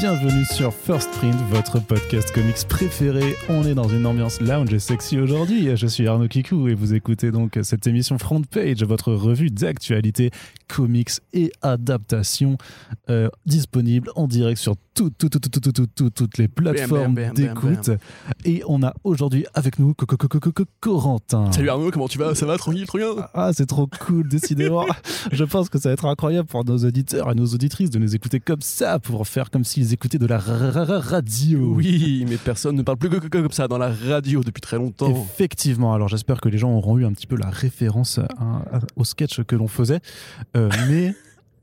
bienvenue sur First Print, votre podcast comics préféré. On est dans une ambiance lounge et sexy aujourd'hui. Je suis Arnaud Kikou et vous écoutez donc cette émission Front Page, votre revue d'actualité comics et adaptation euh, disponible en direct sur tout, tout, tout, tout, tout, tout, tout, toutes les plateformes d'écoute. Et on a aujourd'hui avec nous Co- Co- Co- Co- Co- Corentin. Salut Arnaud, comment tu vas? Ça va Tranquille, trop bien? Ah, c'est trop cool, décidément. Je pense que ça va être incroyable pour nos auditeurs et nos auditrices de nous écouter comme ça, pour faire comme s'ils écoutaient de la ra- ra- ra- radio. Oui, mais personne ne parle plus que comme ça dans la radio depuis très longtemps. Effectivement, alors j'espère que les gens auront eu un petit peu la référence à- à- au sketch que l'on faisait. Euh, mais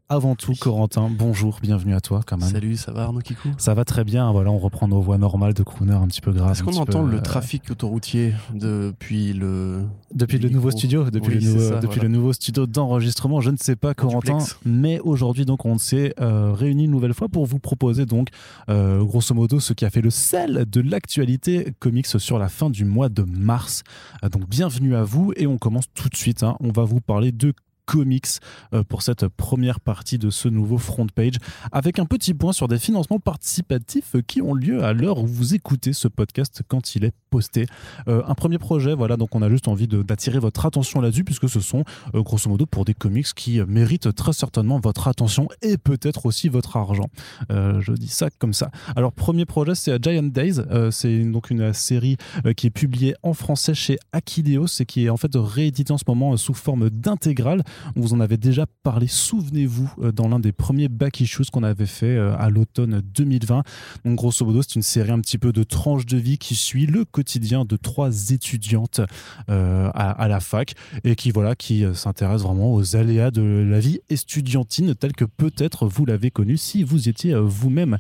avant tout, Corentin, bonjour, bienvenue à toi quand même. Salut, ça va Arnaud Kikou? Ça va très bien, voilà, on reprend nos voix normales de crooner un petit peu grave. Est-ce qu'on entend peu, le euh, trafic autoroutier depuis le... Depuis le nouveau studio, depuis, Oui, le, nouveau, ça, depuis voilà. le nouveau studio d'enregistrement, je ne sais pas Corentin, mais aujourd'hui donc on s'est euh, réunis une nouvelle fois pour vous proposer donc euh, grosso modo ce qui a fait le sel de l'actualité comics sur la fin du mois de mars. Euh, donc bienvenue à vous et on commence tout de suite. hein. On va vous parler de comics euh, pour cette première partie de ce nouveau front page avec un petit point sur des financements participatifs qui ont lieu à l'heure où vous écoutez ce podcast quand il est posté. Euh, un premier projet, voilà, donc on a juste envie d'attirer votre attention là-dessus puisque ce sont euh, grosso modo pour des comics qui méritent très certainement votre attention et peut-être aussi votre argent. Je dis ça comme ça. Alors premier projet, c'est Giant Days. C'est donc une série qui est publiée en français chez Akileos et qui est en fait rééditée en ce moment sous forme d'intégrale. Vous en avait déjà parlé, souvenez-vous, euh, dans l'un des premiers back issues qu'on avait fait euh, à l'automne 2020. Donc grosso modo, c'est une série un petit peu de tranche de vie qui suit le quotidien de trois étudiantes euh, à, la fac et qui voilà qui s'intéresse vraiment aux aléas de la vie estudiantine telle que peut-être vous l'avez connue si vous étiez vous-même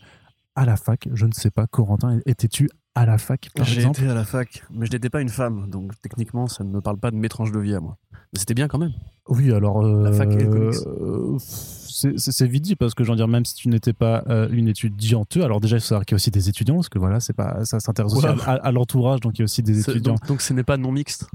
à la fac. Je ne sais pas, Corentin, étais-tu à la fac par J'ai exemple été à la fac, mais je n'étais pas une femme, donc techniquement ça ne me parle pas de mes tranches de vie à moi. Mais c'était bien quand même. Oui, alors. euh, La fac et le comics. euh, c'est c'est- c'est vite dit parce que j'en dire même si tu n'étais pas euh, une étudiante, alors déjà il faut savoir qu'il y a aussi des étudiants parce que voilà, c'est pas ça s'intéresse aussi à, Ouais. à- à l'entourage donc il y a aussi des étudiants. Donc, donc ce n'est pas non mixte.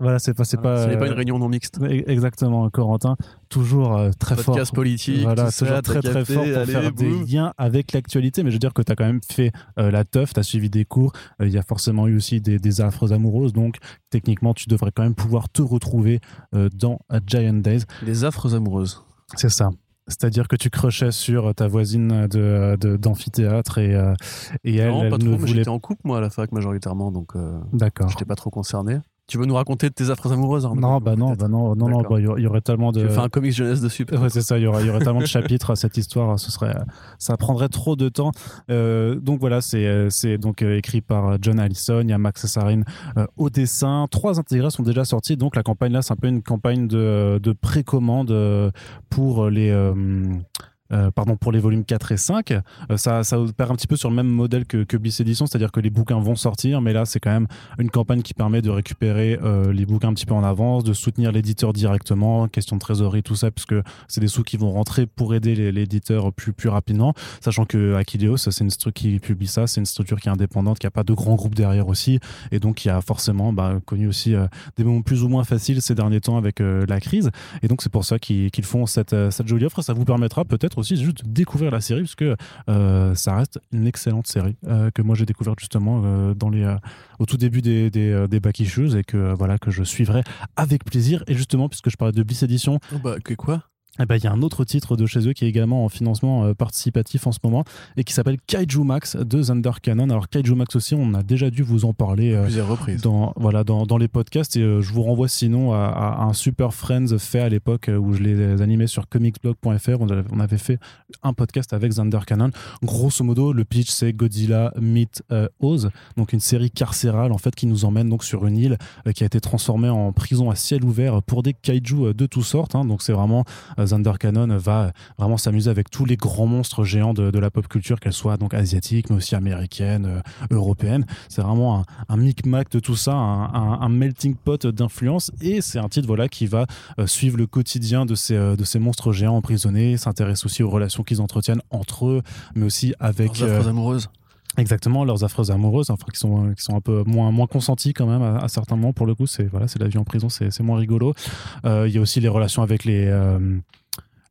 Voilà, c'est pas c'est Voilà, pas ce n'est pas euh, une réunion non mixte. e- Exactement, Corentin, toujours euh, très fort. Podcast politique, Voilà, ça, toujours très très fort pour allez, faire des liens avec l'actualité. Mais je veux dire que tu as quand même fait euh, la teuf, tu as suivi des cours. euh, Il y a forcément eu aussi des, des affres amoureuses. Donc, techniquement, tu devrais quand même pouvoir te retrouver euh, dans euh, Giant Days. Les affres amoureuses. C'est ça. C'est-à-dire que tu crochais sur ta voisine de, de- d'amphithéâtre et, euh, et elle, non, pas trop, voulait j'étais en couple moi à la fac majoritairement, donc euh, D'accord. j'étais pas trop concerné. Tu veux nous raconter de tes affres amoureuses Non, bah non, bah non, non, non, bah, il y aurait- tellement de. Tu faire un comics jeunesse dessus Ouais, c'est ça, il y aurait, il y aurait tellement de chapitres à cette histoire, ce serait, ça prendrait trop de temps. Euh, donc voilà, c'est, c'est donc euh, écrit par euh, John Allison, il y a Max Sarine euh, au dessin. Trois intégrés sont déjà sortis, donc la campagne là, c'est un peu une campagne de, de précommande pour les. euh, euh, pardon, pour les volumes 4 et 5, Euh, ça, ça opère un petit peu sur le même modèle que, que Bliss Edition, c'est-à-dire que les bouquins vont sortir, mais là, c'est quand même une campagne qui permet de récupérer euh, les bouquins un petit peu en avance, de soutenir l'éditeur directement, question de trésorerie, tout ça, puisque c'est des sous qui vont rentrer pour aider l'éditeur plus, rapidement, sachant que Akileos, c'est une structure qui publie ça, c'est une structure qui est indépendante, qui n'a pas de grand groupe derrière aussi, et donc qui a forcément bah, connu aussi des moments plus ou moins faciles ces derniers temps avec la crise, et donc c'est pour ça qu'ils font cette, cette jolie offre, ça vous permettra peut-être aussi juste découvrir la série, puisque euh, ça reste une excellente série euh, que moi j'ai découverte justement euh, dans les, euh, au tout début des, des, des back issues, et que, voilà, que je suivrai avec plaisir, et justement, puisque je parlais de Bliss Edition, Oh, bah, que quoi? Eh ben, il y a un autre titre de chez eux qui est également en financement euh, participatif en ce moment et qui s'appelle Kaiju Max de Thunder Cannon. Alors Kaiju Max aussi, on a déjà dû vous en parler euh, Plusieurs reprises. dans, voilà, dans, dans les podcasts et euh, je vous renvoie sinon à, à un Super Friends fait à l'époque où je les animais sur comicsblog.fr. On, avait- on avait fait un podcast avec Thunder Cannon. Grosso modo, le pitch c'est Godzilla meet Oz, donc une série carcérale en fait qui nous emmène donc sur une île qui a été transformée en prison à ciel ouvert pour des kaiju de toutes sortes. hein. donc c'est vraiment Thunder Cannon va vraiment s'amuser avec tous les grands monstres géants de, de la pop culture, qu'elles soient donc asiatiques, mais aussi américaines, euh, européennes. C'est vraiment un, un micmac de tout ça, un, un- un melting pot d'influence. Et c'est un titre voilà, qui va euh, suivre le quotidien de ces, euh, de ces monstres géants emprisonnés, s'intéresse aussi aux relations qu'ils entretiennent entre eux, mais aussi avec. Leurs affres amoureuses. Exactement, leurs affreuses amoureuses, enfin, qui, sont, qui sont un peu moins, moins consenties quand même à, à certains moments. Pour le coup, c'est voilà, c'est la vie en prison, c'est c'est moins rigolo. Euh, Il y a aussi les relations avec les, euh,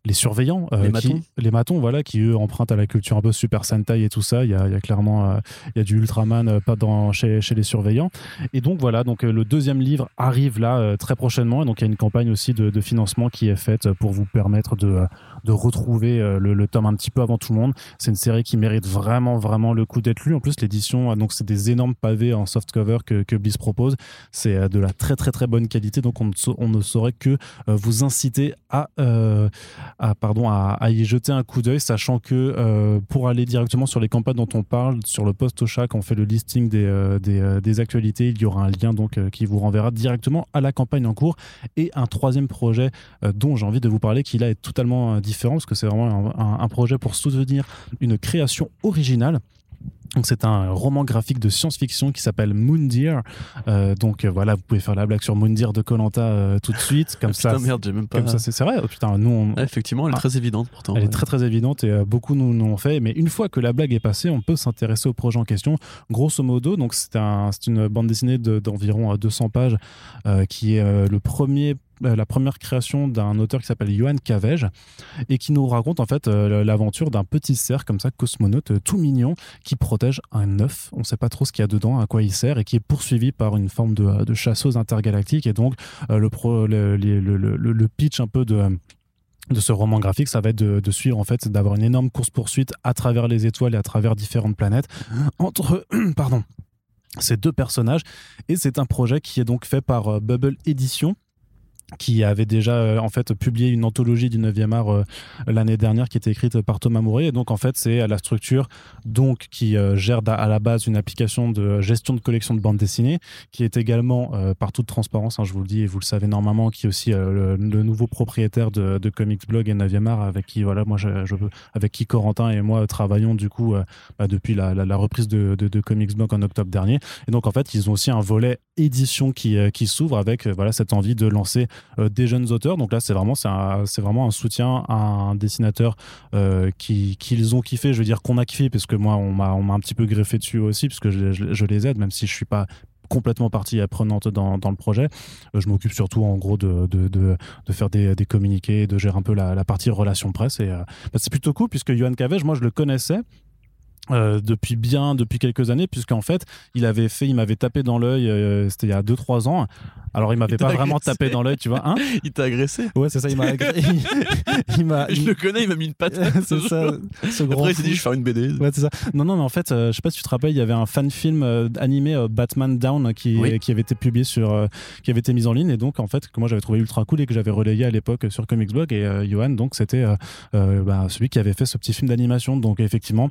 les surveillants, Les qui- matons. les matons, voilà, qui eux empruntent à la culture un peu Super Sentai et tout ça. Il y a, il y a clairement, euh, il y a du Ultraman euh, pas dans chez, chez les surveillants. Et donc voilà, donc euh, le deuxième livre arrive là euh, très prochainement. Et donc il y a une campagne aussi de, de financement qui est faite pour vous permettre de, euh, de retrouver euh, le, tome un petit peu avant tout le monde. C'est une série qui mérite vraiment, vraiment le coup d'être lue. En plus, l'édition, euh, donc c'est des énormes pavés en softcover que, que Bliss propose. C'est euh, de la très, très, très bonne qualité. Donc on ne, saurait que vous inciter à, pardon, à, y jeter un coup d'œil, sachant que pour aller directement sur les campagnes dont on parle, sur le post au chat, on fait le listing des, des, des actualités, il y aura un lien donc qui vous renverra directement à la campagne en cours. Et un troisième projet dont j'ai envie de vous parler, qui là est totalement euh, différent, parce que c'est vraiment un, un- un projet pour soutenir une création originale. Donc c'est un roman graphique de science-fiction qui s'appelle Moondeer. Euh, donc euh, voilà, vous pouvez faire la blague sur Moondeer de Colanta tout de suite, comme Ah, ça. putain, merde, j'ai même pas. Comme ça, c'est vrai. Oh, putain, nous, on- Ah, effectivement, elle est Ah. très évidente pourtant. elle est très très évidente et euh, beaucoup nous l'ont fait. Mais une fois que la blague est passée, on peut s'intéresser au projet en question. Grosso modo, donc c'est un, une bande dessinée de- d'environ euh, 200 pages euh, qui est euh, le premier euh, la première création d'un auteur qui s'appelle Johan Cavege et qui nous raconte en fait euh, l'aventure d'un petit cerf comme ça cosmonaute euh, tout mignon qui protège un œuf. On ne sait pas trop ce qu'il y a dedans, à quoi il sert et qui est poursuivi par une forme de, de chasseuse intergalactique. Et donc euh, le, pitch un peu de ce roman graphique, ça va être de, suivre en fait, d'avoir une énorme course poursuite à travers les étoiles et à travers différentes planètes entre pardon ces deux personnages. Et c'est un projet qui est donc fait par euh, Bubble Edition qui avait déjà euh, en fait publié une anthologie du 9e art euh, l'année dernière qui était écrite par Thomas Mouret. Et donc en fait c'est la structure donc qui euh, gère à la base une application de gestion de collection de bandes dessinées qui est également euh, par toute transparence hein, je vous le dis et vous le savez normalement qui est aussi le, nouveau propriétaire de, de Comics Blog et 9e art avec qui voilà moi je, je- avec qui Corentin et moi travaillons du coup bah, depuis la, reprise de, de, Comics Blog en octobre dernier. Et donc en fait ils ont aussi un volet édition qui, qui s'ouvre avec voilà cette envie de lancer des jeunes auteurs. Donc là, c'est vraiment, un- vraiment un soutien à un dessinateur euh, qui qu'ils ont kiffé. Je veux dire qu'on a kiffé parce que moi, on m'a un petit peu greffé dessus aussi parce que je, je- les aide, même si je suis pas complètement partie prenante dans, dans le projet. Euh, je m'occupe surtout en gros de, de, de, faire des, des communiqués, de gérer un peu la, la partie relations presse. Et euh, bah, c'est plutôt cool puisque Johan Cavege, moi je le connaissais. Euh, depuis bien depuis quelques années puisqu'en fait il avait fait il m'avait tapé dans l'œil euh, c'était il y a 2-3 ans alors il m'avait pas vraiment agressé. tapé dans l'œil tu vois hein Il t'a agressé Ouais, c'est ça, il m'a il m'a. Je il- le connais, il m'a mis une patate. c'est ça, ce. Après, il s'est dit, je vais faire une BD. Ouais, c'est ça. Non, non, mais en fait, euh, je sais pas si tu te rappelles, il y avait un fan film euh, animé Batman Down qui, Oui. qui avait été publié sur, qui avait été mis en ligne et donc en fait que moi j'avais trouvé ultra cool et que j'avais relayé à l'époque sur Comics Blog et Johan donc c'était bah, celui qui avait fait ce petit film d'animation donc effectivement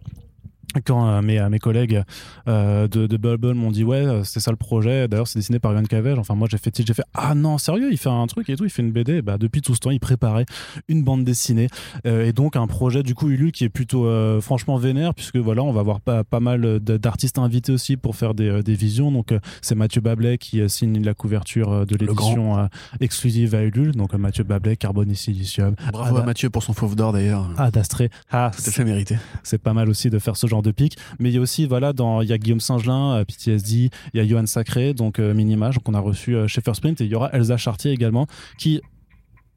quand euh, mes, euh, mes collègues euh, de, de Bubble m'ont dit ouais c'est ça le projet. D'ailleurs c'est dessiné par Johan Cavege enfin moi j'ai fait j'ai fait ah non sérieux il fait un truc et tout il fait une BD bah depuis tout ce temps il préparait une bande dessinée. Euh, et donc un projet du coup Ulu qui est plutôt franchement vénère puisque voilà on va avoir pas, pas mal d'artistes invités aussi pour faire des, des visions. Donc c'est Mathieu Bablet qui signe la couverture de l'édition exclusive à Ulule. Donc Mathieu Bablet Carbone et Silicium Bravo à Mathieu pour son fauve d'or d'ailleurs. Ad Astre ah fait mérité. c'est pas mal aussi de faire ce genre de pic. Mais il y a aussi, voilà, dans, il y a Guillaume Singelin, euh, PTSD, il y a Johan Sacré, donc euh, Minimage, qu'on a reçu euh, chez First et il y aura Elsa Chartier également, qui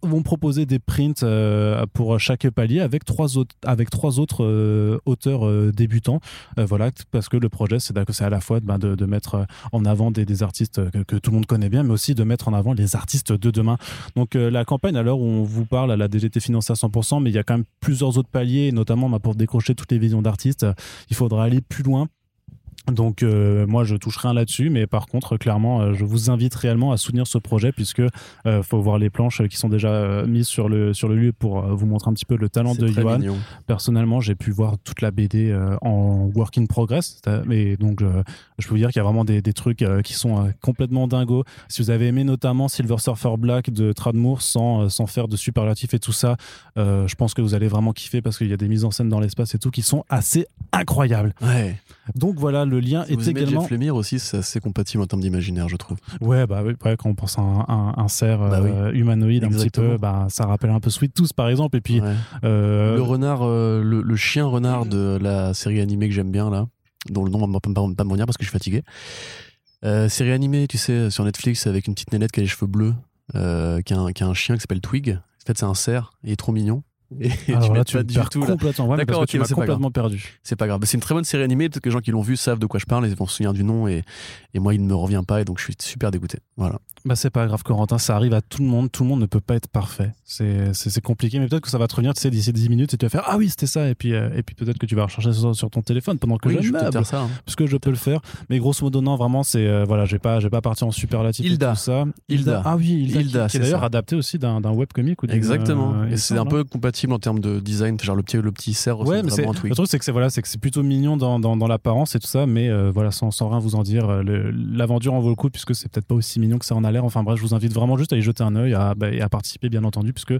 vont proposer des prints euh, pour chaque palier avec trois autres, avec trois autres euh, auteurs euh, débutants. Voilà, parce que le projet, c'est à la fois ben, de, mettre en avant des, artistes que, tout le monde connaît bien, mais aussi de mettre en avant les artistes de demain. Donc la campagne, à l'heure où on vous parle, elle a déjà été financée à 100%, mais il y a quand même plusieurs autres paliers, notamment ben, pour décrocher toutes les visions d'artistes, il faudra aller plus loin. Donc euh, moi je touche rien là-dessus, mais par contre clairement euh, je vous invite réellement à soutenir ce projet puisque euh, faut voir les planches qui sont déjà euh, mises sur le sur le lieu pour vous montrer un petit peu le talent de Johan. mignon. Personnellement j'ai pu voir toute la BD en work in progress, et donc je peux vous dire qu'il y a vraiment des, des trucs qui sont complètement dingos. Si vous avez aimé notamment Silver Surfer Black de Tradmoor sans sans faire de superlatifs et tout ça, je pense que vous allez vraiment kiffer parce qu'il y a des mises en scène dans l'espace et tout qui sont assez incroyables. Ouais. Donc voilà, le lien Si est également. Jeff Lemire aussi, c'est assez compatible en termes d'imaginaire, je trouve. Ouais, bah oui, ouais, quand on pense à un, un, un cerf Bah euh, humanoïde un petit Exactement. peu, bah, ça rappelle un peu Sweet Tooth par exemple. Et puis, Ouais. euh, Le renard, euh, le, le chien renard de la série animée que j'aime bien là, dont le nom va pas, me revenir parce que je suis fatigué. Euh, série animée, tu sais, sur Netflix avec une petite nénette qui a les cheveux bleus, euh, qui, a un, qui a un chien qui s'appelle Twig. En fait, c'est un cerf, il est trop mignon. Et Alors tu là, tu pas me du tout. complètement. Ouais, D'accord, que tu pas complètement perdu. C'est pas grave. C'est une très bonne série animée. Peut-être que les gens qui l'ont vue savent de quoi je parle et vont se souvenir du nom. Et, et moi, il ne me revient pas. Et donc, je suis super dégoûté. Voilà. Bah c'est pas grave Corentin, ça arrive à tout le monde, tout le monde ne peut pas être parfait. C'est compliqué mais peut-être que ça va te revenir tu sais d'ici 10 minutes et tu vas faire ah oui, c'était ça et puis euh, et puis peut-être que tu vas rechercher ça sur ton téléphone pendant que Oui, je meuble faire ça. hein. parce que je peux le faire mais grosso modo non vraiment c'est euh, voilà, j'ai pas pas parti en superlatif Hilda. tout ça. Hilda. Ah oui, Hilda, Hilda, qui, qui est c'est d'ailleurs adapté aussi d'un webcomic ou Exactement. euh, et c'est un semble, peu compatible en termes de design. Genre le petit, le petit cerf Ouais, mais vraiment un Twig. le truc c'est que c'est voilà, c'est que c'est plutôt mignon dans, dans, dans l'apparence et tout ça, mais euh, voilà, sans, sans rien vous en dire, euh, l'aventure en vaut le coup puisque c'est peut-être pas aussi mignon que ça en a l'air. Enfin bref, je vous invite vraiment juste à y jeter un œil à, bah, et à participer bien entendu, puisque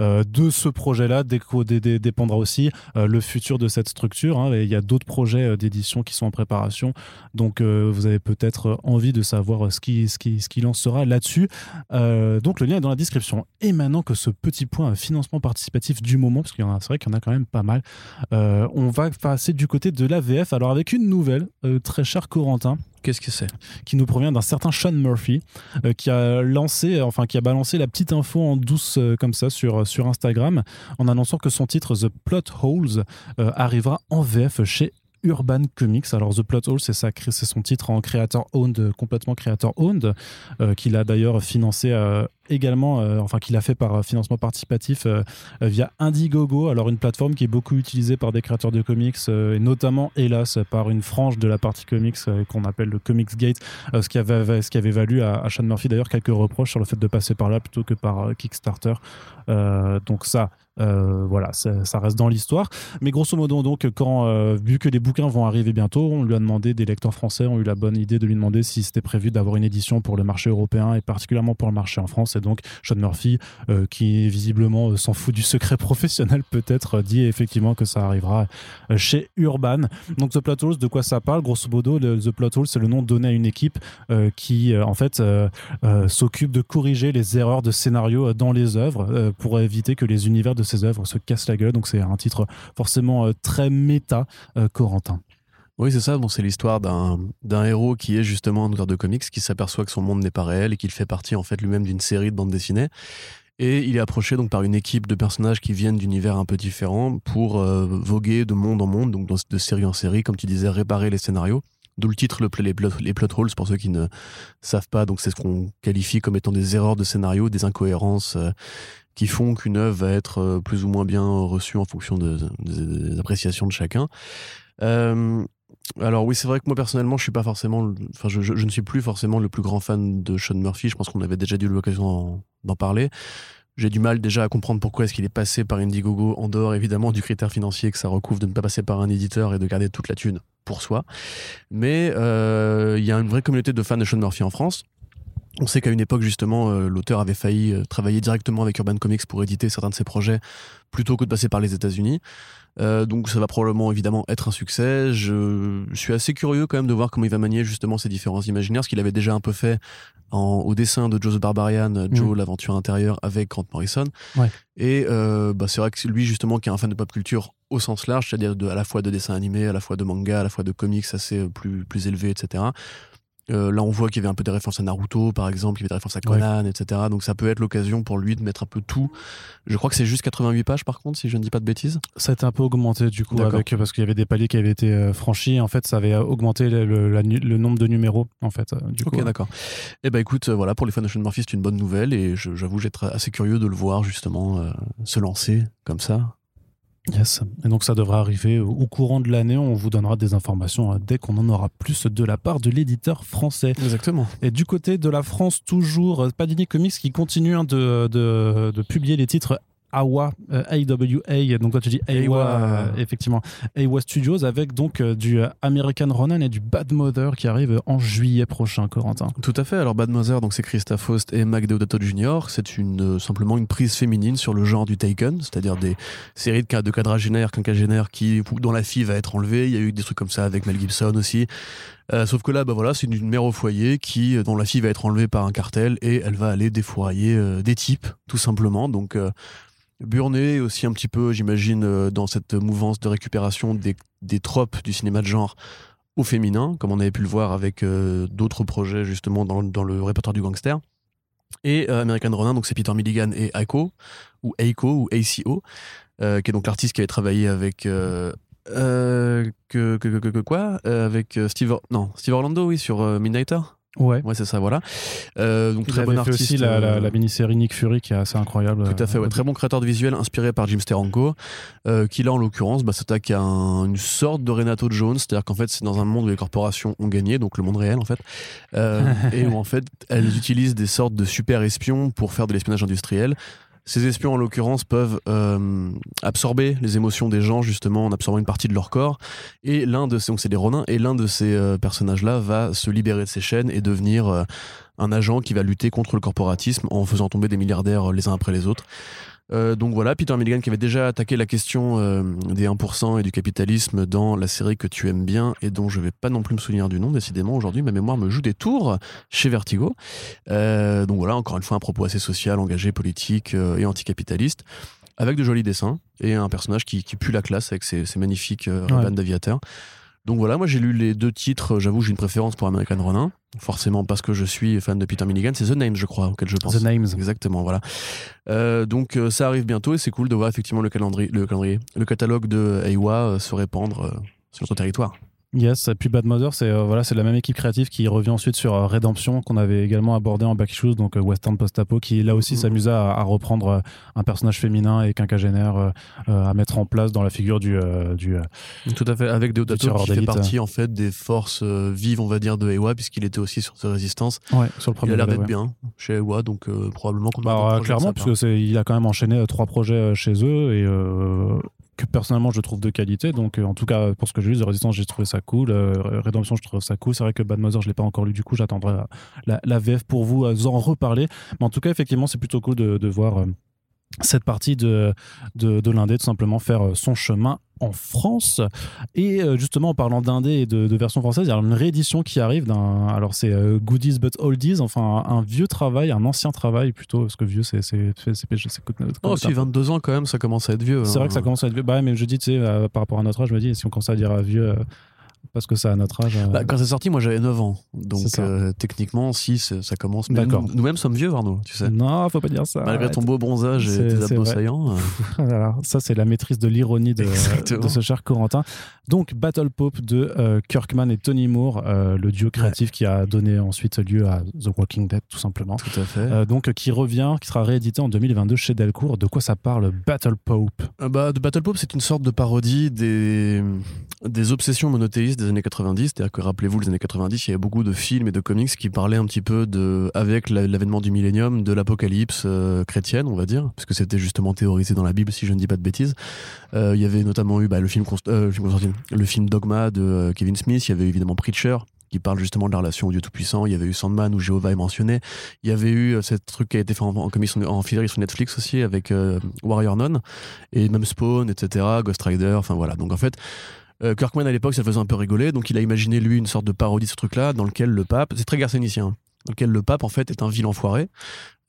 euh, de ce projet-là dépendra aussi euh, le futur de cette structure. hein. Et il y a d'autres projets d'édition qui sont en préparation, donc vous avez peut-être envie de savoir ce qui, ce qui, ce qui lancera là-dessus. Donc le lien est dans la description. Et maintenant que ce petit point financement participatif du moment, parce qu'il y en a, c'est vrai qu'il y en a quand même pas mal, euh, on va passer du côté de l'AVF. Alors avec une nouvelle, euh, très cher Corentin, Qu'est-ce que c'est? Qui nous provient d'un certain Sean Murphy, euh, qui a lancé, enfin qui a balancé la petite info en douce euh, comme ça sur, sur Instagram, en annonçant que son titre The Plot Holes euh, arrivera en VF chez Urban Comics. Alors The Plot Hole, c'est cré- c'est son titre en creator owned, complètement creator owned, qu'il a d'ailleurs financé également, euh, enfin qu'il a fait par financement participatif euh, euh, via Indiegogo. Alors une plateforme qui est beaucoup utilisée par des créateurs de comics et notamment, hélas, par une frange de la partie comics qu'on appelle le Comics Gate, ce qui avait ce qui avait valu à, à Sean Murphy d'ailleurs quelques reproches sur le fait de passer par là plutôt que par Kickstarter. Donc ça. voilà, ça, reste dans l'histoire. Mais grosso modo, donc, quand, vu que les bouquins vont arriver bientôt, on lui a demandé, des lecteurs français ont eu la bonne idée de lui demander si c'était prévu d'avoir une édition pour le marché européen et particulièrement pour le marché en France. Donc, Sean Murphy, euh, qui visiblement euh, s'en fout du secret professionnel, peut-être, euh, dit effectivement que ça arrivera chez Urban. Donc, The Plot de quoi ça parle? Grosso modo, The Plot c'est le nom donné à une équipe qui, en fait, s'occupe de corriger les erreurs de scénario dans les œuvres pour éviter que les univers de ces œuvres se cassent la gueule. Donc, c'est un titre forcément très méta, Corentin. Oui, c'est ça. Bon, c'est l'histoire d'un héros qui est justement un auteur de comics qui s'aperçoit que son monde n'est pas réel et qu'il fait partie en fait lui-même d'une série de bandes dessinées. Et il est approché donc par une équipe de personnages qui viennent d'univers un peu différents pour euh, voguer de monde en monde, donc de série en série, comme tu disais, réparer les scénarios. D'où le titre, les, plot, les plot holes, pour ceux qui ne savent pas. Donc c'est ce qu'on qualifie comme étant des erreurs de scénario, des incohérences euh, qui font qu'une œuvre va être euh, plus ou moins bien reçue en fonction de- de- des appréciations de chacun. Alors oui, c'est vrai que moi personnellement, je suis pas forcément, je, ne suis plus forcément le plus grand fan de Sean Murphy. Je pense qu'on avait déjà eu l'occasion d'en- d'en parler. J'ai du mal déjà à comprendre pourquoi est-ce qu'il est passé par Indiegogo en dehors évidemment du critère financier que ça recouvre de ne pas passer par un éditeur et de garder toute la thune pour soi. Mais euh, il y a une vraie communauté de fans de Sean Murphy en France. On sait qu'à une époque, justement, euh, l'auteur avait failli euh, travailler directement avec Urban Comics pour éditer certains de ses projets plutôt que de passer par les États-Unis. Euh, donc ça va probablement évidemment être un succès. Je, je suis assez curieux quand même de voir comment il va manier justement ces différents imaginaires, ce qu'il avait déjà un peu fait en- au dessin de Joe the Barbarian, euh, Joe l'aventure intérieure avec Grant Morrison. Ouais. Et euh, bah, c'est vrai que c'est lui justement qui est un fan de pop culture au sens large, c'est-à-dire de, à la fois de dessin animé, à la fois de manga, à la fois de comics assez euh, plus, plus élevés, etc. Euh, là, on voit qu'il y avait un peu des références à Naruto, par exemple, il y avait des références à Conan, etc. Donc ça peut être l'occasion pour lui de mettre un peu tout. Je crois que c'est juste 88 pages, par contre, si je ne dis pas de bêtises. Ça a été un peu augmenté du coup avec parce qu'il y avait des paliers qui avaient été euh, franchis. En fait, ça avait euh, augmenté le, le- la nu- le nombre de numéros en fait. euh, du Ok, d'accord. Eh ben écoute, euh, voilà, pour les fans de Sean Murphy, c'est une bonne nouvelle et j'avoue, j'être assez curieux de le voir justement euh, se lancer comme ça. Yes. Et donc ça devrait arriver au courant de l'année. On vous donnera des informations euh, dès qu'on en aura plus de la part de l'éditeur français. Exactement. Et du côté de la France, toujours euh, Panini Comics qui continue hein, de, de, de publier les titres AWA, euh, AWA, donc toi tu dis AWA, euh, effectivement, AWA Studios avec donc euh, du euh, American Ronan et du Bad Mother qui arrive en juillet prochain, Corentin. Tout à fait. Alors Bad Mother, donc c'est Christa Faust et Mac Deodato Jr. C'est une euh, simplement une prise féminine sur le genre du Taken, c'est-à-dire des séries de, de quadragénaires, quinquagénaires qui dont la fille va être enlevée. Il y a eu des trucs comme ça avec Mel Gibson aussi. Euh, sauf que là, bah voilà, c'est une, une mère au foyer qui euh, dont la fille va être enlevée par un cartel et elle va aller défourailler euh, des types, tout simplement. Donc euh, Burné aussi un petit peu, j'imagine, euh, dans cette mouvance de récupération des, des tropes du cinéma de genre au féminin, comme on avait pu le voir avec euh, d'autres projets justement dans, dans le répertoire du gangster. Et euh, American Ronin, donc c'est Peter Milligan et Aiko, ou Aiko, ou ACO. qui est donc l'artiste qui avait travaillé avec. que, que, que, que quoi Avec Steve, non, Steve Orlando, oui, sur euh, Midnighter. Ouais. Ouais, c'est ça, voilà. Euh, donc Il très bon artiste. aussi la, la, euh, la mini-série Nick Fury qui est assez incroyable. Tout à fait, ouais. Euh, très bon créateur de visuel inspiré par Jim Steranko, euh, qui là en l'occurrence bah, s'attaque à un- une sorte de Renato Jones, c'est-à-dire qu'en fait c'est dans un monde où les corporations ont gagné, donc le monde réel en fait, euh, et où en fait elles utilisent des sortes de super espions pour faire de l'espionnage industriel. Ces espions, en l'occurrence, peuvent euh, absorber les émotions des gens, justement, en absorbant une partie de leur corps. Et l'un de ces, donc c'est des Ronins, et l'un de ces euh, personnages-là va se libérer de ses chaînes et devenir euh, un agent qui va lutter contre le corporatisme en faisant tomber des milliardaires euh, les uns après les autres. Euh, donc voilà, Peter Milligan qui avait déjà attaqué la question euh, des 1% et du capitalisme dans la série que tu aimes bien et dont je vais pas non plus me souvenir du nom, décidément aujourd'hui ma mémoire me joue des tours chez Vertigo. Euh, donc voilà, encore une fois un propos assez social, engagé, politique et anticapitaliste, avec de jolis dessins et un personnage qui, qui pue la classe avec ses, ses magnifiques Ouais. D'aviateur. Donc voilà, moi j'ai lu les deux titres, j'avoue j'ai une préférence pour American Ronin, forcément parce que je suis fan de Peter Milligan, c'est The Name je crois, auquel je pense. The Names. Exactement, voilà. Euh, donc euh, ça arrive bientôt et c'est cool de voir effectivement le calendrier, le calendrier, le catalogue de Aiwa euh, se répandre sur notre territoire. Yes, et puis Bad Mother, c'est euh, voilà, c'est la même équipe créative qui revient ensuite sur euh, Redemption qu'on avait également abordé en Back Issues, donc euh, Western Post-Apo, qui là aussi Mhm. s'amusa à, à reprendre euh, un personnage féminin et quinquagénaire à mettre en place dans la figure du, du Tout à fait, avec Deodato qui fait partie en fait des forces vives, on va dire, de Aiwa puisqu'il était aussi sur The Résistance. ouais, sur le Il premier a l'air d'être ouais. bien chez Aiwa, donc probablement qu'on Bah, clairement, parce que il a quand même enchaîné trois projets chez eux et que personnellement je trouve de qualité. Donc, euh, en tout cas, pour ce que j'ai vu, The Resistance, j'ai trouvé ça cool. Euh, Redemption, je trouve ça cool. C'est vrai que Bad Mother, je l'ai pas encore lu. Du coup, j'attendrai la, VF pour vous euh, en reparler. Mais en tout cas, effectivement, c'est plutôt cool de, de voir euh, cette partie de, de, de l'Indé tout simplement faire euh, son chemin en France. Et euh, justement, en parlant d'Indé et de, de version française, il y a une réédition qui arrive d'un. Alors, c'est euh, Goodies but Oldies, enfin, un, vieux travail, un ancien travail plutôt, parce que vieux, c'est. c'est, Oh, si, 22 ans quand même, ça commence à être vieux. c'est hein. vrai que ça commence à être vieux. Bah, mais je dis, tu sais, par rapport à notre âge, je me dis, si on commence à dire vieux, parce que c'est à notre âge. euh, Bah, quand c'est sorti, moi j'avais 9 ans. Donc ça. euh, techniquement, si, ça commence. D'accord. Nous- Nous-mêmes sommes vieux, Arnaud, tu sais. non, faut pas dire ça. Malgré arrête. ton beau bronzage et tes abdos saillants. euh, Voilà, ça c'est la maîtrise de l'ironie de, ce cher Corentin. Donc Battle Pope de euh, Kirkman et Tony Moore, euh, le duo créatif qui a donné ensuite lieu à The Walking Dead tout simplement. Tout à fait. Euh, donc qui revient, qui sera réédité en 2022 chez Delcourt. De quoi ça parle Battle Pope? Euh, bah, The Battle Pope, c'est une sorte de parodie des, des obsessions monothéistes des années 90. C'est-à-dire que, rappelez-vous, les années 90, il y avait beaucoup de films et de comics qui parlaient un petit peu de, avec la- l'avènement du millénium, de l'apocalypse euh, chrétienne, on va dire, parce que c'était justement théorisé dans la Bible, si je ne dis pas de bêtises. Euh, il y avait notamment eu bah, le, film euh, le film Dogma de Kevin Smith. Il y avait évidemment Preacher qui parle justement de la relation au Dieu Tout-Puissant. Il y avait eu Sandman où Jéhovah est mentionné. Il y avait eu euh, ce truc qui a été fait en, en en, en sur Netflix aussi avec Warrior Nun et même Spawn, etc., Ghost Rider, enfin voilà. Donc en fait, euh, Kirkman à l'époque, ça le faisait un peu rigoler, donc il a imaginé lui une sorte de parodie de ce truc-là, dans lequel le pape, c'est très garçonnicien, hein, dans lequel le pape en fait est un vil enfoiré,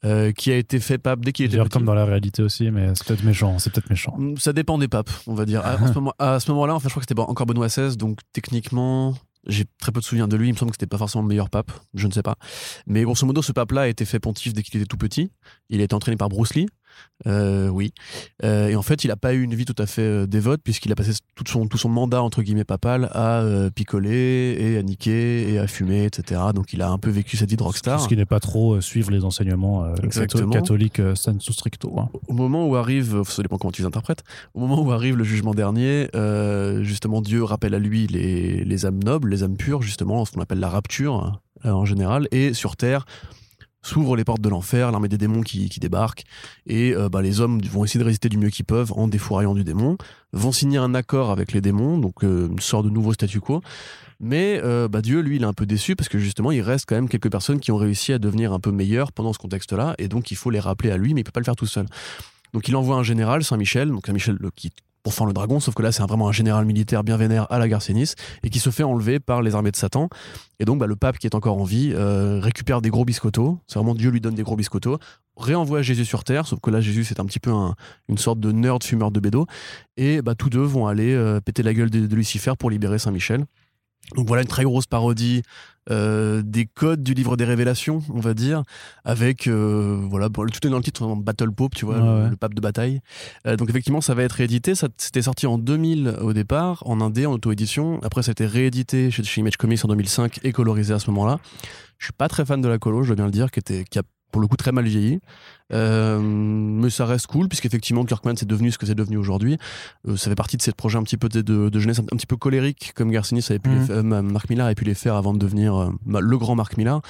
euh, qui a été fait pape dès qu'il était petit. comme dans la réalité aussi, mais c'est peut-être méchant. C'est peut-être méchant. Mm, Ça dépend des papes, on va dire. À, ce moment, à ce moment-là, en fait, je crois que c'était encore Benoît XVI, donc techniquement, j'ai très peu de souvenirs de lui. Il me semble que c'était pas forcément le meilleur pape, je ne sais pas. Mais grosso modo, ce pape-là a été fait pontife dès qu'il était tout petit. Il a été entraîné par Bruce Lee. Euh, oui. Euh, et en fait, il n'a pas eu une vie tout à fait euh, dévote, puisqu'il a passé tout son, tout son mandat, entre guillemets, papal, à picoler et à niquer et à fumer, etc. Donc il a un peu vécu cette vie de rockstar. Parce qu'il n'est pas trop suivre les enseignements catholiques sensu stricto. hein. au moment où arrive, ça dépend comment tu les interprètes, au moment où arrive le jugement dernier, justement Dieu rappelle à lui les, les âmes nobles, les âmes pures, justement, ce qu'on appelle la rapture euh, en général, et sur Terre s'ouvrent les portes de l'enfer, l'armée des démons qui, qui débarque, et euh, bah, les hommes vont essayer de résister du mieux qu'ils peuvent en défouraillant du démon, vont signer un accord avec les démons, donc euh, une sorte de nouveau statu quo, mais euh, bah, Dieu, lui, il est un peu déçu parce que justement, il reste quand même quelques personnes qui ont réussi à devenir un peu meilleures pendant ce contexte-là, et donc il faut les rappeler à lui, mais il peut pas le faire tout seul. Donc il envoie un général, Saint-Michel, donc Saint-Michel le- qui pourfend le dragon, sauf que là c'est vraiment un général militaire bien vénère à la Garcénis, et qui se fait enlever par les armées de Satan. Et donc bah, le pape qui est encore en vie euh, récupère des gros biscottos, c'est vraiment Dieu lui donne des gros biscottos, réenvoie Jésus sur Terre, sauf que là Jésus c'est un petit peu un- une sorte de nerd fumeur de bédo, et bah, tous deux vont aller euh, péter la gueule de, de Lucifer pour libérer Saint-Michel. Donc voilà une très grosse parodie euh, des codes du livre des révélations, on va dire, avec euh, voilà bon, tout est dans le titre Battle Pope, tu vois, Ouais, le, ouais. le pape de bataille. Euh, donc effectivement, ça va être réédité. Ça c'était sorti en 2000 au départ, en indé, en auto-édition. Après, ça a été réédité chez, chez Image Comics en 2005 et colorisé à ce moment-là. Je suis pas très fan de la colo, je dois bien le dire, qui était qui a pour le coup très mal vieilli. Euh, mais ça reste cool, puisqu'effectivement, Kirkman, c'est devenu ce que c'est devenu aujourd'hui. Euh, ça fait partie de ces projets un petit peu de, de- de jeunesse, un, un petit peu colérique, comme Garcinis avait pu Mhm. les fa- euh, Mark Millar avait pu les faire avant de devenir euh, le grand Mark Millar.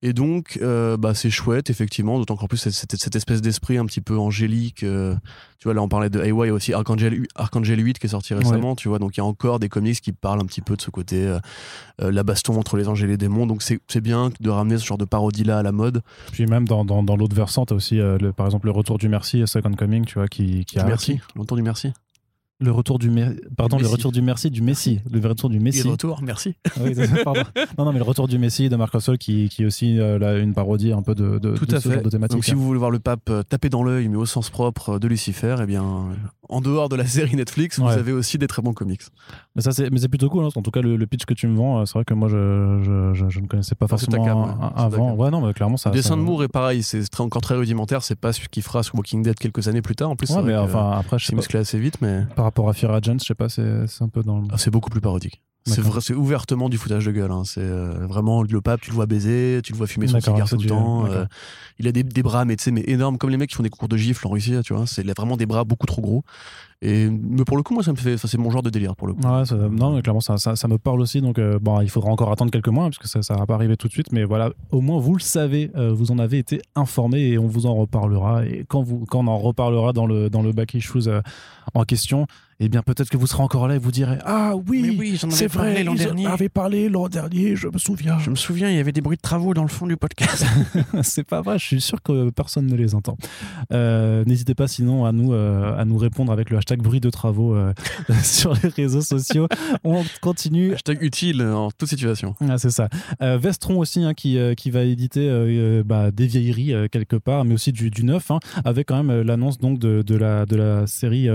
Et donc, euh, bah, c'est chouette, effectivement, d'autant qu'en plus, c'était cette espèce d'esprit un petit peu angélique. euh, tu vois, là, on parlait de AY, il y a aussi Archangel, Archangel 8 qui est sorti récemment, tu vois, donc il y a encore des comics qui parlent un petit peu de ce côté, euh, la baston entre les anges et les démons. Donc, c'est bien de ramener ce genre de parodie-là à la mode. Puis même dans, dans, dans l'autre versant, t'as aussi, le, par exemple, le retour du merci, Second Coming, tu vois, qui, qui a. merci. Longtemps du merci. Le retour du mer- pardon, Du le retour du merci, du Messi. Le retour du Messi. de retour, merci. Oui, pardon. Non, non, mais le retour du Messi de Marc Russell qui, qui est aussi euh, là, une parodie un peu de, de, Tout de à ce fait. genre de thématique. Donc, si vous voulez voir le pape euh, taper dans l'œil, mais au sens propre euh, de Lucifer, eh bien, euh, en dehors de la série Netflix, Ouais. vous avez aussi des très bons comics. Mais ça, c'est, mais c'est plutôt cool. hein. En tout cas, le, le pitch que tu me vends, c'est vrai que moi, je, je, je, je ne connaissais pas Ah, forcément un- ta avant. Ouais, non, mais clairement, ça. le dessin ça- de Moore est pareil, c'est très, encore très rudimentaire, c'est pas ce qu'il fera sur Walking Dead quelques années plus tard. En plus, Ouais, mais enfin, après, je sais pas. musclé assez vite, mais Par rapport à Fear Agent, je sais pas, c'est un peu dans le. ah, c'est beaucoup plus parodique. C'est D'accord. vrai, c'est ouvertement du foutage de gueule. hein. C'est euh, vraiment le pape, tu le vois baiser, tu le vois fumer son cigare tout le temps. euh, il a des, des bras, mais tu sais, mais énormes, comme les mecs qui font des concours de gifles en Russie, tu vois. C'est il a vraiment des bras beaucoup trop gros. Et mais pour le coup, moi, ça me fait, c'est mon genre de délire pour le coup. Ouais, ça- non, mais clairement, ça, ça, ça me parle aussi. Donc, euh, bon, il faudra encore attendre quelques mois, parce que ça ne va pas arriver tout de suite. Mais voilà, au moins, vous le savez, euh, vous en avez été informé et on vous en reparlera. Et quand, vous, quand on en reparlera dans le, dans le Back Issues euh, en question, eh bien, peut-être que vous serez encore là et vous direz Ah oui, j'en c'est vrai, en avaient parlé l'an dernier, je me souviens. Je me souviens, il y avait des bruits de travaux dans le fond du podcast. c'est pas vrai, je suis sûr que personne ne les entend. Euh, N'hésitez pas sinon à nous, euh, à nous répondre avec le hashtag bruit de travaux euh, sur les réseaux sociaux. On continue Hashtag utile en toute situation. Ah, c'est ça. Vestron aussi, hein, qui, qui va éditer bah, des vieilleries quelque part, mais aussi du, du neuf, hein, avec quand même l'annonce donc de, de, la, de la série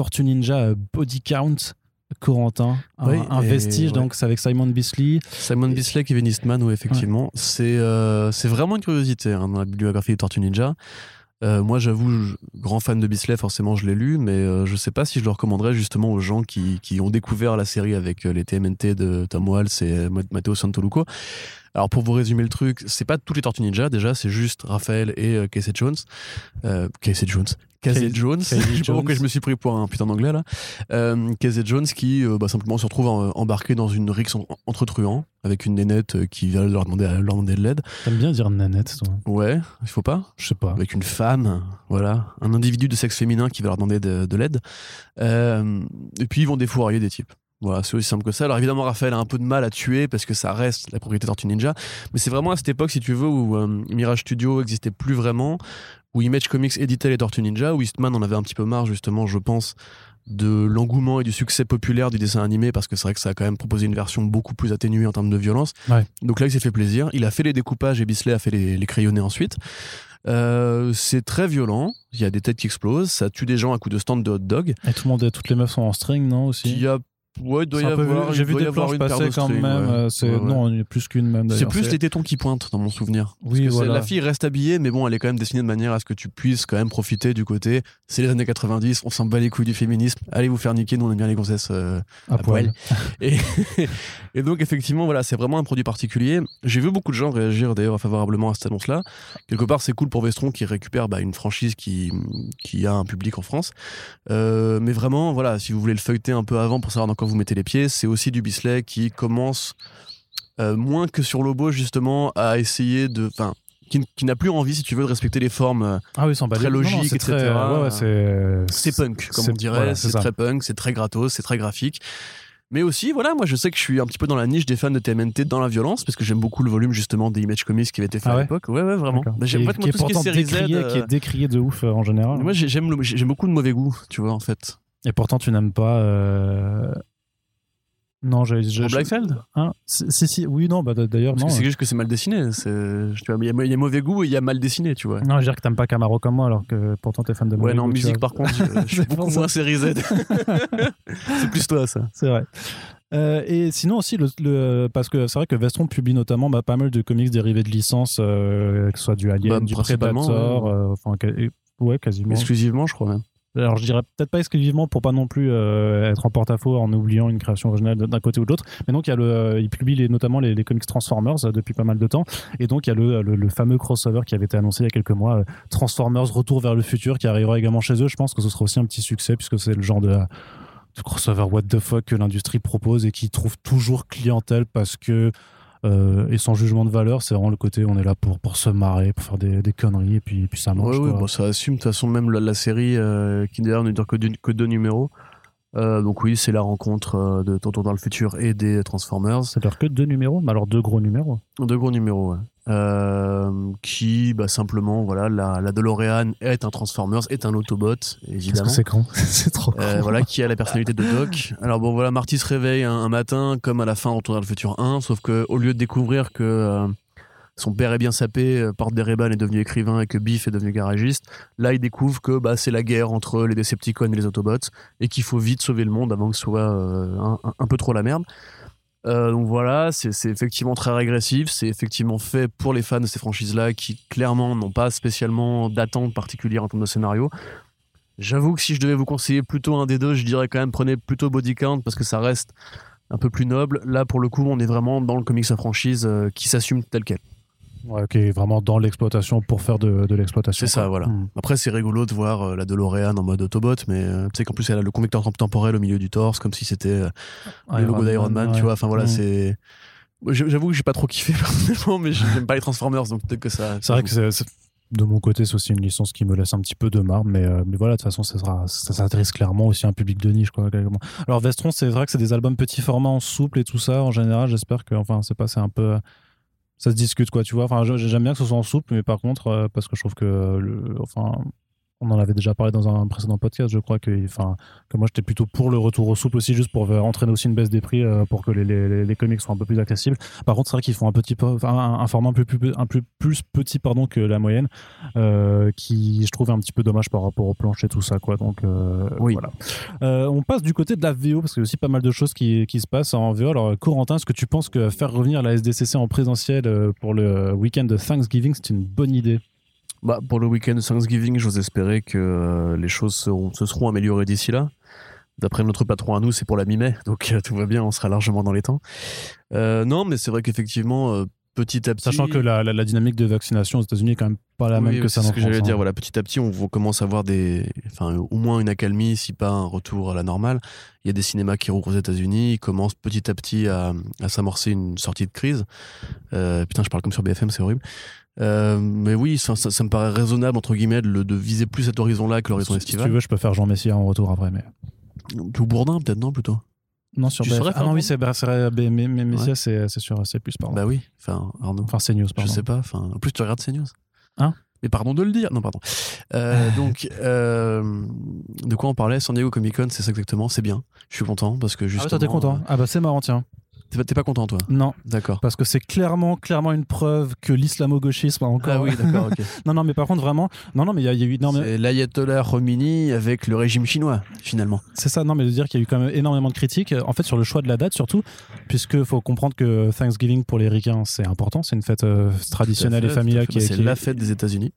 Tortue Ninja euh, Body Count. Corentin, un, Oui, un et vestige, ouais. donc c'est avec Simon Bisley. Simon Bisley, Kevin Eastman, oui, effectivement. C'est euh, c'est vraiment une curiosité hein, dans la bibliographie des Tortues Ninja. Euh, moi, j'avoue, grand fan de Bisley, forcément, je l'ai lu, mais euh, je sais pas si je le recommanderais justement aux gens qui, qui ont découvert la série avec les TMNT de Tom Waltz et Matteo Santoluco. Alors, pour vous résumer le truc, c'est pas tous les Tortues Ninja, déjà, c'est juste Raphaël et euh, Casey Jones. Euh, Casey Jones. Casey Jones. Casey je sais pas pourquoi je me suis pris pour un putain d'anglais là. Euh, Casey Jones qui euh, bah, simplement se retrouve embarqué dans une rixe en- entre truands avec une nénette euh, qui vient leur demander, leur demander de l'aide. T'aimes bien dire nanette, toi Ouais, il faut pas. Je sais pas. Avec une femme, voilà, un individu de sexe féminin qui va leur demander de, de l'aide. Euh, et puis ils vont défourailler des types. Voilà, c'est aussi simple que ça. Alors évidemment, Raphaël a un peu de mal à tuer parce que ça reste la propriété Tortue Ninja. Mais c'est vraiment à cette époque, si tu veux, où euh, Mirage Studio existait plus vraiment, où Image Comics éditait les Tortues Ninja, où Eastman en avait un petit peu marre, justement, je pense, de l'engouement et du succès populaire du dessin animé parce que c'est vrai que ça a quand même proposé une version beaucoup plus atténuée en termes de violence. Ouais. Donc là, il s'est fait plaisir. Il a fait les découpages et Bisley a fait les, les crayonnés ensuite. Euh, c'est très violent. Il y a des têtes qui explosent. Ça tue des gens à coups de stand de hot dog. Et tout le monde, toutes les meufs sont en string, non aussi? Il y a, ouais, il doit y avoir, J'ai vu des planches passer quand même. euh, c'est-. Non, plus qu'une même C'est plus les tétons qui pointent dans mon souvenir. Oui, voilà. la fille reste habillée, mais bon, elle est quand même dessinée de manière à ce que tu puisses quand même profiter du côté. C'est les années 90, on s'en bat les couilles du féminisme. Allez vous faire niquer, nous on aime bien les gonzesses euh, à à poil. Et, et donc, effectivement, voilà, c'est vraiment un produit particulier. J'ai vu beaucoup de gens réagir d'ailleurs favorablement à cette annonce-là. Quelque part, c'est cool pour Vestron qui récupère bah, une franchise qui, qui a un public en France. Euh, mais vraiment, voilà, si vous voulez le feuilleter un peu avant pour savoir dans quoi vous mettez les pieds, c'est aussi du Bisley qui commence euh, moins que sur Lobo, justement, à essayer de. Enfin, qui, qui n'a plus envie, si tu veux, de respecter les formes. euh, Ah oui, Très balai. Non, non, logique, c'est etc. ouais, c'est punk, comme on dirait. voilà, c'est très punk, c'est très gratos, c'est très graphique. Mais aussi, voilà, moi je sais que je suis un petit peu dans la niche des fans de TMNT dans la violence, parce que j'aime beaucoup le volume justement des Image Comics qui avait été fait Ah à l'époque. Ouais, ouais, vraiment. Bah, j'aime est tout ce qui est série Z. euh, qui est décrié de ouf euh, en général. Moi j'ai- j'aime beaucoup de mauvais goût, tu vois, en fait. Et pourtant, tu n'aimes pas. euh, Non, j'ai. Blackfeld Hein si, si, oui, non, bah, d'ailleurs, c'est juste que c'est mal dessiné. Il y, a- il y a mauvais goût et il y a mal dessiné, tu vois. Non, je veux dire que t'aimes pas Camaro comme moi, alors que pourtant t'es fan de Ouais, non, goût, musique par contre, je, suis beaucoup moins série Z. c'est plus toi, ça. C'est vrai. Euh, et sinon aussi, le, parce que c'est vrai que Vestron publie notamment bah, pas mal de comics dérivés de licences, euh, que ce soit du Alien, Bah, du Predator, ouais. euh, enfin, et- ouais, quasiment. Exclusivement, je crois même. Alors je dirais peut-être pas exclusivement pour pas non plus euh, être en porte-à-faux en oubliant une création originale d'un côté ou de l'autre, mais donc il y euh, publie notamment les, comics Transformers euh, depuis pas mal de temps, et donc il y a le, le, fameux crossover qui avait été annoncé il y a quelques mois, Transformers Retour vers le futur, qui arrivera également chez eux. Je pense que ce sera aussi un petit succès puisque c'est le genre de, de crossover what the fuck que l'industrie propose et qui trouve toujours clientèle parce que euh, et sans jugement de valeur, c'est vraiment le côté on est là pour, pour se marrer, pour faire des, des conneries et puis, et puis ça marche. Ouais, quoi. bon, ça assume de toute façon même la, la série euh, qui d'ailleurs ne dure que, deux- que deux numéros. Euh, donc oui, c'est la rencontre de Tonton dans le futur et des Transformers. Ça dure que deux numéros, mais alors deux gros numéros. Deux gros numéros, ouais. Euh, qui, bah, simplement, voilà, la, la DeLorean est un Transformers, est un Autobot, évidemment. c'est con, c'est trop con. Euh, voilà, qui a la personnalité de Doc. Alors bon, voilà, Marty se réveille un, un matin, comme à la fin Retour vers le futur 1, sauf que au lieu de découvrir que euh, son père est bien sapé, Porte des est devenu écrivain et que Biff est devenu garagiste, là il découvre que bah, c'est la guerre entre les Decepticons et les Autobots et qu'il faut vite sauver le monde avant que ce soit un, un- un peu trop la merde. Euh, donc voilà, c'est effectivement très régressif, c'est effectivement fait pour les fans de ces franchises-là qui clairement n'ont pas spécialement d'attente particulière en termes de scénario. J'avoue que si je devais vous conseiller plutôt un des deux, je dirais quand même prenez plutôt Body Count parce que ça reste un peu plus noble. Là, pour le coup, on est vraiment dans le comics à franchise euh, qui s'assume tel quel. Ouais, qui est vraiment dans l'exploitation pour faire de, de l'exploitation. C'est ça, voilà. Hmm. Après, c'est rigolo de voir euh, la DeLorean en mode Autobot, mais euh, tu sais qu'en plus, elle a le convecteur temporel au milieu du torse, comme si c'était euh, le logo d'Iron Man, tu ouais. vois. Enfin voilà, Hmm. c'est. J'avoue que j'ai pas trop kiffé personnellement, mais j'aime pas les Transformers, donc peut-être que ça. C'est vrai que de mon côté, c'est aussi une licence qui me laisse un petit peu de marbre, mais, euh, mais voilà, de toute façon, ça, sera, ça s'adresse clairement aussi à un public de niche. Quoi. Alors, Vestron, c'est vrai que c'est des albums petit format en souple et tout ça. En général, j'espère que, enfin, c'est pas, c'est un peu. Ça se discute, quoi, tu vois. Enfin, j'aime bien que ce soit en souple, mais par contre, euh, parce que je trouve que, le, enfin, on en avait déjà parlé dans un précédent podcast, je crois que, enfin, que moi j'étais plutôt pour le retour au souple aussi, juste pour entraîner aussi une baisse des prix euh, pour que les, les, les comics soient un peu plus accessibles. Par contre, c'est vrai qu'ils font un petit peu, un, un format un peu plus, un peu plus petit pardon que la moyenne, euh, qui je trouve un petit peu dommage par rapport au plancher tout ça quoi. Donc euh, Oui. voilà. On passe du côté de la VO parce qu'il y a aussi pas mal de choses qui, qui se passent en VO. Alors Corentin, est-ce que tu penses que faire revenir la SDCC en présentiel pour le week-end de Thanksgiving c'est une bonne idée? Bah, pour le week-end Thanksgiving, j'ose espérer que euh, les choses seront- se seront améliorées d'ici là. D'après notre patron à nous, c'est pour la mi-mai, donc euh, tout va bien, on sera largement dans les temps. Euh, non, mais c'est vrai qu'effectivement, petit à petit. Sachant que la, la- la dynamique de vaccination aux États-Unis est quand même pas la Oui, même que ça c'est ce que j'allais dire. hein. Voilà, petit à petit, on, on commence à voir des, enfin, au moins une accalmie, si pas un retour à la normale. Il y a des cinémas qui rouvrent aux États-Unis. Ils commencent petit à petit à, à s'amorcer une sortie de crise. Euh, putain, je parle comme sur BFM, c'est horrible. Euh, mais oui, ça, ça- ça me paraît raisonnable entre guillemets de, viser plus cet horizon-là que l'horizon Si- Si tu estival. veux, je peux faire Jean Messia en retour après, mais Tout Bourdin, peut-être non plutôt. non sur BF. Ah non oui c'est bah, mais, mais, Messia c'est c'est sur plus pardon. Bah oui. Enfin, Arnaud. Enfin c'est news Je pardon. sais pas. Enfin, en plus, tu regardes CNews. Hein Mais pardon de le dire. Non, pardon. Euh, donc, euh, de quoi on parlait? San Diego Comic Con, c'est ça exactement. C'est bien. Je suis content parce que Ah justement. ouais, toi t'es content euh, Ah bah c'est marrant tiens. T'es pas, content, toi? Non, D'accord. parce que c'est clairement, clairement une preuve que l'islamo-gauchisme a encore. Ah oui, d'accord, ok. non, non, mais par contre, vraiment, non, non, mais il y, a- il y a eu. Mais C'est l'ayatollah Khomeini avec le régime chinois, finalement. c'est ça, non, mais de dire qu'il y a eu quand même énormément de critiques, euh, en fait, sur le choix de la date surtout, puisque faut comprendre que Thanksgiving pour les ricains, c'est important, c'est une fête euh, traditionnelle et familiale qui est. C'est la fête des États-Unis.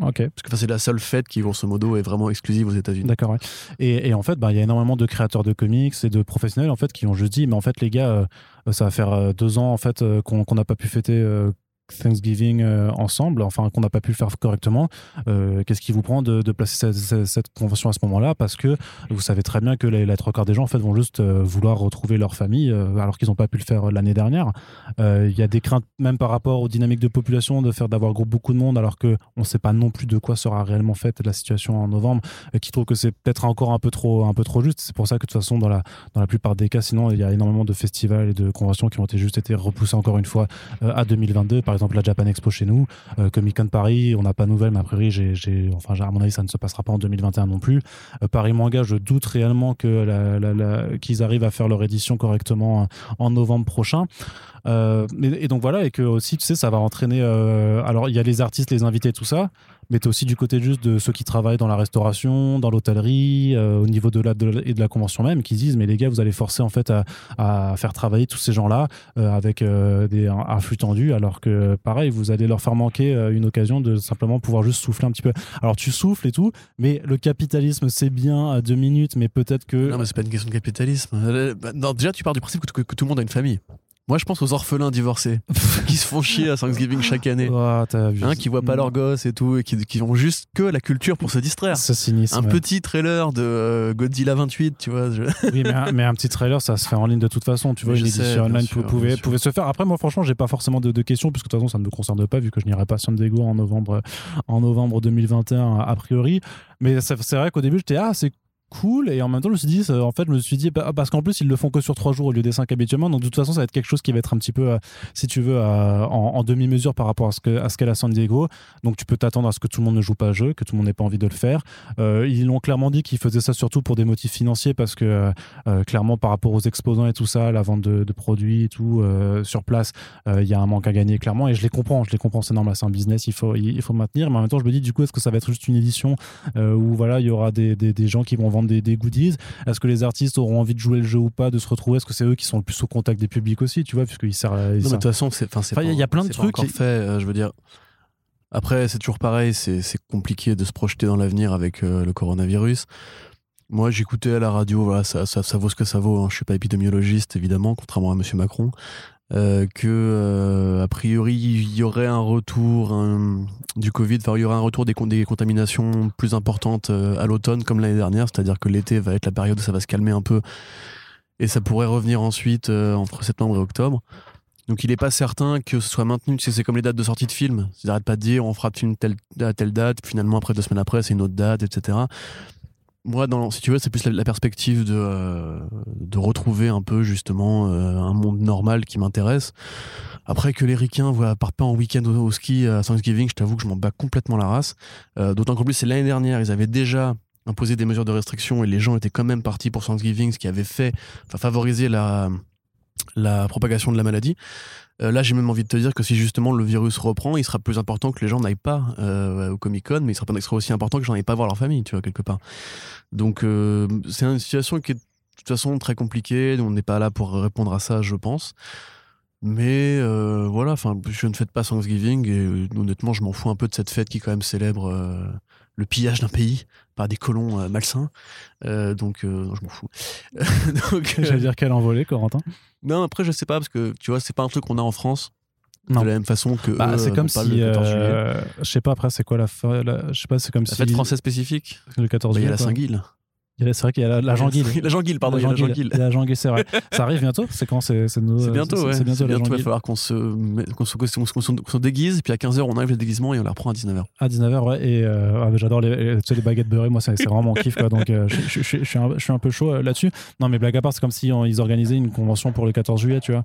Ok. Parce que c'est la seule fête qui, grosso modo, est vraiment exclusive aux États-Unis. D'accord, ouais. et, et en fait, bah, il y a énormément de créateurs de comics et de professionnels en fait qui ont juste dit, mais en fait, les gars, euh, ça va faire euh, deux ans en fait euh, qu'on n'a pas pu fêter euh, Thanksgiving euh, ensemble, enfin qu'on n'a pas pu le faire correctement. Euh, Qu'est-ce qui vous prend de, placer cette, convention à ce moment-là? Parce que vous savez très bien que les, les trois quarts des gens en fait vont juste euh, vouloir retrouver leur famille alors qu'ils n'ont pas pu le faire l'année dernière. Il y a des craintes même par rapport aux dynamiques de population de faire d'avoir beaucoup de monde alors que on ne sait pas non plus de quoi sera réellement faite la situation en novembre euh, qui trouve que c'est peut-être encore un peu trop un peu trop juste c'est pour ça que de toute façon dans la dans la plupart des cas sinon il y a énormément de festivals et de conventions qui ont été juste été repoussés encore une fois à 2022 par exemple la Japan Expo chez nous, Comic Con Paris, on n'a pas de nouvelles, mais priori, enfin, à mon avis, ça ne se passera pas en 2021 non plus. Paris Manga, je doute réellement que qu'ils arrivent à faire leur édition correctement en novembre prochain. et, donc voilà, et que aussi, tu sais, ça va entraîner. alors, il y a les artistes, les invités, tout ça, mais tu es aussi du côté juste de ceux qui travaillent dans la restauration, dans l'hôtellerie, euh, au niveau de la, et de la convention même, qui disent mais les gars, vous allez forcer en fait à, faire travailler tous ces gens-là euh, avec euh, des, un, flux tendu, alors que pareil, vous allez leur faire manquer une occasion de simplement pouvoir juste souffler un petit peu. Alors tu souffles et tout, mais le capitalisme c'est bien à deux minutes, mais peut-être que. Non, mais c'est pas une question de capitalisme. Bah, déjà, tu pars du principe que tout le monde a une famille. Moi, je pense aux orphelins divorcés qui se font chier à Thanksgiving chaque année. Oh, vu hein, qui voient pas leurs gosses et tout, et qui, qui ont juste que la culture pour se distraire. C'est cynisme. Un petit trailer de euh, Godzilla 28, tu vois. Oui, mais un, petit trailer, ça se fait en ligne de toute façon. Tu vois, une édition online pouvait, pouvait, se faire. Après, moi, franchement, j'ai pas forcément de, questions, puisque de toute façon, ça ne me concerne pas, vu que je n'irai pas à San Diego en novembre, en novembre 2021, a priori. Mais c'est vrai qu'au début, j'étais, ah, c'est cool. Et en même temps je me suis dit en fait je me suis dit bah, parce qu'en plus ils le font que sur trois jours au lieu des cinq habituellement. Donc de toute façon ça va être quelque chose qui va être un petit peu euh, si tu veux en, demi-mesure par rapport à ce que à ce qu'est la San Diego. Donc tu peux t'attendre à ce que tout le monde ne joue pas à jeu que tout le monde n'ait pas envie de le faire. Euh, ils l'ont clairement dit qu'ils faisaient ça surtout pour des motifs financiers parce que euh, clairement par rapport aux exposants et tout ça la vente de, produits et tout sur place il y a un manque à gagner clairement. Et je les comprends je les comprends c'est normal c'est un business il faut il, faut maintenir. Mais en même temps je me dis du coup est-ce que ça va être juste une édition où voilà il y aura des, des, des gens qui vont vendre des, goodies. Est-ce que les artistes auront envie de jouer le jeu ou pas, de se retrouver? Est-ce que c'est eux qui sont le plus au contact des publics aussi, tu vois, puisqu'ils servent. non, mais de toute façon, c'est. il y a plein de trucs. Fait, euh, je veux dire. Après, c'est toujours pareil, c'est compliqué de se projeter dans l'avenir avec euh, le coronavirus. Moi, j'écoutais à la radio, voilà, ça, ça, vaut ce que ça vaut. Hein. Je suis pas épidémiologiste, évidemment, contrairement à Monsieur Macron. Euh, que euh, a priori il y aurait un retour du Covid, enfin il y aurait un retour des, contaminations plus importantes euh, à l'automne comme l'année dernière, c'est-à-dire que l'été va être la période où ça va se calmer un peu et ça pourrait revenir ensuite entre septembre et octobre. Donc il n'est pas certain que ce soit maintenu, c'est comme les dates de sortie de film, c'est-à-dire pas de dire on fera à telle date, finalement après deux semaines après c'est une autre date, etc moi, dans, si tu veux, c'est plus la, perspective de, euh, de retrouver un peu justement euh, un monde normal qui m'intéresse. Après que les ricains ne partent pas en week-end au, ski à Thanksgiving, je t'avoue que je m'en bats complètement la race. Euh, d'autant qu'en plus, c'est l'année dernière, ils avaient déjà imposé des mesures de restriction et les gens étaient quand même partis pour Thanksgiving, ce qui avait fait, favoriser la, la propagation de la maladie. Euh, là, j'ai même envie de te dire que si justement le virus reprend, il sera plus important que les gens n'aillent pas euh, au Comic Con, mais il sera, aussi important que les gens pas voir leur famille, tu vois, quelque part. Donc, euh, c'est une situation qui est de toute façon très compliquée. On n'est pas là pour répondre à ça, je pense. Mais voilà, je ne fête pas Thanksgiving et honnêtement, je m'en fous un peu de cette fête qui quand même célèbre le pillage d'un pays par des colons malsains. donc, je m'en fous. donc, J'allais dire quelle envolée, Corentin. Non, après, je sais pas, parce que tu vois, c'est pas un truc qu'on a en France. De la même façon que. Bah, c'est comme si. Euh, je sais pas, après, c'est quoi la, Je sais pas, c'est comme la si. fête française spécifique Le 14 juillet. Il y a la Saint-Guil. C'est vrai qu'il y a la, Janguille. La Janguille, pardon, la Janguille. La Janguille, c'est vrai. Ça arrive bientôt C'est quand C'est bientôt, ouais. C'est bientôt, il va falloir qu'on se, qu'on se, qu se, déguise, puis à 15h, on arrive le déguisement et on la reprend à 19h. À 19h, ouais. Et euh, ah, j'adore les, les baguettes beurrées, moi, c'est vraiment mon kiff, quoi. Donc, euh, je, je, suis un, je suis un peu chaud euh, là-dessus. Non, mais blague à part, c'est comme si ils organisaient une convention pour le 14 juillet, tu vois.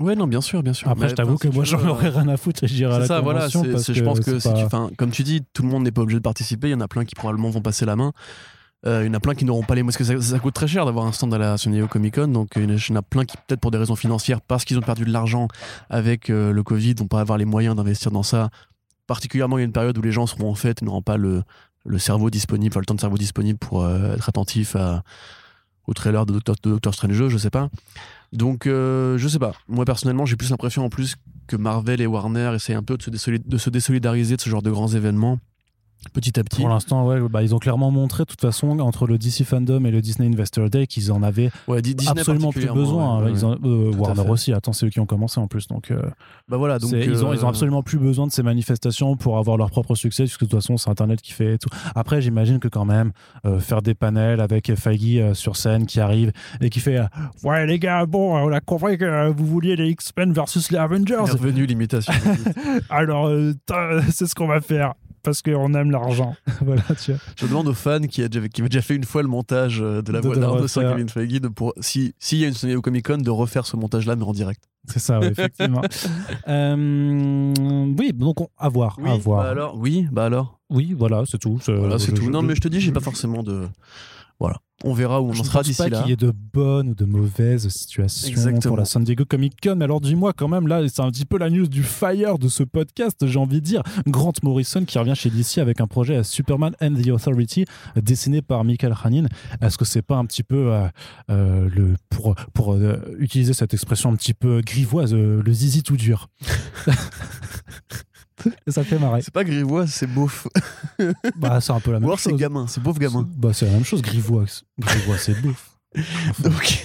Ouais, non, bien sûr, bien sûr. Après, je t'avoue que moi, j'en aurais rien à foutre et je dirais à la ça, convention. Voilà, parce que je pense que, si tu, comme tu dis, tout le monde n'est pas obligé de participer. Il y en a plein qui probablement vont passer la main. Euh, il y en a plein qui n'auront pas les moyens, parce que ça, coûte très cher d'avoir un stand à la San Comic Con. Donc il y en a plein qui, peut-être pour des raisons financières, parce qu'ils ont perdu de l'argent avec euh, le Covid, vont pas avoir les moyens d'investir dans ça. Particulièrement, il y a une période où les gens seront en fait et n'auront pas le, cerveau disponible, enfin le temps de cerveau disponible pour euh, être attentif à, au trailer de Doctor, Strange, je sais pas. Donc, je sais pas. Moi, personnellement, j'ai plus l'impression en plus que Marvel et Warner essayent un peu de se désolidariser de ce genre de grands événements petit à petit. Pour l'instant, ouais, bah, ils ont clairement montré, de toute façon, entre le DC Fandom et le Disney Investor Day, qu'ils en avaient absolument plus besoin. Euh, Warner aussi, attends, c'est eux qui ont commencé en plus. Donc, euh, bah voilà, donc ils, ont, ils ont euh, absolument plus besoin de ces manifestations pour avoir leur propre succès, puisque de toute façon, c'est Internet qui fait tout. Après, j'imagine que quand même, faire des panels avec Feige sur scène qui arrive et qui fait Ouais, les gars, bon, on a compris que vous vouliez les X-Men versus les Avengers. Bienvenue l'imitation. Alors, c'est ce qu'on va faire parce qu'on aime l'argent. voilà, tu vois. Je demande aux fans qui, a déjà, qui déjà fait une fois le montage euh, de la voix d'Arnaud sur Kevin Feige, de pour, s'il y a une San Comic Con, de refaire ce montage-là, mais en direct. C'est ça, ouais, effectivement. Euh, oui, donc on- à voir, Oui, à voir. bah alors, oui, bah alors. Oui, voilà, c'est tout. Voilà, c'est je- tout. je- Non, mais je te dis, j'ai pas forcément de. Voilà. On verra où on Je en ne sera pense d'ici pas là. qu'il y ait de bonnes ou de mauvaises situations Exactement. pour la San Diego Comic Con. Alors dis-moi quand même, là, c'est un petit peu la news du fire de ce podcast, j'ai envie de dire. Grant Morrison qui revient chez DC avec un projet à Superman and the Authority, euh, dessiné par Michael Hanin. Est-ce que c'est pas un petit peu, euh, euh, le, pour, pour euh, utiliser cette expression un petit peu grivoise, euh, le zizi tout dur? Ça me fait marrer. C'est pas grivois, c'est beauf. Bah, c'est un peu la Ou même alors c'est chose. gamin, c'est beauf gamin. Bah, c'est la même chose, grivois. Grivois, c'est beau. Enfin, Donc,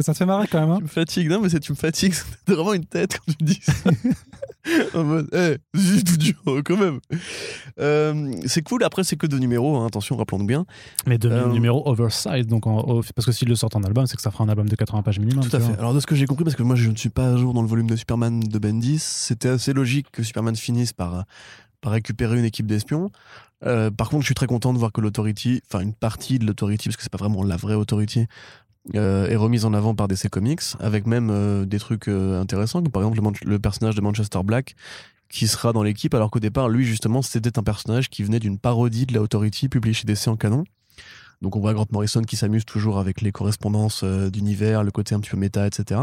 ça te fait marrer quand même, hein tu me fatigues. Non, mais c'est tu me fatigues. T'as vraiment une tête quand tu me dis ça. en mode, eh, c'est tout dur, quand même. Euh, c'est cool. Après, c'est que deux numéros. hein, attention, rappelons-nous bien. Mais de Euh, numéro oversize, donc en- au- parce que s'ils le sortent en album, c'est que ça fera un album de 80 pages minimum. Tout à fait. vois. Alors, de ce que j'ai compris, parce que moi, je ne suis pas à jour dans le volume de Superman de Bendis, c'était assez logique que Superman finisse par, par récupérer une équipe d'espions. Euh, par contre, je suis très content de voir que l'Authority, enfin une partie de l'Authority, parce que c'est pas vraiment la vraie Authority, euh, est remise en avant par DC Comics, avec même euh, des trucs euh, intéressants, comme par exemple le, personnage de Manchester Black, qui sera dans l'équipe, alors qu'au départ, lui, justement, c'était un personnage qui venait d'une parodie de la publiée chez DC en canon. Donc on voit Grant Morrison qui s'amuse toujours avec les correspondances euh, d'univers, le côté un petit peu méta, etc.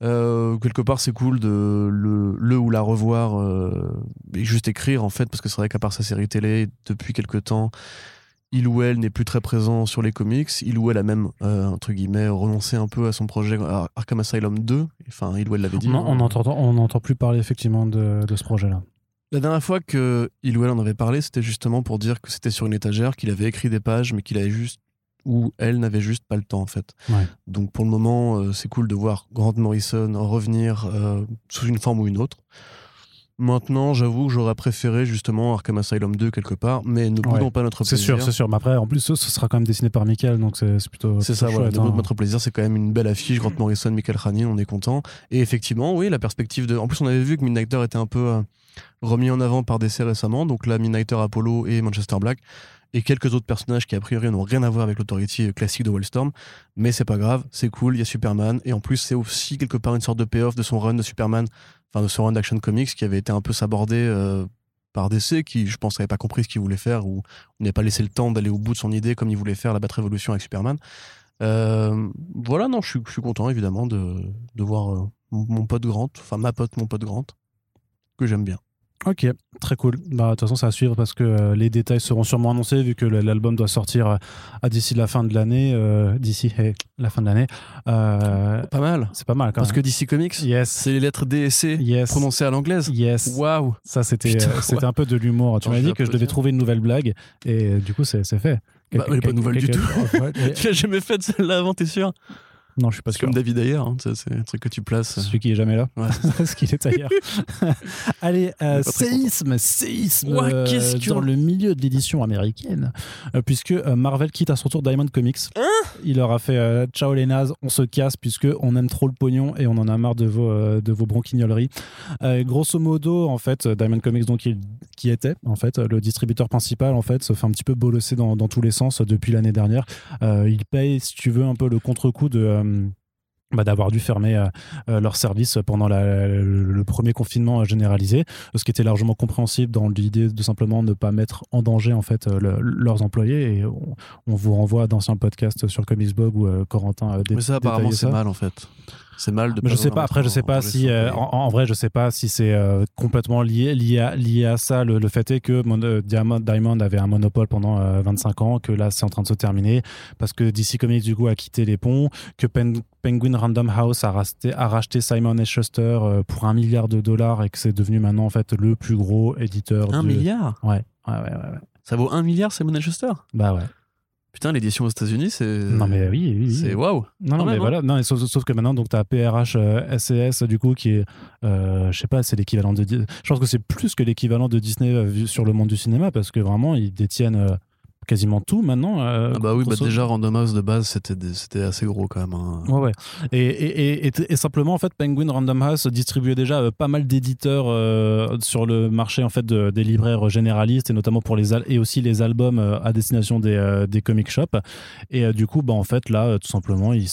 Quelque part, c'est cool de le, le ou la revoir et juste écrire en fait, parce que c'est vrai qu'à part sa série télé, depuis quelque temps, il ou elle n'est plus très présent sur les comics. Il ou elle a même, euh, entre guillemets, renoncé un peu à son projet Ar- Arkham Asylum 2. Enfin, il ou elle l'avait dit. On hein. on n'entend on plus parler effectivement de, de ce projet-là. La dernière fois que il ou elle en avait parlé, c'était justement pour dire que c'était sur une étagère, qu'il avait écrit des pages, mais qu'il avait juste ou elle n'avait juste pas le temps en fait. Ouais. Donc pour le moment, euh, c'est cool de voir Grant Morrison revenir euh, sous une forme ou une autre. Maintenant, j'avoue que j'aurais préféré justement Arkham Asylum 2 quelque part, mais ne boudons Ouais. pas notre C'est plaisir. sûr, c'est sûr. Mais après, en plus, ce, ce sera quand même dessiné par Michael, donc c'est c'est plutôt. C'est ça, voilà. hein. notre plaisir, c'est quand même une belle affiche. Grant Morrison, Michael Hanin, on est content. Et effectivement, oui, la perspective de. En plus, on avait vu que Midnighter était un peu euh, remis en avant par DC récemment. Donc là, Midnighter, Apollo et Manchester Black. Et quelques autres personnages qui, a priori, n'ont rien à voir avec l'autorité classique de Wallstorm. Mais c'est pas grave, c'est cool, il y a Superman. Et en plus, c'est aussi quelque part une sorte de payoff de son run de Superman, enfin de son run d'Action Comics qui avait été un peu sabordé euh, par DC, qui, je pense, n'avait pas compris ce qu'il voulait faire ou n'avait pas laissé le temps d'aller au bout de son idée comme il voulait faire la Bat Révolution avec Superman. Euh, voilà, non, je suis, content évidemment de, voir euh, mon pote Grant, enfin ma pote, mon pote Grant, que j'aime bien. Ok, très cool. Bah, De toute façon, ça va suivre parce que euh, les détails seront sûrement annoncés vu que l'album doit sortir euh, à d'ici la fin de l'année. euh, d'ici hey, la fin de l'année. Pas mal. c'est pas mal quand Parce que même. DC Comics, Yes. c'est les lettres D et C Yes. prononcées à l'anglaise. Yes. Waouh! Ça, c'était un peu de l'humour. Tu m'as dit que je devais trouver une nouvelle blague et du coup, c'est fait. Bah, elle est pas nouvelle du tout. Tu l'as jamais faite celle-là avant, t'es sûr? Non, je suis pas sûr. comme David Ayer, hein, c'est un truc que tu places. Celui qui est jamais là. Ouais. Parce qu'il est ailleurs. Allez, euh, séisme, séisme Ouah, euh, dans le milieu de l'édition américaine, euh, puisque euh, Marvel quitte à son tour Diamond Comics. Hein Il leur a fait euh, ciao les nazes, on se casse puisque on aime trop le pognon et on en a marre de vos euh, de vos bronquignoleries. Euh, grosso modo, en fait, Diamond Comics donc il- qui était en fait le distributeur principal en fait se fait un petit peu bolosser dans, dans tous les sens depuis l'année dernière. Euh, il paye, si tu veux, un peu le contre-coup de euh, bah, d'avoir dû fermer euh, euh, leur service pendant la- le, le premier confinement euh, généralisé, ce qui était largement compréhensible dans l'idée de simplement ne pas mettre en danger en fait euh, le- leurs employés. Et on, on vous renvoie à d'anciens podcasts sur Comicsblog où euh, Corentin a dé- Mais ça, apparemment, c'est ça. mal en fait. C'est mal de Mais je sais pas. Après, je sais pas si, euh, en, en vrai, je sais pas si c'est euh, complètement lié, lié à, lié à ça. Le, le fait est que Mon- euh, Diamond, Diamond avait un monopole pendant euh, 25 ans, que là, c'est en train de se terminer parce que DC Comics du coup a quitté les ponts, que Pen- Penguin Random House a racheté, a racheté Simon et Schuster euh, pour un milliard de dollars et que c'est devenu maintenant en fait le plus gros éditeur. Un de... milliard? Ouais, ouais, ouais, ouais, ouais. Ça vaut un milliard, c'est Manchester Bah ouais. Putain, l'édition aux États-Unis, c'est. Non mais oui, oui, oui. C'est waouh! Non, non, mais même, hein. voilà. Non, sauf, sauf que maintenant, donc, tu as PRH euh, SCS, du coup, qui est, euh, je sais pas, c'est l'équivalent de. Je pense que c'est plus que l'équivalent de Disney euh, vu sur le monde du cinéma, parce que vraiment, ils détiennent euh, quasiment tout maintenant. ah bah oui, bah déjà Random House de base, c'était, assez gros quand même. Hein. Ouais, ouais. Et, et, et, simplement, en fait, Penguin Random House distribuait déjà pas mal d'éditeurs sur le marché en fait des libraires généralistes et notamment pour les et aussi les albums à destination des, des comic shops. Et du coup, bah en fait là, tout simplement, ils,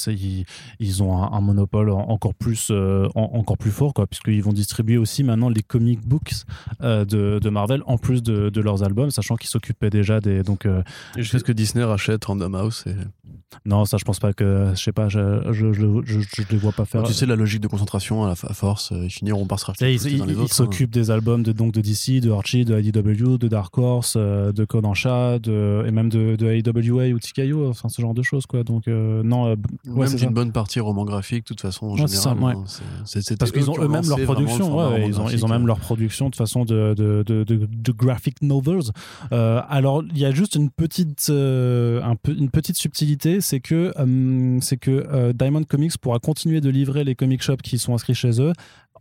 ils, ont un, monopole encore plus encore plus fort quoi, puisqu'ils vont distribuer aussi maintenant les comic books de, de, Marvel en plus de, de leurs albums, sachant qu'ils s'occupaient déjà des donc Jusqu'à ce que Disney rachète Random House. Non, ça, je pense pas que. Je sais pas, je, je, je, je, les vois pas faire. tu sais, la logique de concentration, à, force, euh, ils finiront par se racheter. Ils hein. s'occupent des albums de, donc, de DC, de Archie, de IDW, de Dark Horse, euh, de Kodansha, de, et même de, de AWA ou TKO, enfin, ce genre de choses, quoi. Donc, euh, non. Ouais, même d'une bonne partie roman graphique, de toute façon, en général. Hein, Parce qu'ils ont eux-mêmes leur production, ouais, ils, ont, ils ont même leur production, de façon, de, de, de, graphic novels. alors, il y a juste une petite, un peu, une petite subtilité c'est que, euh, que euh, Diamond Comics pourra continuer de livrer les comic shops qui sont inscrits chez eux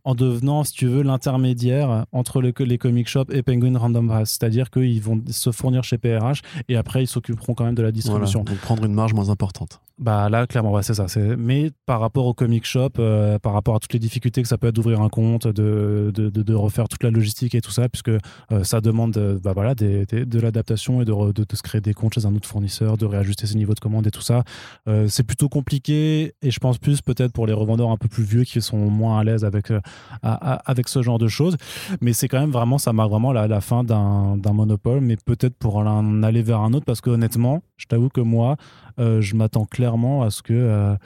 en devenant, si tu veux, l'intermédiaire entre les, les comic shops et Penguin Random House. C'est-à-dire qu'ils vont se fournir chez PRH et après, ils s'occuperont quand même de la distribution. donc prendre une marge moins importante. Bah là, clairement, ouais, c'est ça. Mais par rapport au comic shop, euh, par rapport à toutes les difficultés que ça peut être d'ouvrir un compte, de, de, de, refaire toute la logistique et tout ça, puisque euh, ça demande bah, voilà, des, de l'adaptation et de, de, se créer des comptes chez un autre fournisseur, de réajuster ses niveaux de commande et tout ça. Euh, c'est plutôt compliqué et je pense plus peut-être pour les revendeurs un peu plus vieux qui sont moins à l'aise avec, avec ce genre de choses. Mais c'est quand même vraiment, ça marque vraiment la, fin d'un monopole, mais peut-être pour en aller vers un autre parce que honnêtement, je t'avoue que moi, je m'attends clairement clairement à ce que. Euh,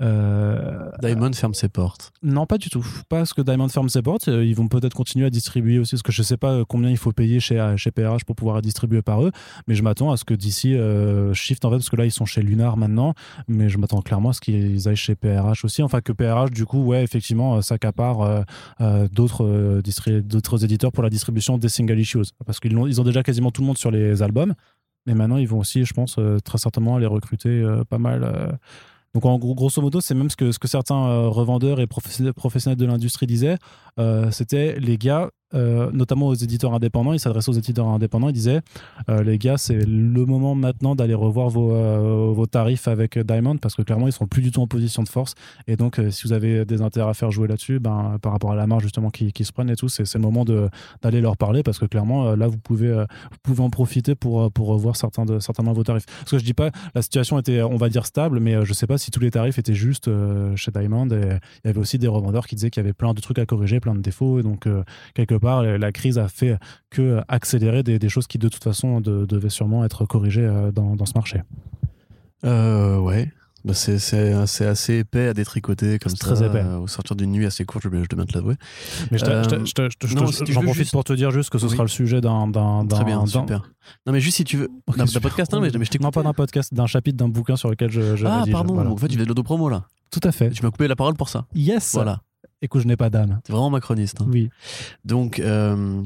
euh, Diamond ferme ses portes. Non, pas du tout. Pas ce que Diamond ferme ses portes. Euh, ils vont peut-être continuer à distribuer aussi, parce que je sais pas combien il faut payer chez, chez PRH pour pouvoir distribuer par eux. Mais je m'attends à ce que d'ici shift en fait, parce que là ils sont chez Lunar maintenant. Mais je m'attends clairement à ce qu'ils aillent chez PRH aussi. Enfin que PRH du coup, ouais, effectivement, s'accapare d'autres d'autres éditeurs pour la distribution des single issues, parce qu'ils ont, ils ont déjà quasiment tout le monde sur les albums. Mais maintenant, ils vont aussi, je pense, euh, très certainement aller recruter euh, pas mal. Euh. Donc, en gros, grosso modo, c'est même ce que, ce que certains revendeurs et professionnels de l'industrie disaient. C'était les gars, euh, notamment aux éditeurs indépendants. Il s'adressait aux éditeurs indépendants. Il disait euh, les gars, c'est le moment maintenant d'aller revoir vos, euh, vos, tarifs avec Diamond parce que clairement, ils sont plus du tout en position de force. Et donc, si vous avez des intérêts à faire jouer là-dessus, ben, par rapport à la marge justement qui, qui se prennent et tout, c'est le moment d'aller leur parler parce que clairement, là, vous pouvez, vous pouvez en profiter pour, pour revoir certains de, certainement vos tarifs. Parce que je dis pas, la situation était, on va dire, stable, mais je sais pas si tous les tarifs étaient justes chez Diamond. Il y avait aussi des revendeurs qui disaient qu'il y avait plein de trucs à corriger, plein de défauts. Et donc, quelque part, la crise a fait que accélérer des, choses qui de toute façon devaient sûrement être corrigées euh, dans, ce marché. Euh, ouais. Bah c'est, assez épais à détricoter comme ça. Très épais. au sortir d'une nuit assez courte, je, je dois te l'avouer. Mais j'en profite pour te dire juste que ce sera le sujet d'un. Très bien, super. Non, mais juste si tu veux. d'un podcast, non, mais, je Non, pas d'un podcast, d'un chapitre d'un bouquin sur lequel je. je ah, pardon, en fait, tu fais de l'autopromo là. Tout à fait. Tu m'as coupé la parole pour ça. Yes. Voilà. Écoute, je n'ai pas d'âme. C'est vraiment macroniste. Hein. Oui. Donc, euh,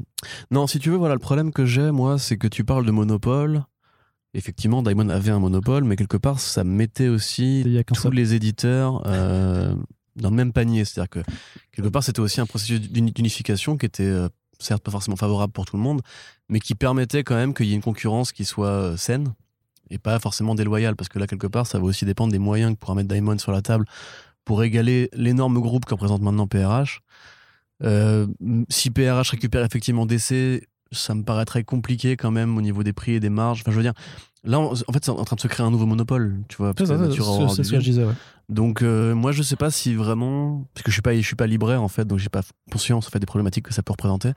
non, si tu veux, voilà, le problème que j'ai, moi, c'est que tu parles de monopole. Effectivement, Diamond avait un monopole, mais quelque part, ça mettait aussi tous les éditeurs euh, dans le même panier. C'est-à-dire que, quelque part, c'était aussi un processus d'unification qui était, euh, certes, pas forcément favorable pour tout le monde, mais qui permettait quand même qu'il y ait une concurrence qui soit saine et pas forcément déloyale. Parce que là, quelque part, ça va aussi dépendre des moyens que pourra mettre Diamond sur la table pour égaler l'énorme groupe que représente maintenant PRH. Euh, si PRH récupère effectivement DC, ça me paraîtrait compliqué quand même au niveau des prix et des marges. Enfin, je veux dire, là, en fait, c'est en train de se créer un nouveau monopole, tu vois. C'est ce que je disais, ouais. Donc, euh, moi, je sais pas si vraiment, parce que je suis pas, je suis pas libraire en fait, donc j'ai pas conscience en fait des problématiques que ça peut représenter.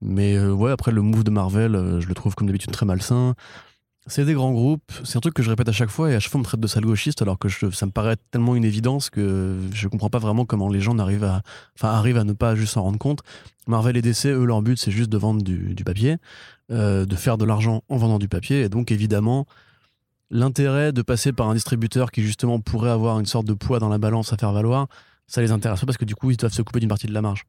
Mais euh, ouais, après le move de Marvel, je le trouve comme d'habitude très malsain. C'est des grands groupes, c'est un truc que je répète à chaque fois et à chaque fois on me traite de sale gauchiste alors que ça me paraît tellement une évidence que je comprends pas vraiment comment les gens arrivent à, enfin, arrivent à ne pas juste s'en rendre compte. Marvel et DC, eux, leur but c'est juste de vendre du, papier, euh, de faire de l'argent en vendant du papier et donc évidemment l'intérêt de passer par un distributeur qui justement pourrait avoir une sorte de poids dans la balance à faire valoir, ça les intéresse pas parce que du coup ils doivent se couper d'une partie de la marge.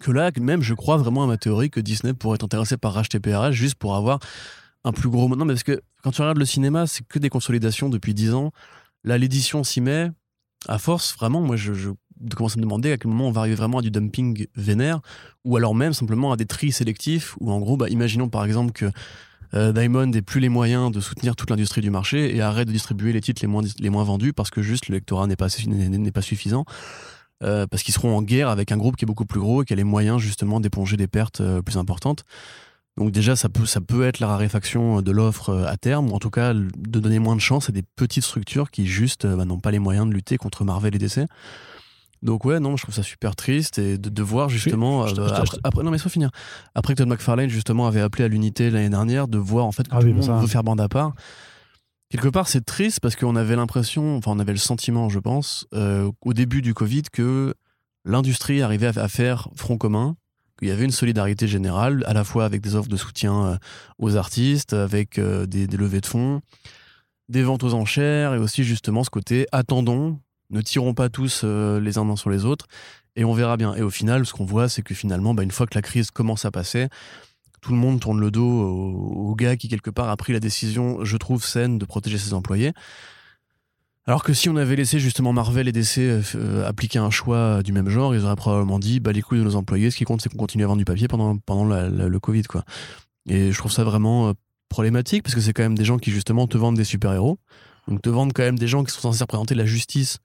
Que là, même, je crois vraiment à ma théorie que Disney pourrait être intéressé par racheter PRH juste pour avoir un plus gros. Non, mais parce que quand tu regardes le cinéma, c'est que des consolidations depuis 10 ans. Là, l'édition s'y met. À force, vraiment, moi, je, commence à me demander à quel moment on va arriver vraiment à du dumping vénère, ou alors même simplement à des tris sélectifs, où en gros, bah, imaginons par exemple que euh, Diamond n'ait plus les moyens de soutenir toute l'industrie du marché et arrête de distribuer les titres les moins, les moins vendus parce que juste le lectorat n'est pas, pas suffisant. Euh, parce qu'ils seront en guerre avec un groupe qui est beaucoup plus gros et qui a les moyens justement d'éponger des pertes euh, plus importantes. Donc déjà, ça peut, ça peut être la raréfaction de l'offre à terme, ou en tout cas de donner moins de chance à des petites structures qui juste bah, n'ont pas les moyens de lutter contre Marvel et DC. Donc ouais, non, je trouve ça super triste et de, voir justement euh, après, non mais faut finir. Après que Todd McFarlane justement avait appelé à l'unité l'année dernière, de voir en fait que ah tout le monde veut faire bande à part. Quelque part, c'est triste parce qu'on avait l'impression, enfin on avait le sentiment, je pense, euh, au début du Covid que l'industrie arrivait à, faire front commun, qu'il y avait une solidarité générale, à la fois avec des offres de soutien euh, aux artistes, avec des, des levées de fonds, des ventes aux enchères et aussi justement ce côté attendons ne tirons pas tous euh, les uns sur les autres et on verra bien. Et au final, ce qu'on voit, c'est que finalement, bah, une fois que la crise commence à passer, tout le monde tourne le dos au, gars qui, quelque part, a pris la décision, je trouve, saine de protéger ses employés. Alors que si on avait laissé justement Marvel et DC euh, appliquer un choix du même genre, ils auraient probablement dit bah les couilles de nos employés, ce qui compte c'est qu'on continue à vendre du papier pendant, pendant le Covid quoi. Et je trouve ça vraiment euh, problématique parce que c'est quand même des gens qui justement te vendent des super-héros. Donc te vendre quand même des gens qui sont censés représenter la justice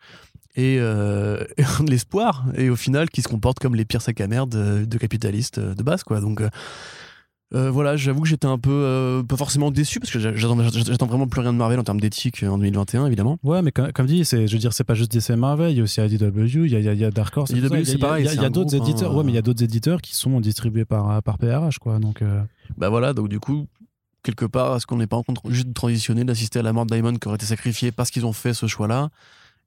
et, euh, de l'espoir, et au final qui se comportent comme les pires sacs à merde de, capitalistes euh, de base, quoi. Donc euh, voilà, j'avoue que j'étais un peu pas forcément déçu parce que j'attends vraiment plus rien de Marvel en termes d'éthique en 2021 évidemment. Ouais, mais comme, dit, c'est je veux dire c'est pas juste DC Marvel, il y a aussi IDW, il y a, il y a Dark Horse. IDW c'est pareil. Il y a, d'autres éditeurs, hein. ouais, mais il y a d'autres éditeurs qui sont distribués par par PRH quoi. Donc bah voilà, donc du coup quelque part, est-ce qu'on n'est pas en train juste de transitionner, d'assister à la mort de Diamond qui aurait été sacrifié parce qu'ils ont fait ce choix-là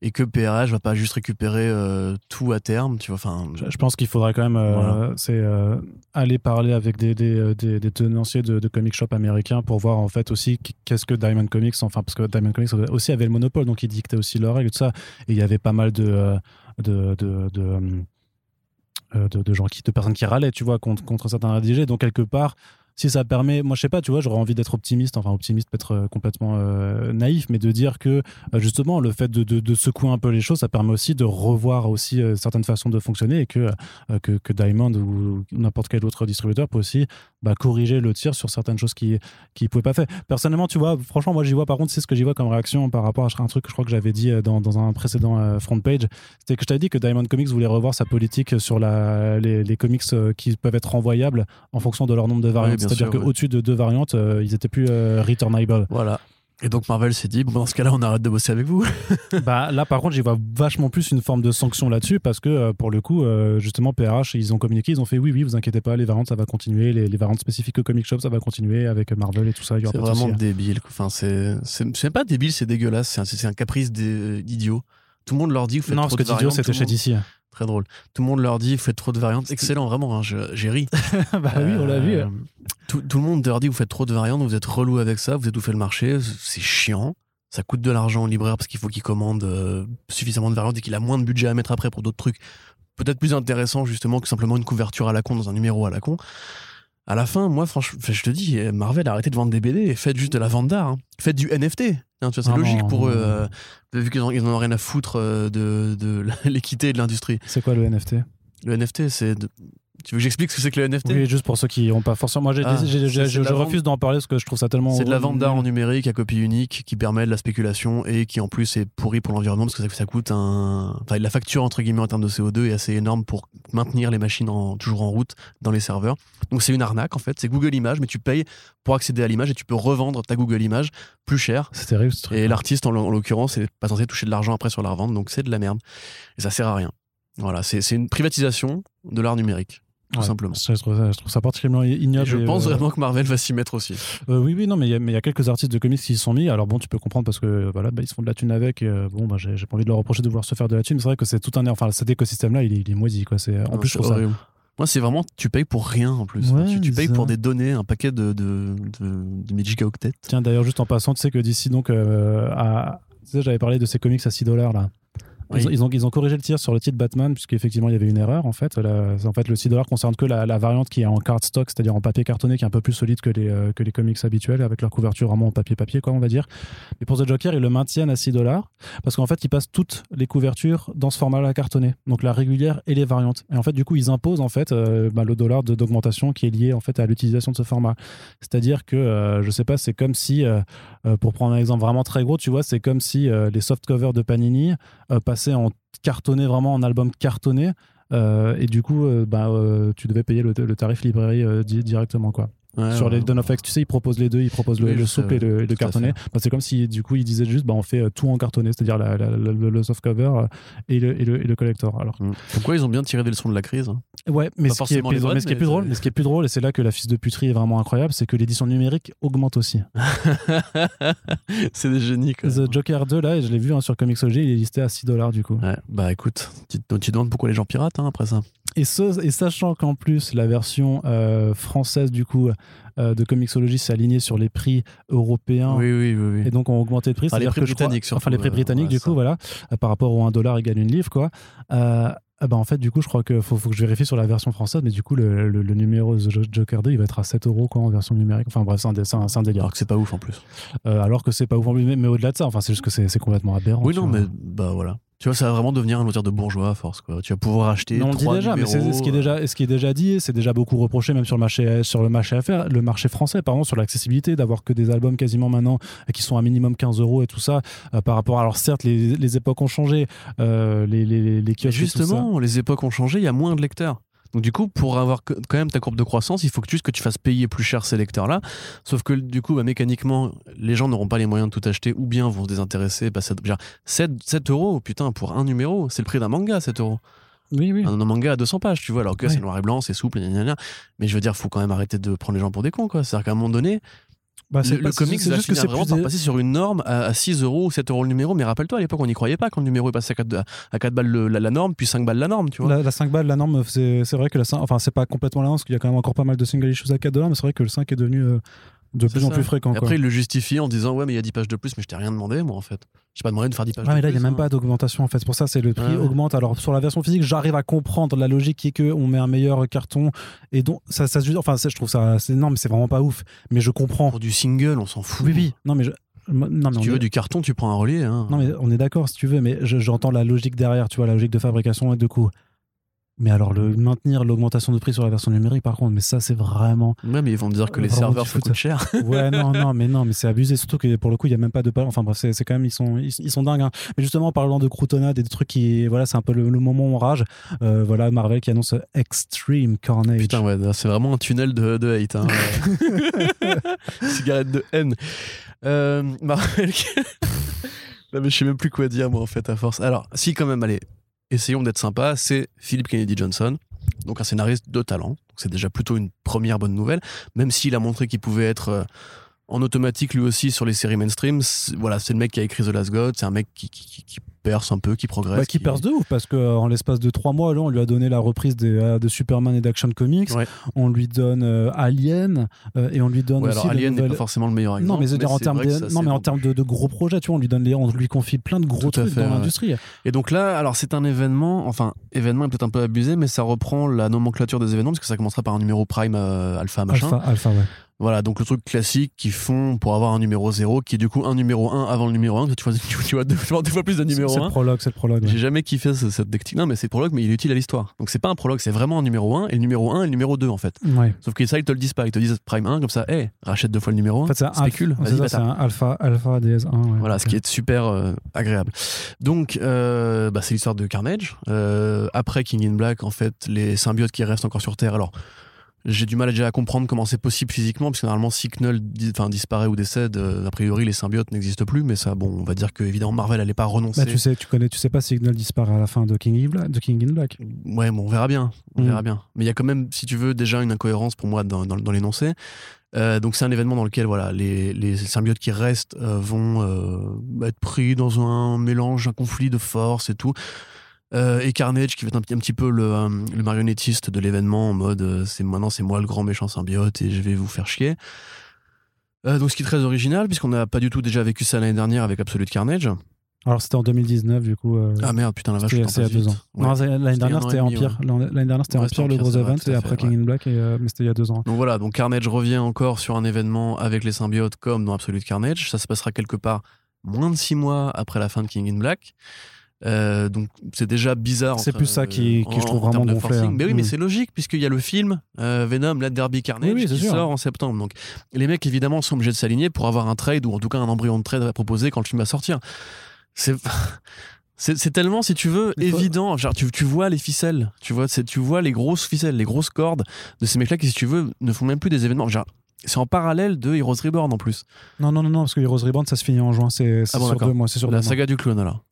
et que PRH va pas juste récupérer euh, tout à terme, tu vois. Enfin, je, pense qu'il faudrait quand même euh, c'est euh, aller parler avec des, des, des, tenanciers de, comic shop américains pour voir en fait aussi qu'est-ce que Diamond Comics, enfin parce que Diamond Comics aussi avait le monopole, donc ils dictaient aussi leurs règles et tout ça, et il y avait pas mal de de, de, de gens qui, de personnes qui râlaient, tu vois, contre, contre certains rédigés. Donc quelque part, si ça permet, moi je sais pas, tu vois, j'aurais envie d'être optimiste, enfin optimiste peut-être euh, complètement euh, naïf, mais de dire que euh, justement le fait de, de, secouer un peu les choses, ça permet aussi de revoir aussi certaines façons de fonctionner et que, que, que, Diamond ou n'importe quel autre distributeur peut aussi bah, corriger le tir sur certaines choses qui qui pouvaient pas faire. Personnellement, tu vois, franchement, moi j'y vois par contre, c'est ce que j'y vois comme réaction par rapport à un truc que je crois que j'avais dit dans, dans, un précédent front page, c'était que je t'avais dit que Diamond Comics voulait revoir sa politique sur la, les, les comics qui peuvent être renvoyables en fonction de leur nombre de variantes. C'est-à-dire qu'au-dessus de deux variantes, euh, ils étaient plus euh, returnable. Voilà. Et donc Marvel s'est dit, bon, dans ce cas-là, on arrête de bosser avec vous. bah, là, par contre, j'y vois vachement plus une forme de sanction là-dessus parce que, euh, pour le coup, justement, PRH, ils ont communiqué, ils ont fait, oui, oui, vous inquiétez pas, les variantes, ça va continuer, les, variantes spécifiques au comic shop, ça va continuer avec Marvel et tout ça. C'est vraiment débile. Enfin, c'est pas débile, c'est dégueulasse, c'est un, un, caprice d'idiot. Tout le monde leur dit, vous faites non, trop parce que d'idiot, c'était chez DC. Très drôle. Tout le monde leur dit, vous faites trop de variantes. Excellent, vraiment, hein, j'ai ri. bah oui, on l'a vu. Euh, tout, le monde leur dit, vous faites trop de variantes, vous êtes relou avec ça, vous étouffez le marché, c'est chiant. Ça coûte de l'argent au libraire parce qu'il faut qu'il commande euh, suffisamment de variantes et qu'il a moins de budget à mettre après pour d'autres trucs. Peut-être plus intéressant justement que simplement une couverture à la con dans un numéro à la con. À la fin, moi, franchement, je te dis, Marvel, arrêtez de vendre des BD et faites juste de la vente d'art. Hein. Faites du NFT. Hein, c'est ah logique pour eux, euh, vu qu'ils n'en ont rien à foutre euh, de, de l'équité de l'industrie. C'est quoi le NFT Le NFT, c'est tu veux que j'explique ce que c'est que le NFT Oui, juste pour ceux qui n'ont pas forcément. Moi, ah, je, refuse d'en parler parce que je trouve ça tellement. C'est de la vente d'art en numérique à copie unique qui permet de la spéculation et qui en plus est pourri pour l'environnement parce que ça, ça, coûte un. Enfin, la facture entre guillemets en termes de CO2 est assez énorme pour maintenir les machines en, toujours en route dans les serveurs. Donc c'est une arnaque en fait. C'est Google Images, mais tu payes pour accéder à l'image et tu peux revendre ta Google Image plus cher. C'est terrible ce truc. Et l'artiste en, l'occurrence n'est pas censé toucher de l'argent après sur la revente, donc c'est de la merde. Et ça sert à rien. Voilà, c'est une privatisation de l'art numérique tout simplement. Je trouve, ça, particulièrement ignoble. je pense euh, vraiment que Marvel va s'y mettre aussi. Euh, oui, oui, non, mais il y, a quelques artistes de comics qui s'y sont mis. Alors bon, tu peux comprendre parce que voilà, bah, ils se font de la thune avec. bon, bah, j'ai pas envie de leur reprocher de vouloir se faire de la thune. C'est vrai que c'est tout un, enfin, cet écosystème-là, il, est, il est maudit, quoi. C'est en plus, je trouve ça. Moi, c'est vraiment, tu payes pour rien en plus. tu, payes pour des données, un paquet de, de, de, Magic Octet. Tiens, d'ailleurs, juste en passant, tu sais que d'ici donc, euh, à... tu sais, j'avais parlé de ces comics à 6 dollars là. Ils, ont, corrigé le tir sur le titre Batman, puisqu'effectivement il y avait une erreur en fait. Là, en fait, le 6 dollars concerne que la, la, variante qui est en cardstock, c'est-à-dire en papier cartonné, qui est un peu plus solide que les, euh, comics habituels, avec leur couverture vraiment en papier-papier, quoi, on va dire. Mais pour The Joker, ils le maintiennent à 6 dollars, parce qu'en fait, ils passent toutes les couvertures dans ce format-là cartonné, donc la régulière et les variantes. Et en fait, du coup, ils imposent en fait euh, bah, le dollar d'augmentation qui est lié en fait à l'utilisation de ce format. C'est-à-dire que, euh, je sais pas, c'est comme si, euh, pour prendre un exemple vraiment très gros, tu vois, c'est comme si les soft covers de Panini passaient en cartonné, vraiment en album cartonné. et du coup, bah, tu devais payer le, le tarif librairie directement, quoi. Ouais, sur ouais, les Dawn of X, tu sais, ils proposent les deux, ils proposent le, Oui, le souple et le, cartonné. Bah, c'est comme si, du coup, ils disaient juste, bah, on fait euh, tout en cartonné, c'est-à-dire le, softcover euh, et le, et, le, et le collector. Alors, Pourquoi ils ont bien tiré des leçons de la crise hein? Ouais, mais ce, qui est plus, bonnes, mais ce qui est mais plus drôle, mais ce qui est plus drôle, et c'est là que la fils de puterie est vraiment incroyable, c'est que l'édition numérique augmente aussi. C'est des génies, quoi. The Joker 2, là, je l'ai vu hein, sur Comixology, il est listé à 6 dollars du coup. Ouais, bah écoute, tu, tu te demandes pourquoi les gens piratent hein, après ça. Et, ce- et sachant qu'en plus, la version euh, française, du coup, euh, de Comixology s'est alignée sur les prix européens. Oui, oui, oui. oui. Et donc, ont augmenté le prix. Enfin, les prix que crois- britanniques, surtout, Enfin, les prix euh, britanniques, ouais, du ça. coup, voilà, par rapport au 1 dollar égale une livre, quoi. Euh, ah bah en fait, du coup, je crois qu'il faut, faut que je vérifie sur la version française, mais du coup, le, le- le numéro The Jo- Joker 2, il va être à 7 euros quoi, en version numérique. Enfin bref, c'est un, dé- c'est un, c'est un délire. Alors que c'est pas ouf en plus. Euh, alors que c'est pas ouf en plus, mais, mais au-delà de ça, enfin, c'est juste que c'est complètement aberrant. Oui, non, vois. mais bah voilà. Tu vois, ça va vraiment devenir un moteur de bourgeois à force. Quoi. Tu vas pouvoir acheter. Mais on le dit trois déjà, mais c'est ce qui est euh, déjà, ce qui est déjà dit, c'est déjà beaucoup reproché même sur le marché, sur le marché affaires, le marché français, pardon, sur l'accessibilité, d'avoir que des albums quasiment maintenant euh, qui sont à minimum 15 euros et tout ça, euh, par rapport. Alors certes, les, les époques ont changé, euh, les, les, les kiosques et tout ça. justement, les époques ont changé, il y a moins de lecteurs. Donc du coup, pour avoir quand même ta courbe de croissance, il faut que juste que tu fasses payer plus cher ces lecteurs-là. Sauf que du coup, bah, mécaniquement, les gens n'auront pas les moyens de tout acheter ou bien vont se désintéresser. Bah, ça- genre, 7, 7 euros, putain, pour un numéro, c'est le prix d'un manga, 7 euros. Oui, oui. Un, un manga à 200 pages, tu vois. Alors que c'est noir et blanc, c'est souple, gna, gna, gna. mais je veux dire, faut quand même arrêter de prendre les gens pour des cons, quoi. C'est-à-dire qu'à un moment donné, Bah, le, pas- le comics c'est juste que c'est vraiment par passer sur une norme à, à 6 euros ou 7 euros le numéro. Mais rappelle-toi, à l'époque, on n'y croyait pas quand le numéro est passé à 4, à 4 balles le- la, la norme, puis 5 balles la norme, tu vois. La, la 5 balles, la norme, c'est c'est vrai que la 5, enfin, c'est pas complètement la norme, parce qu'il y a quand même encore pas mal de single issues à 4 dollars, mais c'est vrai que le 5 est devenu euh, de plus en plus fréquent. Et quoi. après, il le justifie en disant Ouais, mais il y a 10 pages de plus, mais je t'ai rien demandé, moi, en fait. J'ai pas demandé de faire 10 pages Ouais, de mais là, il n'y a même hein. pas d'augmentation en fait. C'est pour ça, c'est le prix Ouais, ouais. augmente. Alors, sur la version physique, j'arrive à comprendre la logique qui est qu'on met un meilleur carton et donc ça, ça se Enfin, ça, je trouve ça. c'est- Non, mais c'est vraiment pas ouf. Mais je comprends. Pour du single, on s'en fout. Oui, oui. Non, mais je- non, mais Si tu est- veux du carton, tu prends un relié. Hein. Non, mais on est d'accord si tu veux, mais je- j'entends la logique derrière, tu vois, la logique de fabrication et de coût. Mais alors, le maintenir l'augmentation de prix sur la version numérique, par contre, mais ça, c'est vraiment. Ouais, mais ils vont me dire que les serveurs, du ça foot. coûte cher. Ouais, non, non, mais non, mais c'est abusé. Surtout que pour le coup, il y a même pas de. pa- Enfin bref, c'est c'est quand même ils sont ils, ils sont dingues. hein. Mais justement, en parlant de croutonnade et de trucs qui, voilà, c'est un peu le, le moment où on rage. Euh, voilà, Marvel qui annonce Extreme Carnage. Putain, ouais, c'est vraiment un tunnel de, de hate. Hein. Cigarette de haine. Euh, Marvel. Non, mais je sais même plus quoi dire, moi, en fait, à force. Alors, si, quand même, allez, essayons d'être sympa. C'est Philip Kennedy Johnson, donc un scénariste de talent. C'est déjà plutôt une première bonne nouvelle, même s'il a montré qu'il pouvait être. En automatique, lui aussi, sur les séries mainstream, C'est- voilà, c'est le mec qui a écrit The Last God, c'est un mec qui, qui, qui- qui perce un peu, qui progresse. Bah, qui perce de ouf parce que euh, l'espace de trois mois, là, on lui a donné la reprise des, euh, de Superman et d'Action Comics. Ouais. On lui donne euh, Alien euh, et on lui donne Ouais, aussi alors Alien n'est pas forcément le meilleur exemple. Non, mais, dire, en termes de, non, mais en termes de, de gros projets, tu vois, on lui donne les, on lui confie plein de gros Tout trucs fait, dans ouais. l'industrie. Et donc là, alors c'est un événement, enfin, événement est peut-être un peu abusé, mais ça reprend la nomenclature des événements, parce que ça commencera par un numéro prime euh, alpha machin. Alpha, Alpha, ouais. Voilà, donc le truc classique qu'ils font pour avoir un numéro 0, qui est du coup un numéro 1 avant le numéro 1, que tu vois, tu, vois deux, fois- deux fois plus de numéro c'est le 1. prologue, c'est le prologue. ouais. J'ai jamais kiffé ce- cette technique. Non, mais c'est le prologue, mais il est utile à l'histoire. Donc c'est pas un prologue, c'est vraiment un numéro 1, et le numéro 1 et le numéro 2 en fait. Ouais. Sauf que ça, ils te le disent pas. Ils te disent prime 1, comme ça, hé, rachète deux fois le numéro 1. En fait, c'est un spécule, alpha- c'est ça, bâtard. c'est un alpha, alpha DS1. ouais. Voilà, Ok. ce qui est super euh, agréable. Donc, euh, bah, c'est l'histoire de Carnage. Euh, après King in Black, en fait, les symbiotes qui restent encore sur Terre. Alors, j'ai du mal déjà à comprendre comment c'est possible physiquement, parce que normalement, si Knull di- disparaît ou décède, euh, a priori, les symbiotes n'existent plus. Mais ça, bon, on va dire que évidemment Marvel n'allait pas renoncer. Bah, tu sais, tu connais, tu sais pas si Signal disparaît à la fin de King in Black. De King in Black. Ouais, bon, on verra bien. On Mm. verra bien. Mais il y a quand même, si tu veux, déjà une incohérence pour moi dans, dans, dans l'énoncé. Euh, donc c'est un événement dans lequel voilà les, les symbiotes qui restent euh, vont être pris dans un mélange, un conflit de forces et tout. Euh, et Carnage qui va être un, petit- un petit peu le, euh, le marionnettiste de l'événement en mode euh, c'est maintenant c'est moi le grand méchant symbiote et je vais vous faire chier. Donc ce qui est très original puisqu'on n'a pas du tout déjà vécu ça l'année dernière avec Absolute Carnage. Alors c'était en 2019 du coup. Ah merde, putain la vache. c'est passe deux ans. Ouais. L'année dernière c'était Empire. L'année l'année dernière c'était Ouais, Empire, le gros event, à et après King ouais. in Black, et, mais c'était il y a deux ans. Donc voilà, donc Carnage revient encore sur un événement avec les symbiotes comme dans Absolute Carnage. Ça se passera quelque part moins de six mois après la fin de King in Black. Euh, donc c'est déjà bizarre. C'est plus ça qui- qui je trouve vraiment gonflé, forcing. hein. Mais oui, mais Mm. c'est logique puisqu'il y a le film euh, Venom, There Be Carnage Oui, qui sûr. sort en septembre. Donc les mecs évidemment sont obligés de s'aligner pour avoir un trade ou en tout cas un embryon de trade à proposer quand le film va sortir. C'est c'est tellement, si tu veux, évident. Genre, tu, tu vois les ficelles, tu vois, tu vois les grosses ficelles, les grosses cordes de ces mecs-là qui, si tu veux, ne font même plus des événements. Genre, c'est en parallèle de Heroes Reborn en plus. Non, non, non, non, parce que Heroes Reborn ça se finit en juin, c'est Ah bon, sur deux mois. C'est sur La deux mois. saga du clone alors.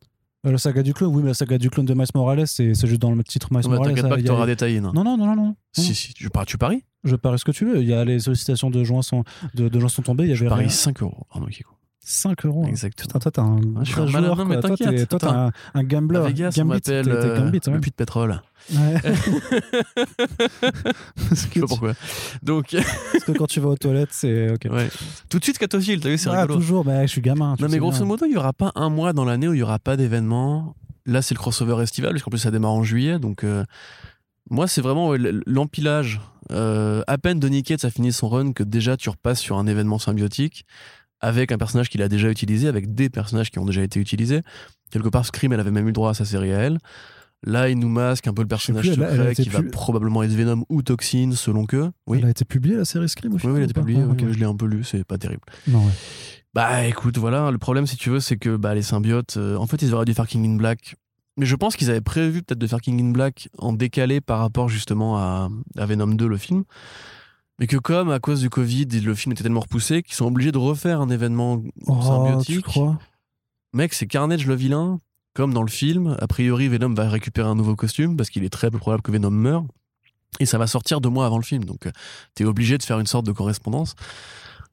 Euh, la saga du clone, oui, mais la saga du clone de Miles Morales, c'est juste dans le titre Miles Non, mais Morales. T'inquiète pas que y a- t'auras détaillé. Non. Non, non, non, non, non. Si, si, tu, tu paries Je parie ce que tu veux. Il y a les sollicitations de gens sont, de, gens sont tombés. Il y Je parie 5 euros. Pardon, Kiko. 5 euros. hein. Exactement. Putain, toi, t'es un Ah, je suis un joueur. Mais. Toi, t'es- toi, t'es un, un gambler. À Vegas, on Gambit, m'appelle t'es- t'es euh, le puits de pétrole. Ouais. Parce Je sais que, pas pourquoi. Donc, parce que quand tu vas aux toilettes, c'est ok. ouais. Tout de suite, catophile, t'as vu, c'est Ah, rigolo. toujours, mais je suis gamin. Non, mais grosso modo, il y aura pas un mois dans l'année où il y aura pas d'événement. Là, c'est le crossover estival, parce qu'en plus, ça démarre en juillet. Donc, euh, moi, c'est vraiment ouais, l'empilage. Euh, à peine Donny Cates a fini son run que déjà tu repasses sur un événement symbiotique avec un personnage qu'il a déjà utilisé, avec des personnages qui ont déjà été utilisés. Quelque part, Scream, elle avait même eu droit à sa série à elle. Là, il nous masque un peu le personnage plus, elle a- elle a secret qui va probablement être Venom ou Toxin, selon que. Oui, Elle a été publiée la série Scream oui, oui, elle a été publiée. Ah, oui, je l'ai un peu lu, c'est pas terrible. Non, ouais. Bah écoute, voilà, le problème si tu veux, c'est que bah, les symbiotes, euh, en fait, ils auraient dû faire King in Black. Mais je pense qu'ils avaient prévu peut-être de faire King in Black en décalé par rapport justement à, à Venom 2, le film. Mais que comme à cause du Covid, le film était tellement repoussé qu'ils sont obligés de refaire un événement Oh, tu symbiotique. crois? Mec, c'est Carnage le vilain, comme dans le film. A priori, Venom va récupérer un nouveau costume parce qu'il est très peu probable que Venom meure. Et ça va sortir deux mois avant le film. Donc, euh, t'es obligé de faire une sorte de correspondance.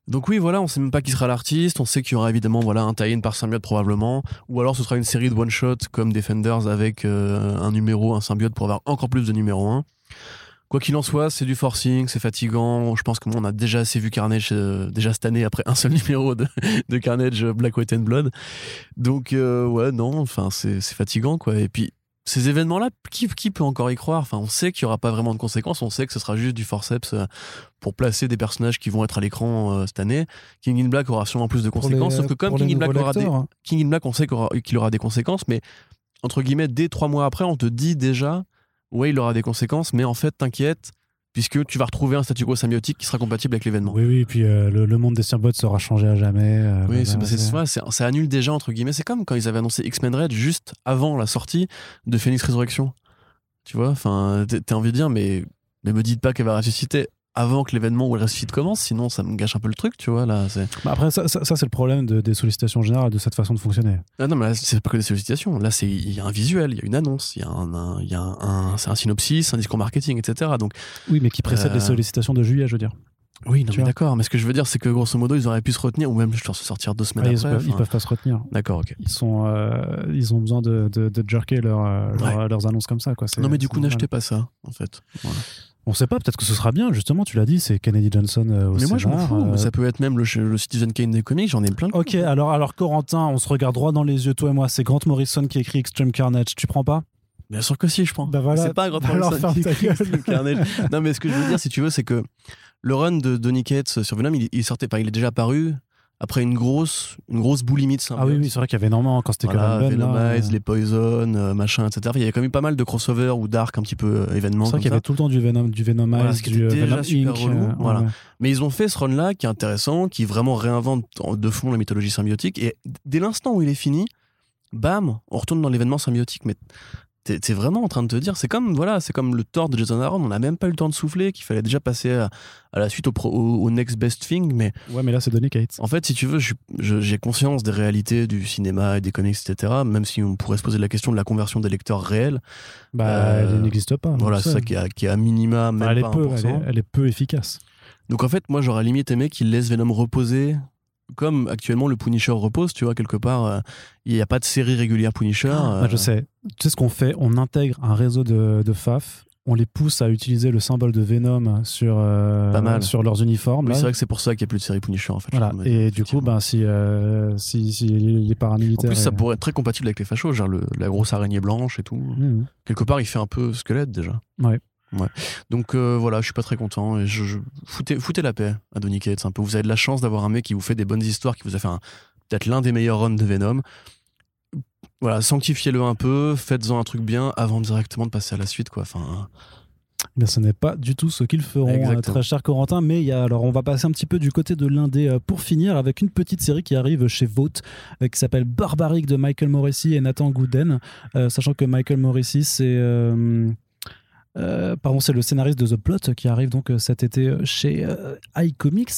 Donc oui, voilà, on sait même pas qui sera l'artiste. On sait qu'il y aura évidemment voilà un tie-in par symbiote probablement, ou alors ce sera une série de one shot comme Defenders avec euh, un numéro, un symbiote pour avoir encore plus de numéro 1. Quoi qu'il en soit, c'est du forcing, c'est fatigant. Je pense que moi, on a déjà assez vu Carnage euh, déjà cette année après un seul numéro de, de Carnage euh, Black White and Blood. Donc euh, ouais, non, enfin c'est fatigant quoi. Et puis ces événements-là, qui, qui peut encore y croire? Enfin, on sait qu'il n'y aura pas vraiment de conséquences. On sait que ce sera juste du forceps pour placer des personnages qui vont être à l'écran euh, cette année. King in Black aura sûrement plus de conséquences. les- sauf que comme les King in Black aura des, lecteurs, hein. King in Black, on sait qu'il aura, qu'il aura des conséquences, mais entre guillemets, dès trois mois après, on te dit déjà, ouais, il aura des conséquences, mais en fait, t'inquiète, puisque tu vas retrouver un statu quo symbiotique qui sera compatible avec l'événement. Oui, oui, puis euh, le, le monde des symbiotes sera changé à jamais. euh, Oui, voilà, c'est, c'est- ça annule déjà, entre guillemets. C'est comme quand ils avaient annoncé X-Men Red juste avant la sortie de Phoenix Résurrection. Tu vois, enfin, t'es- t'as envie de dire, mais, mais me dites pas qu'elle va ressusciter avant que l'événement où elle ressuscite commence, sinon ça me gâche un peu le truc, tu vois, là. Bah, après, ça, ça, ça, c'est le problème de- des sollicitations générales de cette façon de fonctionner. Ah non, mais là, c'est pas que des sollicitations. Là, c'est, il y a un visuel, il y a une annonce, il y a un, un- y a un, un- c'est un synopsis, un discours marketing, etc. Donc, Oui, mais qui précède Euh, les sollicitations de juillet, je veux dire. oui, non, mais d'accord. Mais ce que je veux dire, c'est que grosso modo, ils auraient pu se retenir, ou même je leur sortir deux semaines Ah, ils, après. peuvent, ils enfin. peuvent pas se retenir. D'accord, ok. Ils, sont, euh, ils ont besoin de, de, de jerker leur, euh, leur- leurs annonces comme ça. Quoi. Non, mais du coup, n'achetez pas ça, en fait. Voilà. On sait pas, peut-être que ce sera bien, justement, tu l'as dit, c'est Kennedy Johnson euh, au Mais moi, je m'en fous. euh, Ça peut être même le, le Citizen Kane des comics, j'en ai plein de Ok, alors, alors Corentin, on se regarde droit dans les yeux, toi et moi, c'est Grant Morrison qui écrit Extreme Carnage, tu prends pas? Bien sûr que si, je prends. Bah voilà. C'est pas Grant Bah Morrison qui écrit. Extreme Carnage. Non, mais ce que je veux dire, si tu veux, c'est que le run de Donny Cates sur Venom, il, il sortait pas, il est déjà apparu après une grosse, une grosse boulimie de Ah oui, oui, c'est vrai qu'il y avait énormément quand c'était Voilà, là, Venomize, euh, les Poison, euh, machin, etc. Il y avait quand même pas mal de crossovers ou d'arcs un petit peu euh, événements. C'est vrai qu'il y avait tout le temps du Venom, du Venomize, Voilà, du était euh, déjà Venom super Inc. relou, voilà. ouais. Mais ils ont fait ce run-là qui est intéressant, qui vraiment réinvente de fond la mythologie symbiotique. Et dès l'instant où il est fini, bam, on retourne dans l'événement symbiotique. Mais t'es vraiment en train de te dire, c'est comme voilà, c'est comme le Thor de Jason Aaron. On n'a même pas eu le temps de souffler, qu'il fallait déjà passer à, à la suite au, pro- au, au next best thing. Mais Ouais, mais là, c'est Donny Cates. en fait, si tu veux, j'ai conscience des réalités du cinéma et des comics, etc. Même si on pourrait se poser la question de la conversion des lecteurs réels. Bah, Euh, elle n'existe pas. voilà, c'est ça qui est à- qui est à minima, même Enfin, elle, est pas peu, 1%. elle, est, elle est peu efficace. Donc en fait, moi j'aurais limite aimé qu'il laisse Venom reposer comme actuellement le Punisher repose, tu vois, quelque part. euh, Il n'y a pas de série régulière Punisher. Bah, euh, je sais. Tu sais ce qu'on fait? On intègre un réseau de, de FAF. on les pousse à utiliser le symbole de Venom sur, euh, Pas mal. sur leurs uniformes. C'est vrai que c'est pour ça qu'il n'y a plus de série Punisher en fait. Voilà. Et du coup, ben, si, euh, si, si les les en paramilitaires. plus, ça pourrait être très compatible avec les fachos, genre le- la grosse araignée blanche et tout. Mhm. Quelque part, il fait un peu squelette déjà. Ouais. Ouais. Donc euh, voilà, je suis pas très content. Et je, je- foutez, foutez la paix à Donny Cates un peu. Vous avez de la chance d'avoir un mec qui vous fait des bonnes histoires, qui vous a fait un- peut-être l'un des meilleurs runs de Venom. Voilà, sanctifiez-le un peu, faites-en un truc bien avant directement de passer à la suite, quoi. Enfin, Mais ce n'est pas du tout ce qu'ils feront, Exactement. euh, très cher Corentin. Mais il y a, alors, on va passer un petit peu du côté de l'indé euh, pour finir avec une petite série qui arrive chez euh, qui s'appelle Barbaric de Michael Morrissey et Nathan Gooden. Euh, sachant que Michael Morrissey, c'est. euh, euh, pardon, c'est le scénariste de The Plot qui arrive donc euh, cet été euh, chez euh, iComics.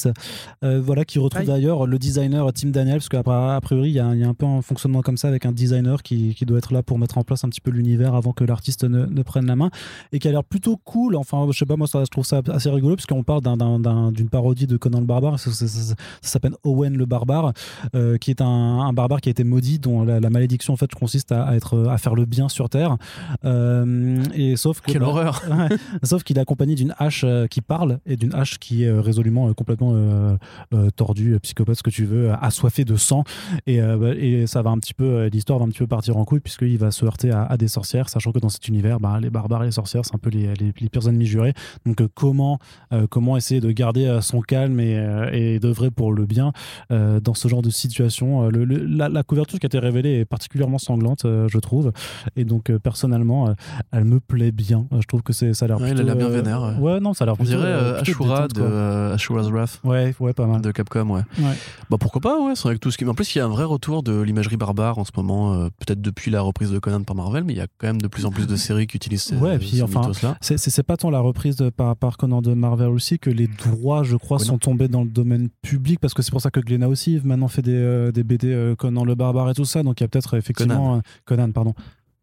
Euh, voilà, qui retrouve d'ailleurs le designer Tim Daniel, parce qu'à a priori, il y, a, il y a un peu un fonctionnement comme ça avec un designer qui, qui doit être là pour mettre en place un petit peu l'univers avant que l'artiste ne, ne prenne la main et qui a l'air plutôt cool. Enfin, je sais pas, moi, ça, je trouve ça assez rigolo puisqu'on parle d'un- d'un- d'un- d'une parodie de Conan le Barbare. Ça, ça- ça- ça s'appelle Owen le Barbare, euh, qui est un, un barbare qui a été maudit, dont la, la malédiction en fait consiste à, à être à faire le bien sur Terre. Euh, et sauf que quelle bah, horreur Sauf qu'il est accompagné d'une hache euh, qui parle et d'une hache qui est euh, résolument euh, complètement tordue, psychopathe, ce que tu veux, assoiffée de sang. Et, bah, et ça va un petit peu, l'histoire va un petit peu partir en couille puisqu'il va se heurter à, des sorcières, sachant que dans cet univers, bah, les barbares et les sorcières, c'est un peu les, les, pires ennemis jurés. Donc comment, comment essayer de garder son calme et, et d'œuvrer pour le bien dans ce genre de situation. La, couverture qui a été révélée est particulièrement sanglante, je trouve. Et donc personnellement, elle me plaît bien. Je trouve que c'est, ça a l'air Ouais, il a plutôt, l'air bien euh, vénère, ouais. Ouais, non, ça a l'air On plutôt, dirait euh, euh, plutôt Ashura détente, de Ashura's Wrath Ouais, ouais, pas mal. de Capcom, ouais. Bah pourquoi pas, ouais. C'est que tout ce qui. En plus, il y a un vrai retour de l'imagerie barbare en ce moment, peut-être depuis la reprise de Conan par Marvel, mais il y a quand même de plus en plus de séries qui utilisent ces, Ouais, et puis, enfin. C'est, pas tant la reprise de- par, par Conan de Marvel aussi que les droits, je crois, Conan. sont tombés dans le domaine public parce que c'est pour ça que Glenna aussi maintenant fait des, des BD Conan le barbare et tout ça. Donc il y a peut-être effectivement. Conan, pardon.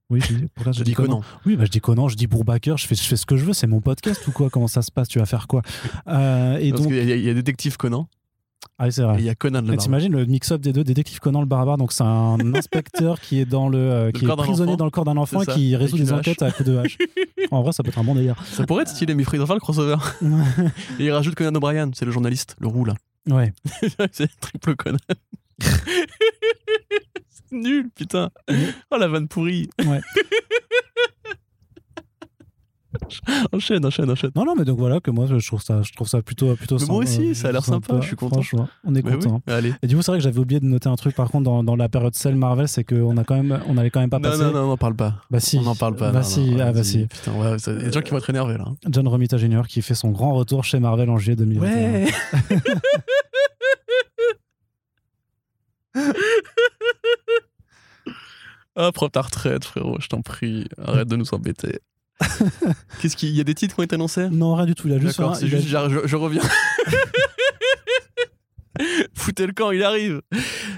Oui, je dis, pourquoi Je dis Conan. Oui, bah, je dis Conan, je dis Bourbacker, je fais, je fais ce que je veux, c'est mon podcast ou quoi? Comment ça se passe? Tu vas faire quoi? Euh, Et Parce donc, qu'il y, a- il y a Détective Conan ah, oui, c'est vrai. il y a Conan le. T'imagines le mix-up des deux, Détective Conan le barbare, donc c'est un inspecteur qui est dans le, euh, Le qui est prisonnier enfant. dans le corps d'un enfant et qui résout des enquêtes à coups de hache. en vrai, ça peut être un bon délire. Ça pourrait être stylé, mais il faudrait le crossover. Et il rajoute Conan O'Brien, c'est le journaliste, le roux là. ouais. c'est triple Conan. Nul, putain. Oh la vanne pourrie. Ouais. enchaîne, enchaîne, enchaîne. Non, non, mais donc voilà que moi je trouve ça, je trouve ça plutôt, plutôt Mais moi sympa, aussi, ça a l'air sympa, je suis content. Franchement, on est Bah oui, content. allez. Et du coup, c'est vrai que j'avais oublié de noter un truc par contre dans, dans la période Cell Marvel, c'est qu'on a quand même, on avait quand même pas Non, passé. non, non, on n'en parle pas. Bah si. On n'en parle pas. Bah non, si, non, ah bah si. Putain, ouais, il y a des gens qui vont être énervés là. John Romita Jr. qui fait son grand retour chez Marvel en juillet 2021. Ah, prends ta retraite, frérot, je t'en prie. Arrête de nous embêter. Qu'est-ce qu'il y a des titres qui ont été annoncés? Non, rien du tout. Il a juste. D'accord, un- c'est il a- juste, genre, je, je reviens. Foutez le camp, il arrive.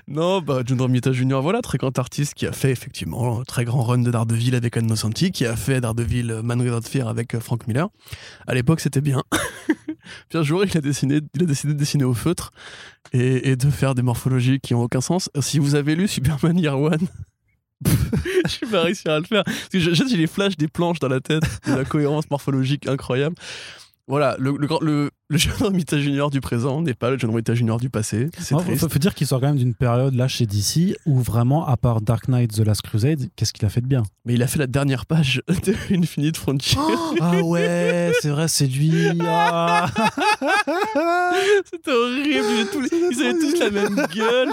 Non, bah, John Romita Jr., voilà, très grand artiste qui a fait effectivement un très grand run de Daredevil avec Anne Nocenti, qui a fait Daredevil euh, Man Without Fear avec euh, Frank Miller. À l'époque, c'était bien. Puis un jour, il a, décidé de dessiner au feutre et, de faire des morphologies qui ont aucun sens. Si vous avez lu Superman Year One, je suis pas réussi à le faire. Parce j'ai les flashs des planches dans la tête, de la cohérence morphologique incroyable. Voilà, le, le, le, le John Romita Junior du présent n'est pas le John Romita Junior du passé. Triste. faut, faut dire qu'il sort quand même d'une période là chez DC où vraiment, à part Dark Knight The Last Crusade, qu'est-ce qu'il a fait de bien? Mais il a fait la dernière page de Infinite Frontier. Ah ouais, c'est vrai, c'est lui. Ah. C'était horrible. Ils avaient, tous les- ils avaient tous la même gueule.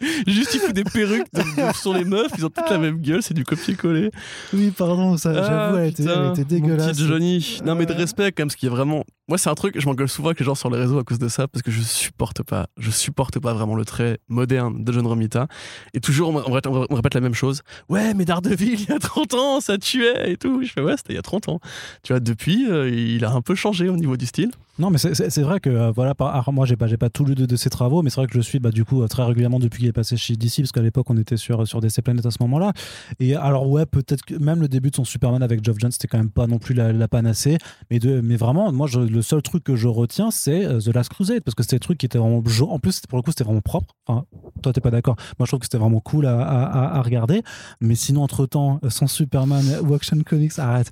Juste, ils foutent des perruques de- de- sur les meufs. Ils ont toutes la même gueule. C'est du copier-coller. Oui, pardon, ça, j'avoue, elle, était, mon dégueulasse. petit Johnny. Non, mais de Ouais. respect, quand même, parce qu'il y a vraiment. Moi, c'est un truc, je m'engueule souvent avec les gens sur les réseaux à cause de ça, parce que je supporte pas, je supporte pas vraiment le trait moderne de John Romita. Et toujours, on on répète la même chose. Ouais, mais Daredevil, il y a 30 ans, ça tuait et tout. Je fais, ouais, c'était il y a 30 ans. Tu vois, depuis, euh, il a un peu changé au niveau du style. Non, mais c'est- vrai que euh, voilà, par, alors, moi j'ai pas, pas tout lu de, de ses travaux, mais c'est vrai que je suis bah, du coup euh, très régulièrement depuis qu'il est passé chez DC, parce qu'à l'époque on était sur, sur DC Planet à ce moment-là. Et alors, ouais, peut-être que même le début de son Superman avec Geoff Johns, c'était quand même pas non plus la, panacée. Mais, mais vraiment, moi le seul truc que je retiens, c'est euh, The Last Crusade, parce que c'était des trucs qui étaient vraiment. En plus, pour le coup, c'était vraiment propre. Enfin, toi, t'es pas d'accord. Moi, je trouve que c'était vraiment cool à, à- regarder. Mais sinon, entre temps, sans Superman Action Comics, arrête.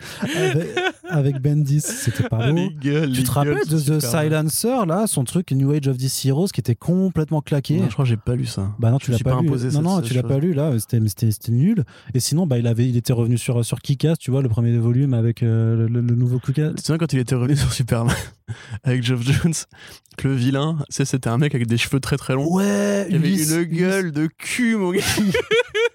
Avec Bendis, c'était pas Ah, beau. gueules, Tu te rappelles de The Silencer, là, son truc New Age of DC Heroes qui était complètement claqué? Non, je crois que j'ai pas lu ça. Bah non, tu l'as pas, pas lu. imposé Non, cette- non, cette tu l'as pas lu là. C'était, nul. Et sinon, bah il avait, il était revenu sur sur Kick-Ass, tu vois, le premier volume avec euh, le, nouveau Kick-Ass. Tu te souviens quand il était revenu sur Superman avec Geoff Jones, que le vilain, c'était un mec avec des cheveux très très longs. Ouais, Il avait une gueule de cul, mon gars.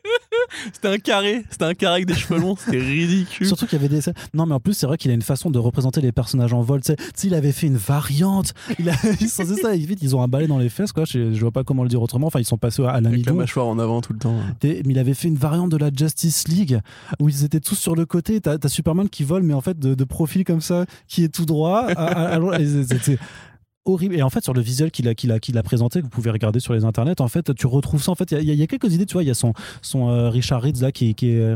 c'était un carré, c'était un carré avec des cheveux longs, c'était ridicule. Surtout qu'il y avait des. Non, mais en plus, c'est vrai qu'il a une façon de représenter les personnages en vol. Tu sais, il avait fait une variante. Il a... c'est ça, vite, ils ont un balai dans les fesses, quoi. Je, je vois pas comment le dire autrement. Enfin, ils sont passés à Avec la mâchoire en avant tout le temps. Et- Mais il avait fait une variante de la Justice League où ils étaient tous sur le côté. T'as as Superman qui vole, mais en fait de, de profil comme ça, qui est tout droit. à- à- à- et C'était horrible. Et en fait, sur le visuel qu'il a, qu'il a, qu'il a présenté, que vous pouvez regarder sur les internets, en fait, tu retrouves ça. En fait, il y, a- il y a quelques idées. Tu vois, il y a son, son euh, Richard Reed là, qui, est- qui est euh,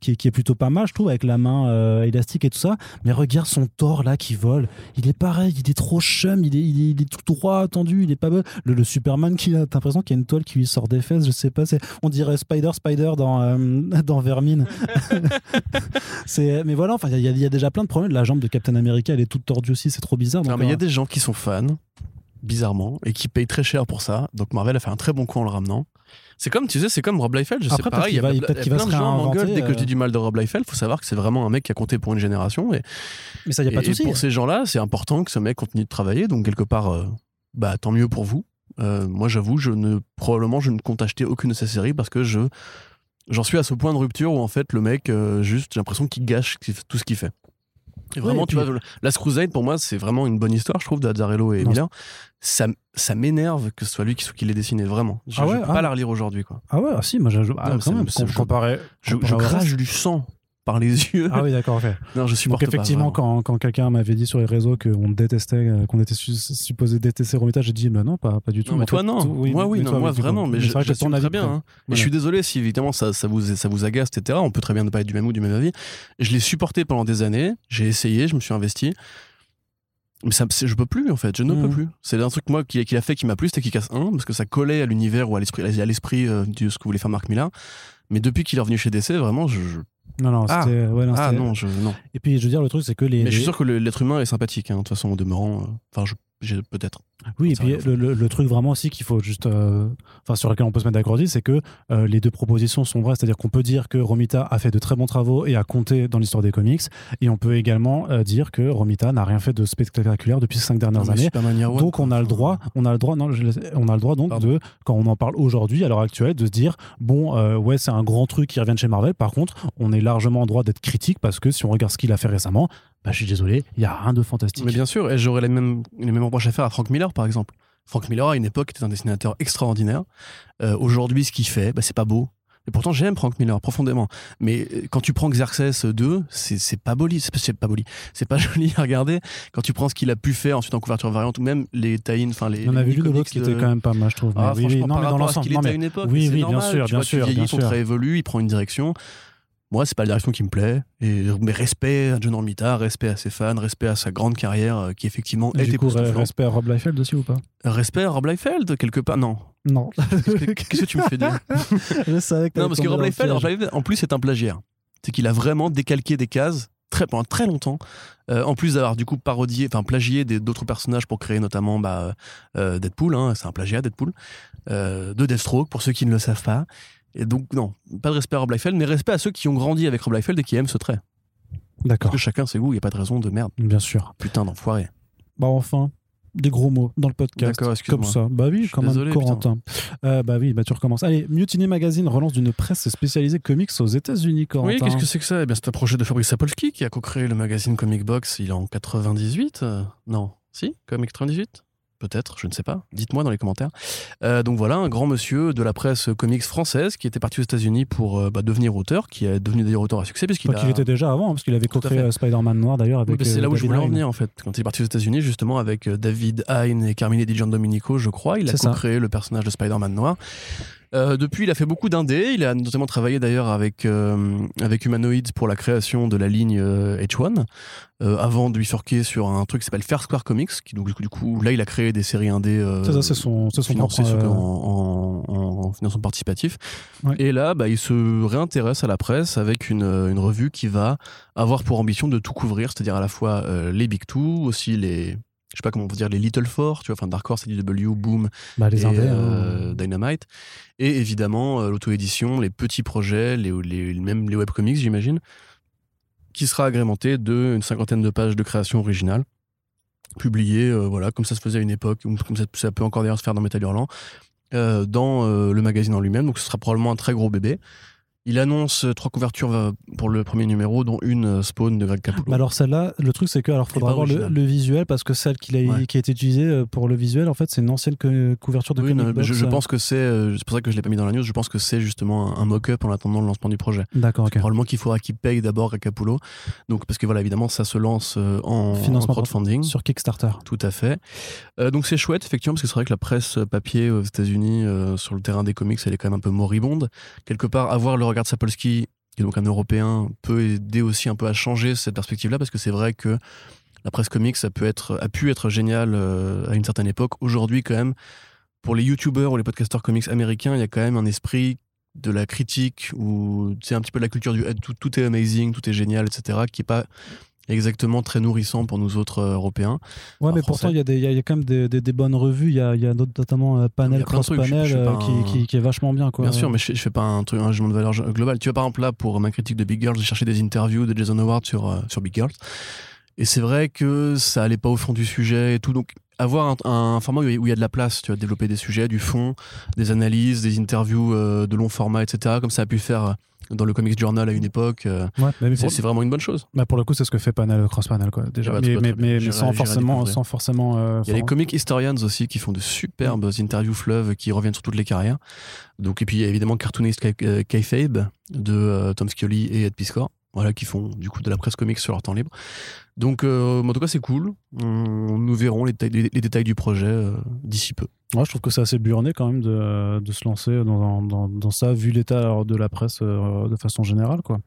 qui, est- qui est plutôt pas mal, je trouve, avec la main euh, élastique et tout ça. Mais regarde son Thor là qui vole. Il est pareil. Il est trop chum. Il est, il est, il est tout droit, tendu. Il est pas beau. Le, le Superman qui a, t'as l'impression qu'il y a une toile qui lui sort des fesses. Je sais pas. C'est, on dirait Spider, Spider dans, euh, dans Vermine. c'est, mais voilà. Enfin, il y, a- il y a déjà plein de problèmes. La jambe de Captain America, elle est toute tordue aussi. C'est trop bizarre. Non, mais il y a des gens qui sont fans, bizarrement, et qui payent très cher pour ça. Donc Marvel a fait un très bon coup en le ramenant. C'est comme, tu sais, c'est comme Rob Liefeld, je sais Après, pareil. Il y a, va- il y a va plein se de gens m'engueulent dès que je euh. dis du mal de Rob Liefeld. faut savoir que c'est vraiment un mec qui a compté pour une génération. Et, mais ça, il y a pas de souci. pour ces gens-là, c'est important que ce mec continue de travailler. Donc, quelque part, euh, bah, tant mieux pour vous. Euh, moi, j'avoue, je ne, probablement, je ne compte acheter aucune de ces séries parce que je, j'en suis à ce point de rupture où, en fait, le mec, euh, juste, j'ai l'impression qu'il gâche tout ce qu'il fait. Et vraiment, et tu vois, Last Crusade, pour moi, c'est vraiment une bonne histoire, je trouve, de Azzarello et Miller. Ça, ça m'énerve que ce soit lui qui, qui l'ait dessiné, vraiment. Je, Ah je ouais, peux ah. pas la relire aujourd'hui, quoi. Ah ouais, ah si, moi, je, ah, Non, quand même, je- comparé. Je, comparé crache du sang par les yeux. Ah oui, d'accord, ok. Non, je supporte Donc pas, effectivement, vraiment. quand, quand quelqu'un m'avait dit sur les réseaux qu'on détestait, euh, qu'on était su- supposé détester Romita, j'ai dit bah non, pas, pas du tout. Non, mais toi, fait, non. tout- moi, oui, non, toi, moi, vraiment. Mais je- vrai très bien. hein. Et Voilà. je suis désolé si évidemment ça, ça, vous, ça vous agace, etc. On peut très bien ne pas être du même ou du même avis. Je l'ai supporté pendant des années. J'ai essayé, je me suis investi. Mais ça, je peux plus en fait, je ne Mhm. peux plus. C'est un truc moi qui, qui a fait qui m'a plu, c'était qu'il casse 1 parce que ça collait à l'univers ou à l'esprit, à l'esprit euh, de ce que voulait faire Marc Millar. Mais depuis qu'il est revenu chez DC, vraiment, je, je- Non, non, Ah. c'était. ouais, non, ah non, je non. Et puis, je veux dire, le truc, c'est que les. Mais je suis sûr que l'être humain est sympathique. hein, de toute façon, au demeurant. euh, Enfin, je, peut-être. Oui, et puis le, le- le truc vraiment aussi qu'il faut juste. euh, Enfin, sur lequel on peut se mettre d'accord c'est que euh, les deux propositions sont vraies. C'est-à-dire qu'on peut dire que Romita a fait de très bons travaux et a compté dans l'histoire des comics. Et on peut également euh, dire que Romita n'a rien fait de spectaculaire depuis ces cinq dernières Non, années. One, Donc on a le droit, on a le droit, non, je on a le droit donc Pardon. de, quand on en parle aujourd'hui, à l'heure actuelle, de se dire bon, ouais, c'est un grand truc qui revient de chez Marvel. Par contre, on est largement en droit d'être critique parce que si on regarde ce qu'il a fait récemment, bah, je suis désolé, il y a rien de fantastique. Mais bien sûr, et j'aurais les mêmes, les mêmes reproches à faire à Frank Miller, par exemple. Frank Miller, à une époque, était un dessinateur extraordinaire. Euh, Aujourd'hui, ce qu'il fait, bah, c'est pas beau. Et pourtant, j'aime Frank Miller profondément. Mais euh, quand tu prends Xerxes 2, c'est c'est pas boli, c'est pas- c'est pas boli, c'est pas joli à regarder. Quand tu prends ce qu'il a pu faire ensuite en couverture variante ou même les tie enfin les. On les vu de l'autre qui était quand même pas mal, je trouve. Ah, Mais oui, oui, non, par mais dans l'ensemble, était à une époque, oui, bien sûr, bien vois, sûr, tu vieillis, bien ton sûr. trait évolue, il prend une direction. Moi, c'est pas la direction qui me plaît. Et, mais respect à John Romita, respect à ses fans, respect à sa grande carrière euh, qui effectivement Et a du coup, époustouflante. respect à Rob Liefeld aussi ou pas? Respect à Rob Liefeld, quelque part? Non. Non. Qu'est-ce que tu me fais dire? Je savais que Non, parce que Rob Liefeld, piège. Rob Liefeld, en plus, c'est un plagiaire. C'est qu'il a vraiment décalqué des cases très, pendant très longtemps. Euh, en plus d'avoir du coup parodié, enfin plagié d'autres personnages pour créer notamment bah, euh, Deadpool. hein, c'est un plagiat, Deadpool. Euh, de Deathstroke, pour ceux qui ne le savent pas. Et donc, non, pas de respect à Rob Liefeld, mais respect à ceux qui ont grandi avec Rob Liefeld et qui aiment ce trait. Parce D'accord, que chacun ses goûts, il n'y a pas de raison de merde. bien sûr. Putain d'enfoiré. Bah enfin, des gros mots dans le podcast. D'accord, excuse-moi. Comme ça. Bah oui, quand même, désolé, Corentin. Euh, bah oui, bah tu recommences. Allez, Mutiny Magazine relance d'une presse spécialisée comics aux États-Unis, Corentin. Oui, qu'est-ce que c'est que ça? Eh bien, c'est un projet de Fabrice Sapolsky qui a co-créé le magazine Comic Box. Il est en 98 euh, Non, si Comic 98 Peut-être, je ne sais pas. Dites-moi dans les commentaires. Euh, donc voilà, un grand monsieur de la presse comics française qui était parti aux États-Unis pour euh, bah, devenir auteur, qui est devenu d'ailleurs auteur à succès Enfin, a. qu'il était déjà avant, hein, parce qu'il avait co-créé euh, Spider-Man Noir d'ailleurs Oui, avec. bah, c'est là où je voulais en venir en fait. Quand il est parti aux États-Unis, justement, avec David Hine et Carmine Di Giandomenico, je crois, il a co-créé le personnage de Spider-Man noir. Euh, depuis, il a fait beaucoup d'indés. Il a notamment travaillé d'ailleurs avec, euh, avec Humanoids pour la création de la ligne euh, H1, euh, avant de bifurquer sur un truc qui s'appelle Fair Square Comics, qui donc du coup, là, il a créé des séries indés. euh, C'est ça, c'est son, son financées euh, en, en- en financement participatif. Ouais. Et là, bah, il se réintéresse à la presse avec une, une revue qui va avoir pour ambition de tout couvrir, c'est-à-dire à la fois euh, les Big Two, aussi les je sais pas comment on peut dire les Little Four, tu vois, enfin Dark Horse, CDW, Boom, Bah, les et, indés. euh, hein. Dynamite, et évidemment euh, l'auto-édition, les petits projets, les, les, même les webcomics, j'imagine, qui sera agrémenté d'une cinquantaine de pages de création originale, publiées, euh, voilà, comme ça se faisait à une époque, ou comme ça, ça peut encore d'ailleurs se faire dans Metal Hurlant, euh, dans le magazine en lui-même, donc ce sera probablement un très gros bébé. Il annonce euh, trois couvertures euh, pour le premier numéro, dont une euh, Spawn de Greg Capullo. Bah alors celle-là, le truc c'est que alors faudra voir le, le visuel parce que celle qui a, Ouais. qui a été utilisée pour le visuel en fait c'est une ancienne co- couverture de Oui, comic non, mais box, je, je pense que c'est, c'est pour ça que je l'ai pas mis dans la news, je pense que c'est justement un, un mock-up en attendant le lancement du projet. D'accord, ok. Probablement qu'il faudra qu'il paye d'abord à Capullo. Donc, parce que voilà, évidemment, ça se lance en, crowdfunding. Sur Kickstarter. Tout à fait. Euh, donc c'est chouette, effectivement, parce que c'est vrai que la presse papier aux États-Unis, euh, sur le terrain des comics, elle est quand même un peu moribonde. Quelque part, avoir le regard de Sapolsky, qui est donc un Européen, peut aider aussi un peu à changer cette perspective-là, parce que c'est vrai que la presse comics, ça peut être, a pu être génial euh, à une certaine époque. Aujourd'hui, quand même, pour les youtubeurs ou les podcasteurs comics américains, il y a quand même un esprit de la critique ou c'est un petit peu la culture du tout, tout est amazing, tout est génial, etc., qui est pas exactement très nourrissant pour nous autres euh, Européens. Ouais, mais pourtant il y, a y y quand même des, des- des bonnes revues. Il y a, y notamment euh, Panel a Cross trucs, je- je Panel qui, un- qui- qui est vachement bien quoi. Bien sûr, mais je, je fais pas un truc, un jugement de valeur global. Tu vois, par exemple, là, pour ma critique de Big Girls, j'ai cherché des interviews de Jason Howard sur, euh, sur Big Girls. Et c'est vrai que ça allait pas au fond du sujet et tout. Donc, avoir un, un format où il y a- de la place, tu vois, développer des sujets, du fond, des analyses, des interviews euh, de long format, etc., comme ça a pu faire dans le Comics Journal à une époque, euh, Ouais, c'est vraiment une bonne chose. bah, pour le coup c'est ce que fait Panel Cross Panel quoi. Déjà, Ah bah, mais, sans forcément, sans forcément. euh, Il y a les Comic Historians aussi qui font de superbes interviews fleuves qui reviennent sur toutes les carrières. Donc, et puis il y a évidemment Cartoonist euh, Kayfabe de euh, Tom Scully et Ed Piscor, voilà, qui font du coup de la presse comics sur leur temps libre. Donc en tout cas c'est cool. On- nous verrons les, détails- les- les détails du projet d'ici peu. Ouais, je trouve que c'est assez burné quand même de, de se lancer dans, dans, dans ça vu l'état de la presse euh, de façon générale quoi.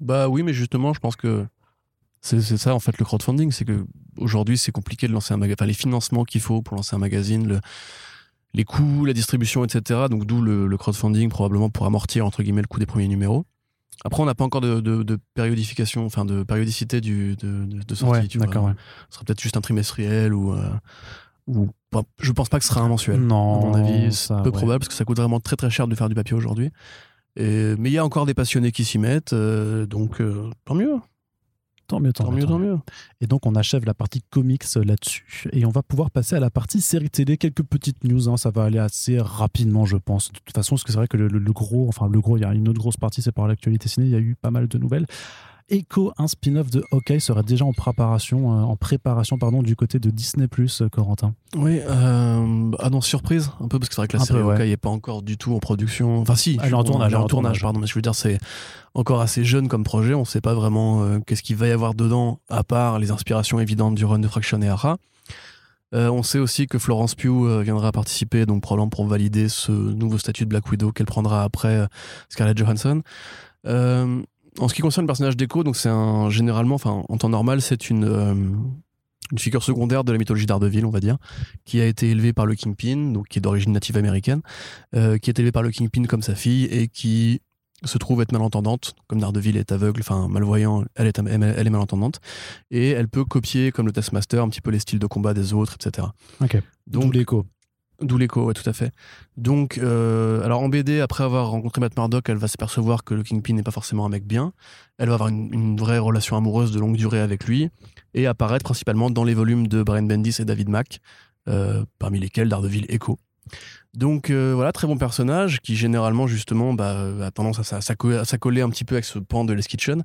Bah oui, mais justement, je pense que c'est ça en fait le crowdfunding, c'est que aujourd'hui c'est compliqué de lancer un magazine, enfin les financements qu'il faut pour lancer un magazine, le- les coûts, la distribution, etc. Donc d'où le, le crowdfunding probablement pour amortir entre guillemets le coût des premiers numéros. Après, on n'a pas encore de, de- de périodification, enfin de périodicité du, de, de, sortie. Ouais, tu vois. d'accord. ouais. Ce sera peut-être juste un trimestriel ou, euh, ou pas- je pense pas que ce sera un mensuel. Non, à mon avis, c'est peu ouais. probable parce que ça coûte vraiment très très cher de faire du papier aujourd'hui. Et- Mais il y a encore des passionnés qui s'y mettent, euh, donc euh, tant mieux, Tant mieux, tant, tant mieux, tant mieux. Et donc, on achève la partie comics euh, là-dessus. Et on va pouvoir passer à la partie série télé. Quelques petites news. hein, ça va aller assez rapidement, je pense. De toute façon, parce que c'est vrai que le, le- le gros, enfin, le gros, il y a une autre grosse partie, c'est par l'actualité ciné. Il y a eu pas mal de nouvelles. Echo, un spin-off de Hawkeye, serait déjà en préparation, euh, en préparation pardon, du côté de Disney, euh, Corentin. Oui, euh, ah non, surprise, un peu, parce que c'est vrai que la Un série peu, ouais. Hawkeye n'est pas encore du tout en production. Enfin, si, Elle est en tournage, en tournage, tournage. pardon, mais je veux dire, c'est encore assez jeune comme projet. On ne sait pas vraiment euh, qu'est-ce qu'il va y avoir dedans, à part les inspirations évidentes du run de Fraction et Ara. Euh, on sait aussi que Florence Pugh euh, viendra participer, donc probablement pour valider ce nouveau statut de Black Widow qu'elle prendra après euh, Scarlett Johansson. En ce qui concerne le personnage d'Echo, donc c'est un généralement, enfin en temps normal, c'est une euh, une figure secondaire de la mythologie d'Ardeville, on va dire, qui a été élevée par le Kingpin, donc qui est d'origine native américaine, euh, qui est élevée par le Kingpin comme sa fille et qui se trouve être malentendante, comme Daredevil est aveugle, enfin malvoyant, elle est, elle est malentendante, et elle peut copier, comme le Taskmaster, un petit peu les styles de combat des autres, etc. Ok. Donc, l'écho. D'où l'écho, tout à fait. Donc, euh, alors en BD, après avoir rencontré Matt Murdock, elle va s'apercevoir que le Kingpin n'est pas forcément un mec bien. Elle va avoir une, vraie relation amoureuse de longue durée avec lui et apparaître principalement dans les volumes de Brian Bendis et David Mack, euh, parmi lesquels Daredevil Echo. Donc euh, voilà, très bon personnage qui généralement justement bah, a tendance à s'accoler un petit peu avec ce pan de Les Kitchen.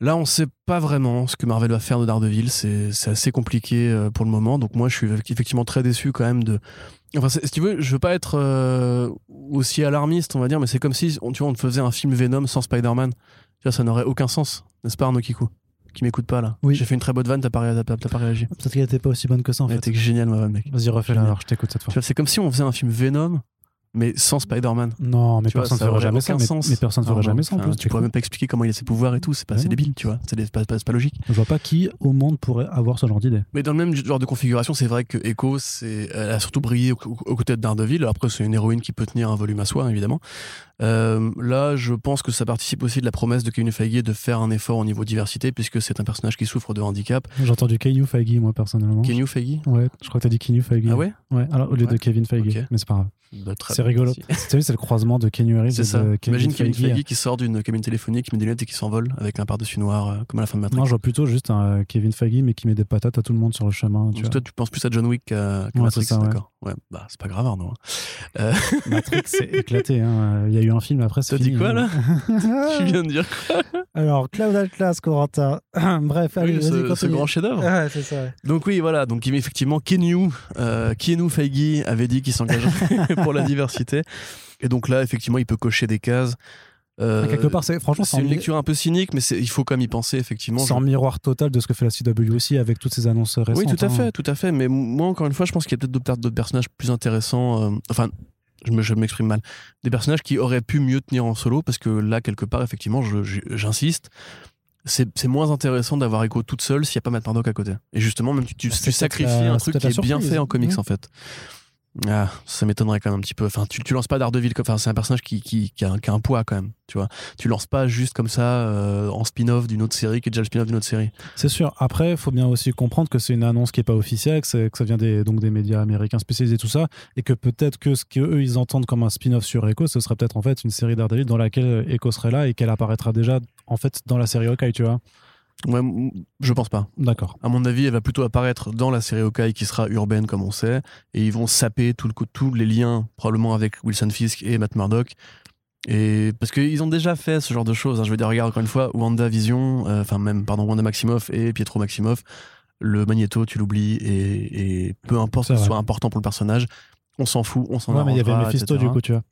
Là, on sait pas vraiment ce que Marvel va faire de Daredevil. C'est c'est assez compliqué euh, pour le moment. Donc moi, je suis effectivement très déçu quand même de. Enfin, si tu veux, je veux pas être euh, aussi alarmiste, on va dire, mais c'est comme si on, tu vois, on faisait un film Venom sans Spider-Man. Tu vois, ça n'aurait aucun sens, n'est-ce pas, Arnaud Kikou Qui m'écoute pas là? Oui. J'ai fait une très bonne vanne, t'as pas, ré- t'as- t'as pas réagi. Peut-être qu'elle n'était pas aussi bonne que ça en Elle fait. était géniale, ma vanne, mec. Vas-y, refais-la Génial. alors, je t'écoute cette Tu fois. vois, c'est comme si on faisait un film Venom, mais sans Spider-Man. Non, mais Tu personne ne aurait jamais ça. Mais, personne ne ferait Enfin, jamais ça en plus. Tu pourrais même pas expliquer comment il a ses pouvoirs et tout, c'est pas, Ouais, débile, tu vois, c'est pas, pas logique. Je vois pas qui au monde pourrait avoir ce genre d'idée. Mais dans le même genre de configuration, c'est vrai que Echo, c'est, elle a surtout brillé au- au- aux côtés de Daredevil. Après, c'est une héroïne qui peut tenir un volume à soi, évidemment. Euh, là, je pense que ça participe aussi de la promesse de Kevin Feige de faire un effort au niveau diversité, puisque c'est un personnage qui souffre de handicap. J'ai entendu Kenyu Feige, moi, personnellement. Kenyu Feige? Ouais, je crois que t'as dit Kenyu Feige. Ah ouais? Ouais, alors, au lieu de. Kevin Feige. Ok. Mais c'est pas grave. Bah, rigolo. Tu vu, c'est le croisement de Reeves C'est et ça. de Kevin Imagine Kevin Feige. Qui sort d'une cabine téléphonique, met des lunettes et qui s'envole avec un par-dessus noir, euh, comme à la fin de Matrix. Non, je vois plutôt juste un euh, Kevin Feige, mais qui met des patates à tout le monde sur le chemin. Tu Donc, toi, tu penses plus à John Wick qu'à Ouais, Matrix, d'accord. Ouais. bah c'est pas grave, Arnaud. hein. vois. Matrix, c'est éclaté. hein. Il y a eu un film après, T'as dit quoi, là Tu viens de dire Alors, Cloud Atlas, Corentin. Bref, allez, oui, vas-y, ce, ce grand chef-d'œuvre. Ouais, c'est ça. ouais. Donc oui, voilà. Donc effectivement, Kenyu, euh, Keanu Feige avait dit qu'il s'engagerait pour la diversité. Et donc là, effectivement, il peut cocher des cases. Euh, Ah, Quelque part, c'est franchement, c'est une lecture un peu cynique, mais il faut quand même y penser, effectivement. c'est en miroir total de ce que fait la CW aussi avec toutes ces annonces récentes. Oui, tout à hein. fait, tout à fait. Mais moi, encore une fois, je pense qu'il y a peut-être d'autres personnages plus intéressants. euh, enfin, je me- je m'exprime mal. Des personnages qui auraient pu mieux tenir en solo, parce que là, quelque part, effectivement, j'insiste. C'est moins intéressant d'avoir Echo toute seule s'il n'y a pas Matt Murdock à côté. Et justement, même tu, tu, sacrifies la- un truc qui est bien fait en comics, Mmh. en fait. Ah, ça m'étonnerait quand même un petit peu. Enfin, tu, tu lances pas Daredevil comme. Enfin, c'est un personnage qui, a, un- poids quand même. Tu vois, tu lances pas juste comme ça euh, en spin-off d'une autre série qui est déjà le spin-off d'une autre série. C'est sûr. Après, il faut bien aussi comprendre que c'est une annonce qui n'est pas officielle, que, ça vient des, donc des médias américains spécialisés, tout ça, et que peut-être que ce qu'eux, ils entendent comme un spin-off sur Echo, ce serait peut-être en fait une série Daredevil dans laquelle Echo serait là et qu'elle apparaîtra déjà en fait dans la série Hawkeye, tu vois. Ouais, je pense pas. D'accord. À mon avis, elle va plutôt apparaître dans la série Hawkeye qui sera urbaine comme on sait, et ils vont saper tout le, tous les liens probablement avec Wilson Fisk et Matt Murdock. Et parce qu'ils ont déjà fait ce genre de choses. hein. Je veux dire, regarde encore une fois, Wanda Vision, euh, enfin même pardon Wanda Maximoff et Pietro Maximoff, le magnéto, tu l'oublies et, et peu importe que ce soit important pour le personnage, on s'en fout, on s'en Ouais, mais il y avait Mephisto etc. du coup, tu vois.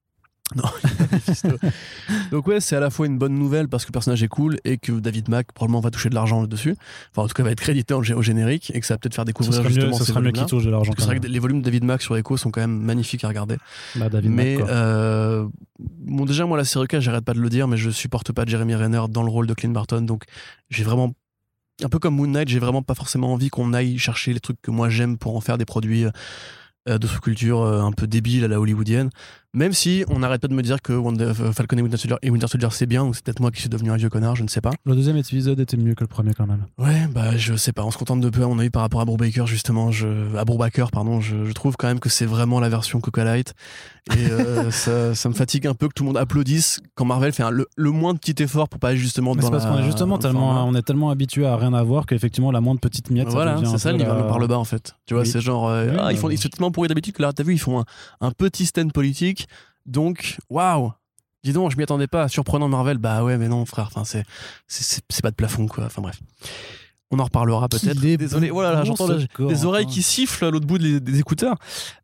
Mephisto. Donc ouais, c'est à la fois une bonne nouvelle parce que le personnage est cool et que David Mack probablement va toucher de l'argent dessus. Enfin, en tout cas, va être crédité au générique et que ça va peut-être faire Ce découvrir mieux, justement ce ces serait mieux qu'il touche de l'argent. C'est vrai que les volumes de David Mack sur Echo sont quand même magnifiques à regarder. Bah, David mais Mack, euh, bon, déjà moi la série j'arrête pas de le dire, mais je supporte pas Jeremy Renner dans le rôle de Clint Barton. Donc j'ai vraiment un peu comme Moon Knight, j'ai vraiment pas forcément envie qu'on aille chercher les trucs que moi j'aime pour en faire des produits euh, de sous-culture euh, un peu débiles à la hollywoodienne. Même si on n'arrête pas de me dire que Wonder- euh, Falcon et Winter Soldier, Soldier c'est bien, ou c'est peut-être moi qui suis devenu un vieux connard, je ne sais pas. Le deuxième épisode était mieux que le premier quand même. Ouais, bah je sais pas, on se contente de peu à mon avis par rapport à Brubaker justement, je, à Brubaker pardon, je, je trouve quand même que c'est vraiment la version Coca Light et euh, ça, ça me fatigue un peu que tout le monde applaudisse quand Marvel fait un- le, le moins de petit effort pour pas justement Mais dans c'est parce qu'on est justement le tellement, format. on est tellement habitué à rien avoir qu'effectivement la moindre petite miette. Voilà, c'est ça niveau la- par le bas en fait. Tu vois, Oui. c'est genre euh, Oui, ah, ils font ils sont tellement pourris d'habitude que là t'as vu ils font un, un petit stand politique donc waouh. Dis donc, je m'y attendais pas. Surprenant Marvel. Bah ouais, mais non, frère. Enfin, c'est pas de plafond, quoi. Enfin bref. On en reparlera peut-être. Désolé. Voilà, j'entends ce des- corps, oreilles hein. qui sifflent à l'autre bout des, des écouteurs.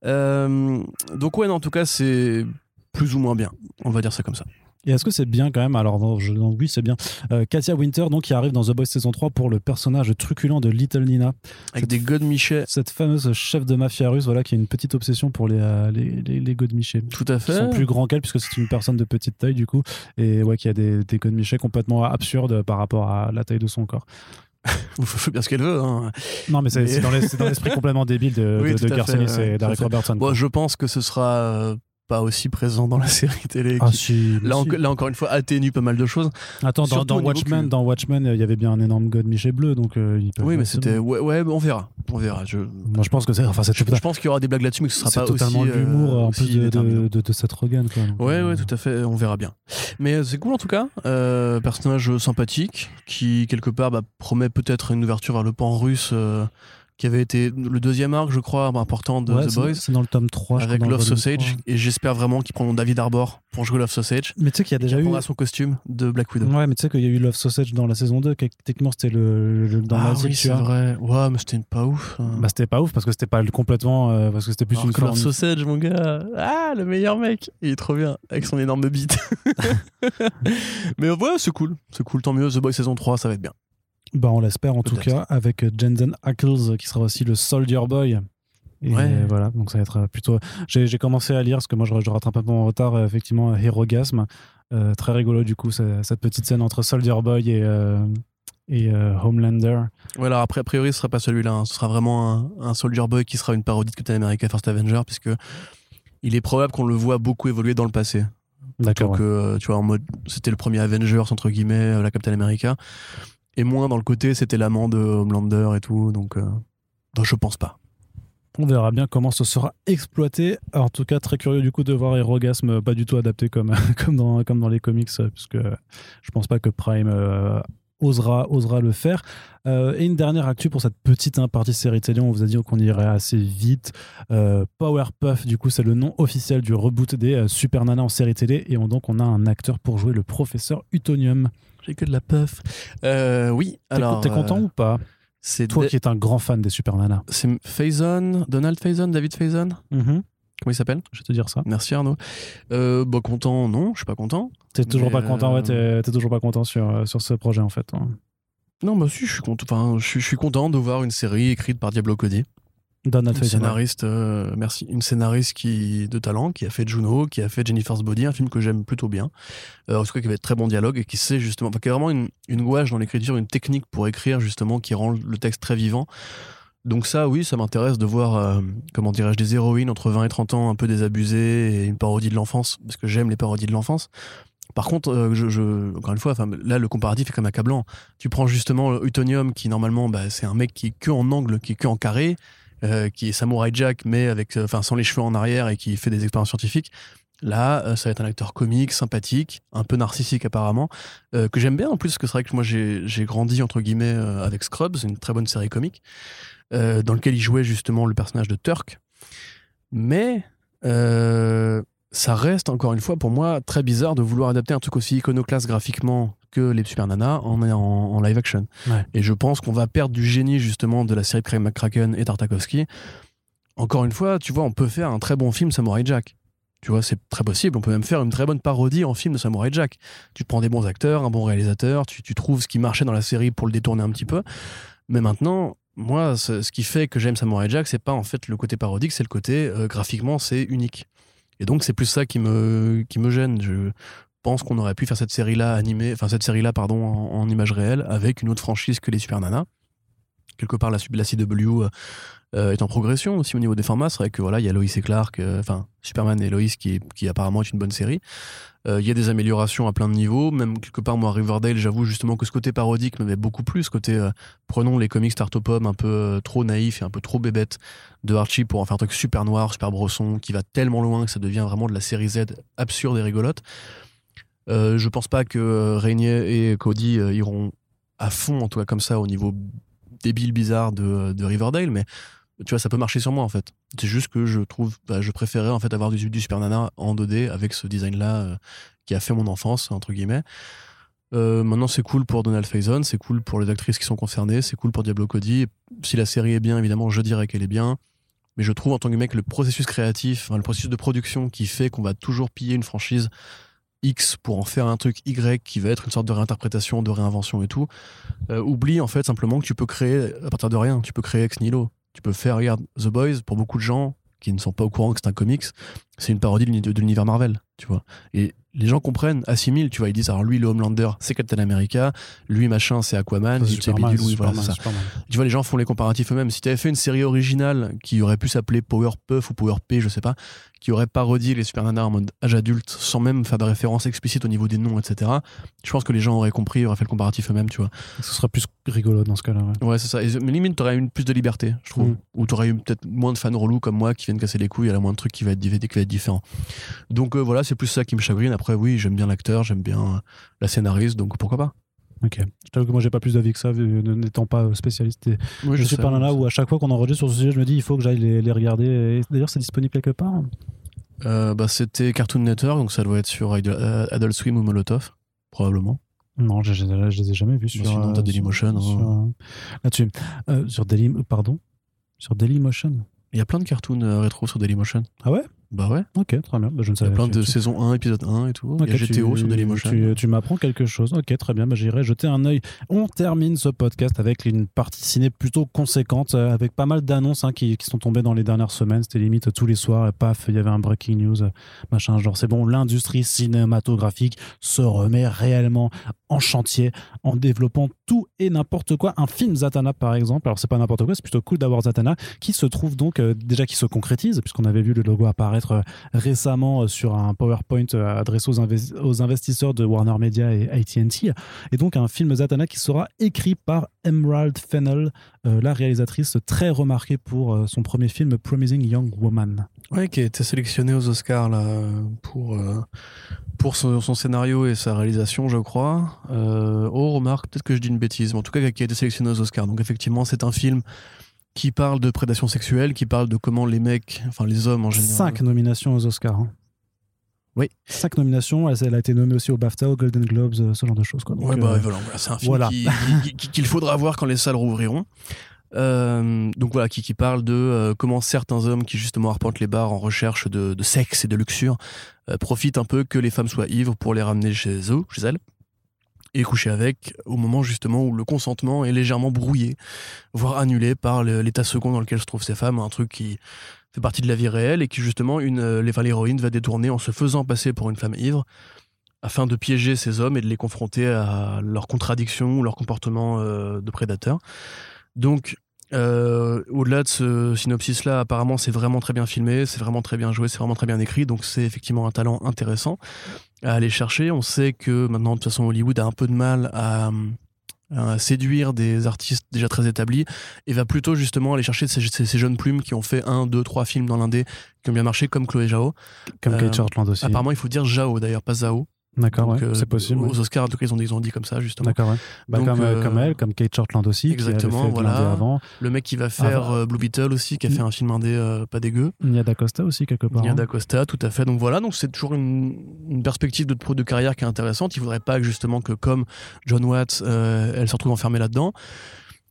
Euh, donc ouais, non, en tout cas, c'est plus ou moins bien. On va dire ça comme ça. Et est-ce que c'est bien quand même? Alors non, je- non, oui, c'est bien. Euh, Katia Winter, donc, qui arrive dans The Boys saison 3 pour le personnage truculent de Little Nina, Avec des God Michel. cette fameuse chef de mafia russe, voilà, qui a une petite obsession pour les euh, les, les, les godemichés. Tout à Qui fait. sont plus grands qu'elle puisque c'est une personne de petite taille du coup et ouais qui a des, des godemichés complètement absurdes par rapport à la taille de son corps. Il fait bien ce qu'elle veut. hein. Non mais c'est Mais- dans l'esprit complètement débile de, Oui, de, de et fait. Robertson. Bon, quoi. je pense que ce sera euh, pas aussi présent dans la série télé. Ah qui- si, mais Là, si. enco- là, encore une fois, atténue pas mal de choses. Attends, dans, dans Watchmen, que- dans Watchmen, il y avait bien un énorme godemiché bleu, donc euh, Oui, mais c'était. Ouais, ouais, on verra. On verra. Je, Moi, je pense que c'est. Enfin, je, je pense qu'il y aura des blagues là-dessus, mais que ce sera pas totalement aussi. de l'humour euh, en aussi plus de, de, de, de Seth Rogen. Quoi, donc, Ouais, euh, ouais, tout à fait, on verra bien. Mais euh, c'est cool en tout cas. Euh, personnage sympathique qui, quelque part, bah, promet peut-être une ouverture vers le pan russe euh, qui avait été le deuxième arc, je crois, important de ouais, The Boys. C'est dans le tome 3. je Avec crois, dans le Love Sausage. 3. Et j'espère vraiment qu'ils prendront David Arbor pour jouer Love Sausage. Mais tu sais qu'il y a déjà eu. son costume de Black Widow. Ouais, mais tu sais qu'il y a eu Love Sausage dans la saison 2, qui techniquement c'était le, le- dans ah oui, c'est vrai. Ouais, mais c'était pas ouf. hein. Bah, c'était pas ouf parce que c'était pas complètement. euh, parce que c'était plus Alors une que Love. Sausage, mon gars. Ah, le meilleur mec. Il est trop bien. Avec son énorme bite. mais ouais, c'est cool. C'est cool, tant mieux. The Boy saison 3, ça va être bien. Bah, on l'espère en tout cas, avec euh, Jensen Ackles qui sera aussi le Soldier Boy. Et Ouais. voilà, donc ça va être plutôt. J'ai commencé à lire parce que moi je, je rattrape un peu mon retard. euh, effectivement, Herogasm, Euh, très rigolo du coup, cette petite scène entre Soldier Boy et, euh, et euh, Homelander. Ouais, alors après, a priori, ce sera pas celui-là. hein. Ce sera vraiment un, un Soldier Boy qui sera une parodie de Captain America First Avenger, puisque il est probable qu'on le voit beaucoup évoluer dans le passé. D'accord. Ouais. euh, tu vois, en mode, c'était le premier Avengers, entre guillemets, euh, la Captain America. Et moins dans le côté, c'était l'amant de Homelander et tout. Donc, euh, donc je pense pas. On verra bien comment ce sera exploité. En tout cas, très curieux du coup de voir Herogasm pas du tout adapté comme, dans, les comics, euh, puisque je pense pas que Prime euh, osera, osera le faire. Euh, et une dernière actu pour cette petite hein, partie série télé, on vous a dit qu'on irait assez vite. Euh, Powerpuff, du coup, c'est le nom officiel du reboot des euh, Super Nana en série télé. Et on- donc, on a un acteur pour jouer le professeur Utonium. J'ai que de la puff. Euh, oui, alors. t'es content euh, ou pas? C'est Toi qui es un grand fan des Super Nana. c'est Faison, Donald Faison, David Faison? Mhm. Comment il s'appelle? Je vais te dire ça. Merci Arnaud. Euh, bah, content, non, je suis pas content. T'es toujours pas content, ouais, euh, t'es t'es toujours pas content sur, euh, sur ce projet en fait. hein. Non, bah si, je suis content. Enfin, je suis, je suis content de voir une série écrite par Diablo Cody. Donald Une scénariste, euh, merci, une scénariste qui de talent, qui a fait Juno, qui a fait Jennifer's Body, un film que j'aime plutôt bien. Euh, en tout cas, qui avait de très bon dialogue et qui sait justement, enfin, qui a vraiment une, une gouache dans l'écriture, une technique pour écrire justement qui rend le texte très vivant. Donc ça, oui, ça m'intéresse de voir, euh, comment dirais-je, des héroïnes entre 20 et 30 ans un peu désabusées et une parodie de l'enfance, parce que j'aime les parodies de l'enfance. Par contre, euh, je, je- encore une fois, là, le comparatif est comme accablant. Tu prends justement Utonium, qui normalement, bah, c'est un mec qui est que en angle, qui est que en carré, euh, qui est Samurai Jack, mais avec, euh, enfin, sans les cheveux en arrière et qui fait des expériences scientifiques. Là, euh, ça va être un acteur comique, sympathique, un peu narcissique apparemment, euh, que j'aime bien en plus, parce que c'est vrai que moi j'ai grandi entre guillemets euh, avec Scrubs, une très bonne série comique, euh, dans lequel il jouait justement le personnage de Turk. Mais euh, ça reste encore une fois pour moi très bizarre de vouloir adapter un truc aussi iconoclaste graphiquement que les Super Nana en, en, en live action. Ouais. Et je pense qu'on va perdre du génie justement de la série de Craig McCracken et Tartakovsky. Encore une fois, tu vois, on peut faire un très bon film Samurai Jack. Tu vois, c'est très possible. On peut même faire une très bonne parodie en film de Samurai Jack. Tu prends des bons acteurs, un bon réalisateur, tu, tu trouves ce qui marchait dans la série pour le détourner un petit peu. Mais maintenant, moi, ce, qui fait que j'aime Samurai Jack, c'est pas en fait le côté parodique, c'est le côté euh, graphiquement, c'est unique. Et donc, c'est plus ça qui me, qui me gêne. Je pense qu'on aurait pu faire cette série-là animée, enfin cette série-là, pardon, en, en image réelle, avec une autre franchise que les Super Nana. Quelque part, la, la CW euh, est en progression aussi au niveau des formats. C'est vrai que voilà, il y a Lois et Clark, euh, enfin Superman et Lois qui, qui apparemment est une bonne série. Euh, Il y a des améliorations à plein de niveaux. Même quelque part, moi, Riverdale, j'avoue justement que ce côté parodique m'avait beaucoup plu. Ce côté, prenons les comics Startopom un peu trop naïfs et un peu trop bébêtes de Archie pour en faire un truc super noir, super brosson, qui va tellement loin que ça devient vraiment de la série Z absurde et rigolote. Je pense pas que Rainier et Cody iront à fond, en tout cas comme ça, au niveau débile bizarre de Riverdale, mais tu vois, ça peut marcher sur moi en fait. C'est juste que je trouve, bah, je préférais en fait avoir du, du Super Nana en 2D avec ce design-là euh, qui a fait mon enfance, entre guillemets. Euh, maintenant, c'est cool pour Donald Faison, c'est cool pour les actrices qui sont concernées, c'est cool pour Diablo Cody. Si la série est bien, évidemment, je dirais qu'elle est bien. Mais je trouve en tant que mec le processus créatif, le processus de production qui fait qu'on va toujours piller une franchise X pour en faire un truc Y qui va être une sorte de réinterprétation, de réinvention et tout, euh, oublie en fait simplement que tu peux créer à partir de rien, tu peux créer ex nihilo. Tu peux faire, regarde, The Boys, pour beaucoup de gens qui ne sont pas au courant que c'est un comics, c'est une parodie de l'uni- de l'univers Marvel, tu vois. Et les gens comprennent, assimilent, tu vois, ils disent, alors lui, le Homelander, c'est Captain America, lui, machin, c'est Aquaman, c'est Superman, voilà, Superman, ça. Superman. Tu vois, les gens font les comparatifs eux-mêmes. Si tu avais fait une série originale qui aurait pu s'appeler Power Puff ou Power P, je sais pas, qui aurait parodié les Super Nanas en mode âge adulte sans même faire de référence explicite au niveau des noms, etc., je pense que les gens auraient compris, auraient fait le comparatif eux-mêmes, tu vois. Ce sera plus rigolo dans ce cas-là. ouais. Ouais, c'est ça. Et, mais limite, t'aurais eu plus de liberté, je trouve. Mm. Ou t'aurais eu peut-être moins de fans relous comme moi qui viennent casser les couilles, il y a moins de trucs qui va être, qui va être différent. Donc euh, voilà, c'est plus ça qui me chagrine. Après, oui, j'aime bien l'acteur, j'aime bien euh, la scénariste, donc pourquoi pas. Ok. Je t'avoue que moi j'ai pas plus d'avis que ça, vu- n'étant pas euh, spécialiste. Oui, je suis pas là où à chaque fois qu'on enregistre sur ce sujet, je me dis il faut que j'aille les, les regarder. D'ailleurs, c'est disponible quelque part? Euh, bah, C'était Cartoon Network, donc ça doit être sur euh, Adult Swim ou Molotov, probablement. Non, je, je, je les ai jamais vus sur. sinon, t'as euh, Dailymotion, hein. euh, Là-dessus. Euh, sur Daily. Pardon? Sur Dailymotion? Il y a plein de cartoons euh, rétro sur Dailymotion. Ah ouais? Bah ouais. Ok, très bien. Bah, je ne Il y a savais plein de saison 1, épisode 1 et tout. Il y a Ok, GTO tu- sur Dailymotion. Tu, tu m'apprends quelque chose. Ok, très bien. Bah, J'irai jeter un œil. On termine ce podcast avec une partie ciné plutôt conséquente, euh, avec pas mal d'annonces hein, qui, qui sont tombées dans les dernières semaines. C'était limite tous les soirs. Et paf, il y avait un breaking news, euh, machin. Genre, c'est bon, l'industrie cinématographique se remet réellement en chantier en développant tout et n'importe quoi. Un film Zatanna, par exemple. Alors, c'est pas n'importe quoi, c'est plutôt cool d'avoir Zatanna qui se trouve donc euh, déjà qui se concrétise, puisqu'on avait vu le logo apparaître euh, récemment euh, sur un PowerPoint euh, adressé aux, inves- aux investisseurs de Warner Media et AT&T. Et donc un film Zatanna qui sera écrit par Emerald Fennell, la réalisatrice très remarquée pour son premier film Promising Young Woman. Ouais, qui a été sélectionné aux Oscars pour, pour son, scénario et sa réalisation, je crois. Oh, remarque, peut-être que je dis une bêtise, mais en tout cas, qui a été sélectionné aux Oscars. Donc, effectivement, c'est un film qui parle de prédation sexuelle, qui parle de comment les mecs, enfin les hommes en général. Cinq nominations aux Oscars. hein. Oui. Cinq nominations. Elle, elle a été nommée aussi au BAFTA, aux Golden Globes, euh, ce genre de choses. Quoi. Donc, Ouais, bah, euh, voilà, c'est un film voilà. qui- qui- qui- qu'il faudra voir quand les salles rouvriront. Euh, donc voilà, qui, qui parle de euh, comment certains hommes qui justement arpentent les bars en recherche de, de sexe et de luxure profitent un peu que les femmes soient ivres pour les ramener chez eux, chez elles, et coucher avec au moment justement où le consentement est légèrement brouillé, voire annulé par l'état second dans lequel se trouvent ces femmes, un truc qui fait partie de la vie réelle et qui justement une euh, l'héroïne va détourner en se faisant passer pour une femme ivre afin de piéger ces hommes et de les confronter à leurs contradictions ou leur comportement euh, de prédateurs. Donc, euh, au-delà de ce synopsis-là, apparemment, c'est vraiment très bien filmé, c'est vraiment très bien joué, c'est vraiment très bien écrit, donc c'est effectivement un talent intéressant à aller chercher. On sait que maintenant, de toute façon, Hollywood a un peu de mal à, à séduire des artistes déjà très établis et va plutôt justement aller chercher ces, ces- ces jeunes plumes qui ont fait un, deux, trois films dans l'indé qui ont bien marché, comme Chloé Zhao. Comme euh, Kate Shortland aussi. Apparemment, il faut dire Zhao d'ailleurs, pas Zhao. D'accord, ouais, euh, c'est possible. Aux. Oscars, en tout cas, ils ont, ils ont dit comme ça, justement. D'accord, ouais. Bah, Donc, comme, euh, euh, comme elle, comme Kate Shortland aussi, exactement, qui fait voilà. Avant. Le mec qui va faire Ah, Blue Beetle aussi, qui a fait un film indé euh, pas dégueu. Nia D'Acosta aussi, quelque part. Nia hein. D'Acosta, tout à fait. Donc voilà, donc c'est toujours une, une perspective de, de carrière qui est intéressante. Il faudrait pas que justement que comme John Watts, elle se retrouve enfermée là-dedans.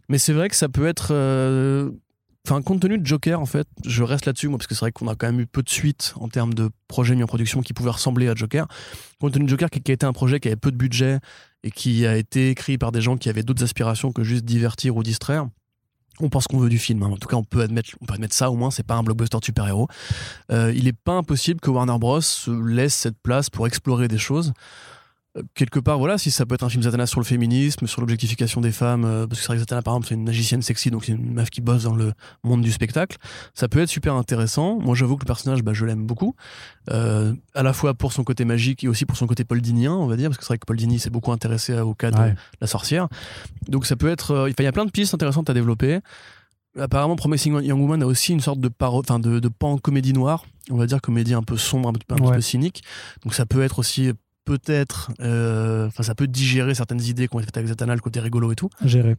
Mais c'est vrai que ça peut être. Enfin, compte tenu de Joker, en fait, je reste là-dessus, moi, parce que c'est vrai qu'on a quand même eu peu de suites en termes de projets mis en production qui pouvaient ressembler à Joker. Compte tenu de Joker, qui, a été un projet qui avait peu de budget et qui a été écrit par des gens qui avaient d'autres aspirations que juste divertir ou distraire, on pense qu'on veut du film. hein. En tout cas, on peut admettre, on peut admettre ça au moins, c'est pas un blockbuster de super-héros. Euh, il est pas impossible que Warner Bros. se laisse cette place pour explorer des choses. Quelque part, voilà, si ça peut être un film Zatanna sur le féminisme, sur l'objectification des femmes, euh, parce que c'est vrai que Zatanna, par exemple, c'est une magicienne sexy, donc c'est une meuf qui bosse dans le monde du spectacle, ça peut être super intéressant. Moi, j'avoue que le personnage, bah, je l'aime beaucoup, Euh, à la fois pour son côté magique et aussi pour son côté Paul Dinien, on va dire, parce que c'est vrai que Paul Dini s'est beaucoup intéressé au cas de Ouais. la sorcière. Donc ça peut être, euh, il y a plein de pistes intéressantes à développer. Apparemment, Promising Young Woman a aussi une sorte de paro- de, de pan comédie noire, on va dire comédie un peu sombre, un, peu- un petit peu cynique. Donc ça peut être aussi peut-être, euh, enfin ça peut digérer certaines idées qu'on a faites avec Zatanna, le côté rigolo et tout. Gérer.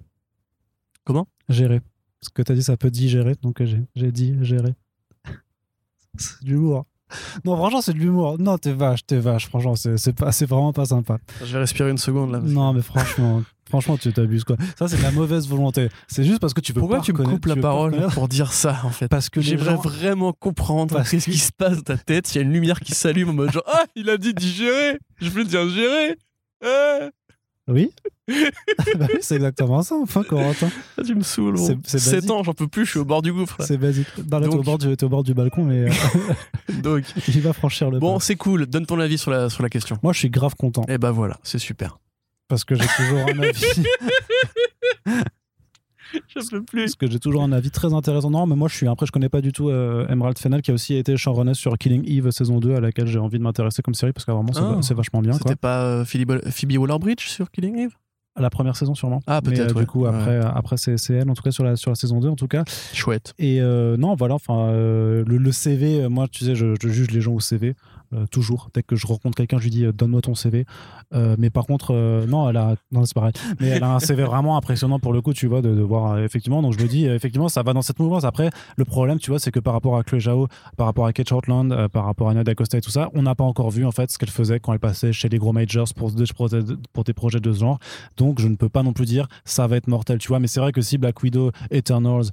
Comment? Gérer. Ce que tu as dit, ça peut digérer, donc j'ai dit gérer. c'est de l'humour. Non, franchement, c'est de l'humour. Non, t'es vache, t'es vache. Franchement, c'est c'est pas- c'est vraiment pas sympa. Je vais respirer une seconde là. Non, mais franchement, franchement, tu t'abuses quoi. Ça, c'est de la mauvaise volonté. C'est juste parce que tu veux Pourquoi pas tu me coupes la parole pour dire ça en fait Parce que J'aimerais gens- vraiment comprendre Parce qu'est-ce que- qui se passe dans ta tête. Il y a une lumière qui s'allume en mode genre Ah, il a dit digérer Je veux dire gérer Ah, Oui Bah oui, c'est exactement ça, enfin, Corentin. Ah, Tu me saoules. C'est- bon. c'est 7 basique. ans, j'en peux plus, je suis au bord du gouffre. là. C'est basique. Non, là, t'es au, bord du- t'es au bord du balcon, mais euh, Donc, il va franchir le bon, c'est cool. Donne ton avis sur la, sur la question. Moi, je suis grave content Et bah voilà, c'est super. parce que j'ai toujours un avis. Je peux plus. parce que j'ai toujours un avis très intéressant. Non, mais moi, je suis. Après, je connais pas du tout euh, Emerald Fennell, qui a aussi été showrunner sur Killing Eve saison 2, à laquelle j'ai envie de m'intéresser comme série, parce que vraiment, c'est Ah. c'est vachement bien. C'était pas euh, Phoebe Waller-Bridge sur Killing Eve? La première saison, sûrement. Ah, peut-être, euh, ouais. Du coup, après, après c'est elle, en tout cas, sur la, sur la saison 2, en tout cas. Chouette. Et euh, non, voilà, enfin, euh, le, le CV, moi, tu sais, je, je juge les gens au CV. Euh, toujours. Dès que je rencontre quelqu'un, je lui dis euh, donne-moi ton CV. Euh, mais par contre, non, elle a, non, c'est pareil. Mais elle a un CV vraiment impressionnant pour le coup, tu vois, de, voir effectivement. Donc je me dis, effectivement, ça va dans cette mouvance. Après, le problème, tu vois, c'est que par rapport à Chloé Zhao, par rapport à Kate Shortland, par rapport à Nadia Costa et tout ça, on n'a pas encore vu en fait ce qu'elle faisait quand elle passait chez les gros majors pour des, projets- de ce genre. Donc je ne peux pas non plus dire ça va être mortel, tu vois. Mais c'est vrai que si Black Widow, Eternals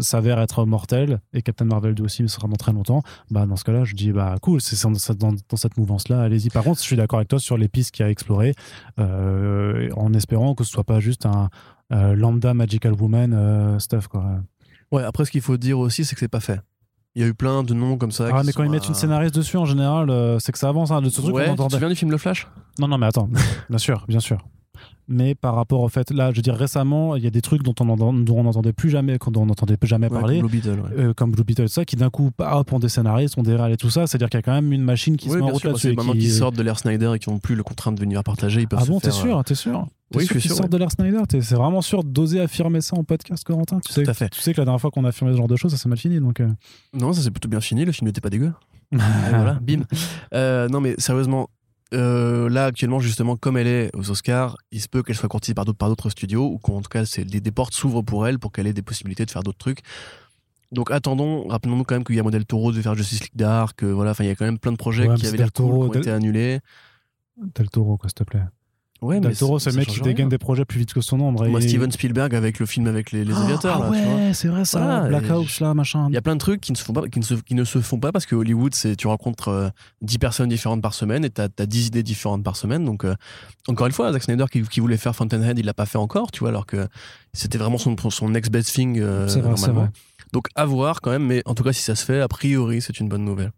s'avère être mortel et Captain Marvel 2 aussi sera dans très longtemps, bah dans ce cas-là, je dis bah cool, c'est dans, cette- dans- dans cette mouvance-là, allez-y. Par contre, je suis d'accord avec toi sur les pistes qu'il y a à explorer, euh, en espérant que ce soit pas juste un euh, lambda Magical Woman euh, stuff quoi. Ouais, après, ce qu'il faut dire aussi, c'est que c'est pas fait. Il y a eu plein de noms comme ça. Ah mais quand ils mettent à- une scénariste dessus en général, euh, c'est que ça avance. Hein, de ce truc Ouais, tu souviens du film Le Flash? Non, non, mais attends, bien sûr, bien sûr. Mais par rapport au fait, là, je veux dire, récemment, il y a des trucs dont on on n'entendait plus jamais, dont on n'entendait plus jamais Ouais, parler, comme Blue Beetle, ouais. euh, comme Blue Beetle, ça, qui d'un coup, hop, ont des scénaristes, ont des réals et tout ça. C'est-à-dire qu'il y a quand même une machine qui Oui, se met en route là-dessus. maintenant qui- qu'ils sortent de l'Air Snyder et qui n'ont plus le contrainte de venir partager, ils peuvent Ah bon, t'es sûr, t'es sûr T'es Oui, sûr qu'ils sûr, sortent de l'air Snyder C'est vraiment sûr d'oser affirmer ça en podcast, Corentin tu sais, fait. tu sais que la dernière fois qu'on a affirmé ce genre de choses, ça s'est mal fini. Donc, euh. Non, ça s'est plutôt bien fini, le film n'était pas dégueu. Et voilà, bim. Euh, non, mais sérieusement, euh, là, actuellement, justement, comme elle est aux Oscars, il se peut qu'elle soit courtisée par d'autres, par d'autres studios, ou qu'en tout cas, des, des portes s'ouvrent pour elle pour qu'elle ait des possibilités de faire d'autres trucs. Donc attendons, rappelons-nous quand même qu'il y a Model Toro de faire Justice League Dark, euh, voilà, enfin il y a quand même plein de projets Ouais, qui avaient l'air cool, qui ont été annulés. Del Toro, quoi, s'il te plaît. Ouais, Del mais Toro, ça- c'est le ça mec qui dégaine rien. des projets plus vite que son ombre. Moi, et- Steven Spielberg avec le film avec les, les aviateurs, Ah ouais, c'est vrai ça. Voilà, Black Hawks, là, machin. Il y a plein de trucs qui ne se font pas, qui ne se, qui ne se font pas parce que Hollywood, c'est tu rencontres euh, 10 personnes différentes par semaine et tu as, 10 idées différentes par semaine. Donc, euh, encore une fois, Zack Snyder qui, qui voulait faire Fountainhead, il l'a pas fait encore, tu vois, alors que c'était vraiment son, son next best thing euh, C'est vrai, c'est normalement. vrai. Donc, à voir quand même, mais en tout cas, si ça se fait, a priori, c'est une bonne nouvelle.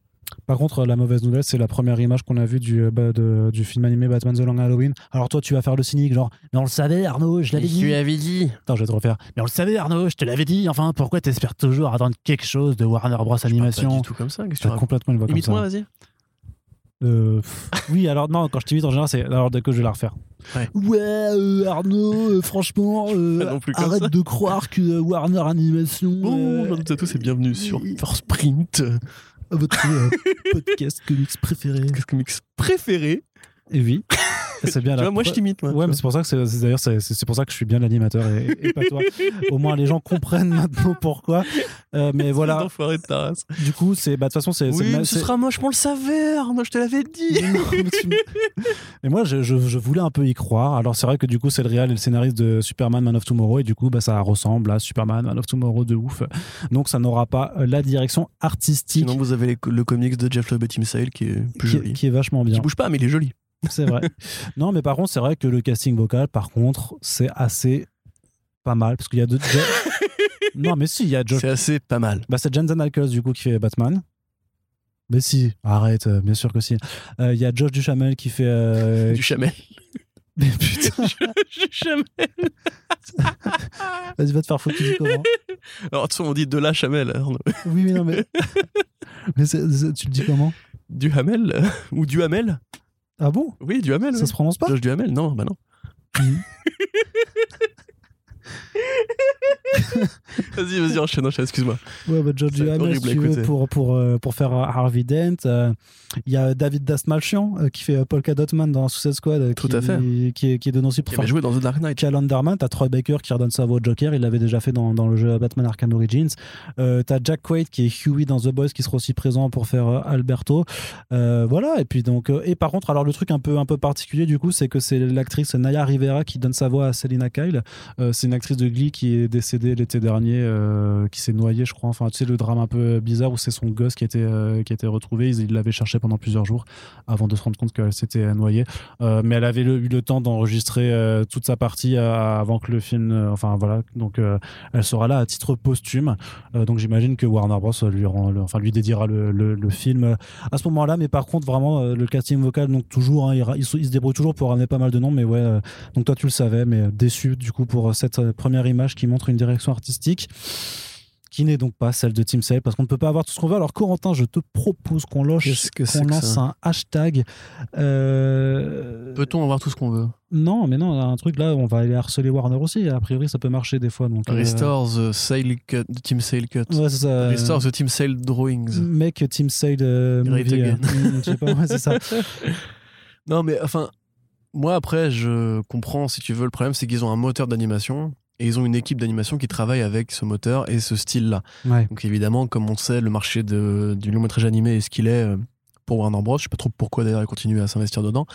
Par contre, la mauvaise nouvelle, c'est la première image qu'on a vue du, euh, bah, de- du film animé Batman The Long Halloween. Alors toi, tu vas faire le cynique, genre, mais on le savait, Arnaud, je l'avais dit. avais dit. Attends, je vais te refaire. Mais on le savait, Arnaud, je te l'avais dit. Enfin, pourquoi t'espères toujours attendre quelque chose de Warner Bros Pas Animation? du tout comme ça. Que tu complètement une voix comme Imite-moi, ça. vas-y. Euh, oui, alors non, quand je t'imite en général, c'est alors dès que je vais la refaire. Ouais. euh, Arnaud, euh, franchement, euh, Pas arrête ça. de croire que euh, Warner Animation. Bon, bonjour à tous et bienvenue sur oui. First Votre euh, podcast comics préféré. Que mix préféré Et oui, c'est bien Tu la vois, moi, je t'imite, moi. Ouais, mais c'est pour ça que c'est d'ailleurs c'est pour ça que je suis bien l'animateur et, et pas toi. Au moins les gens comprennent maintenant pourquoi. Euh, mais voilà, de ta race. du coup c'est bah de toute façon c'est Oui, ce sera moche, moi, on le savait, Arnaud, je te l'avais dit. Mais non, mais tu me- Mais moi, je, je- je voulais un peu y croire. Alors, c'est vrai que du coup, c'est le réal et le scénariste de Superman Man of Tomorrow. Et du coup, bah, ça ressemble à Superman Man of Tomorrow de ouf. Donc, ça n'aura pas euh, la direction artistique Sinon, vous avez les- le comics de Jeff Loeb et Tim Sale qui est plus qui, joli. qui est vachement bien. Qui bouge pas, mais il est joli. C'est vrai. non, mais par contre, c'est vrai que le casting vocal, par contre, c'est assez pas mal. Parce qu'il y a deux. non, mais si, il y a Josh. C'est assez pas mal. Bah, c'est Jensen Ackles, du coup, qui fait Batman. Mais si, arrête, euh, bien sûr que si. Euh, Il y a Josh Duchamel qui fait. euh, Du chamel. Mais putain, du chamel. vas-y, va te faire foutre, tu dis comment Alors, de toute façon, on dit de la chamel, Arnaud. Oui, mais non, mais. mais tu le dis comment Du hamel euh, Ou du hamel Ah bon? Oui, du hamel. Ça se prononce pas? Josh du hamel Non, bah non. Mhm. Vas-y, vas-y, enchaîne, enchaîne, excuse-moi. Ouais, bah, Duhamel, horrible si tu veux, pour, pour, euh, pour faire euh, Harvey Dent. Euh, Il y a David Dasmalchian euh, qui fait euh, Polka Dot Man dans Suicide Squad. euh, Tout qui, à fait. Qui est, qui est aussi pour Qui avait joué dans The Dark Knight. Cal Underman, t'as Troy Baker qui redonne sa voix au Joker, il l'avait déjà fait dans, dans le jeu Batman Arkham Origins. Euh, t'as Jack Quaid qui est Huey dans The Boys qui sera aussi présent pour faire euh, Alberto. Euh, voilà, et puis donc, euh, et par contre, alors le truc un peu, un peu particulier du coup, c'est que c'est l'actrice Naya Rivera qui donne sa voix à Selina Kyle. Euh, c'est une actrice de Glee qui est décédée l'été dernier, euh, qui s'est noyée, je crois. Enfin, tu sais, le drame un peu bizarre où c'est son gosse qui a été, euh, qui a été retrouvé. Ils l'avaient cherché pendant plusieurs jours avant de se rendre compte qu'elle s'était noyée. Euh, mais elle avait eu le temps d'enregistrer toute sa partie avant que le film. enfin voilà, donc elle sera là à titre posthume. Donc j'imagine que Warner Bros lui, rend, le- enfin, lui dédiera le, film à ce moment-là. Mais par contre, vraiment, le casting vocal, donc toujours, hein, il, se il se débrouille toujours pour ramener pas mal de noms. Mais ouais, donc toi tu le savais, mais déçu du coup pour cette euh, première image qui montre une direction artistique qui n'est donc pas celle de Team Sale, parce qu'on ne peut pas avoir tout ce qu'on veut. Alors, Corentin, je te propose qu'on lance, qu'on lance un hashtag. Euh, Peut-on avoir tout ce qu'on veut? Non, mais non, un truc là, on va aller harceler Warner aussi. A priori, ça peut marcher des fois. Donc, euh, Restore the sale cut, Team Sale cut. Ouais, ça. Restore the Team Sale drawings. Make Team Sale euh, movie. Mm, je sais pas, ouais, c'est ça. non, mais enfin, moi après, je comprends si tu veux. Le problème, c'est qu'ils ont un moteur d'animation et ils ont une équipe d'animation qui travaille avec ce moteur et ce style-là. Donc évidemment, comme on sait, le marché de, du long métrage animé est ce qu'il est euh, pour Warner Bros. Je sais pas trop pourquoi d'ailleurs ils continuent à s'investir dedans.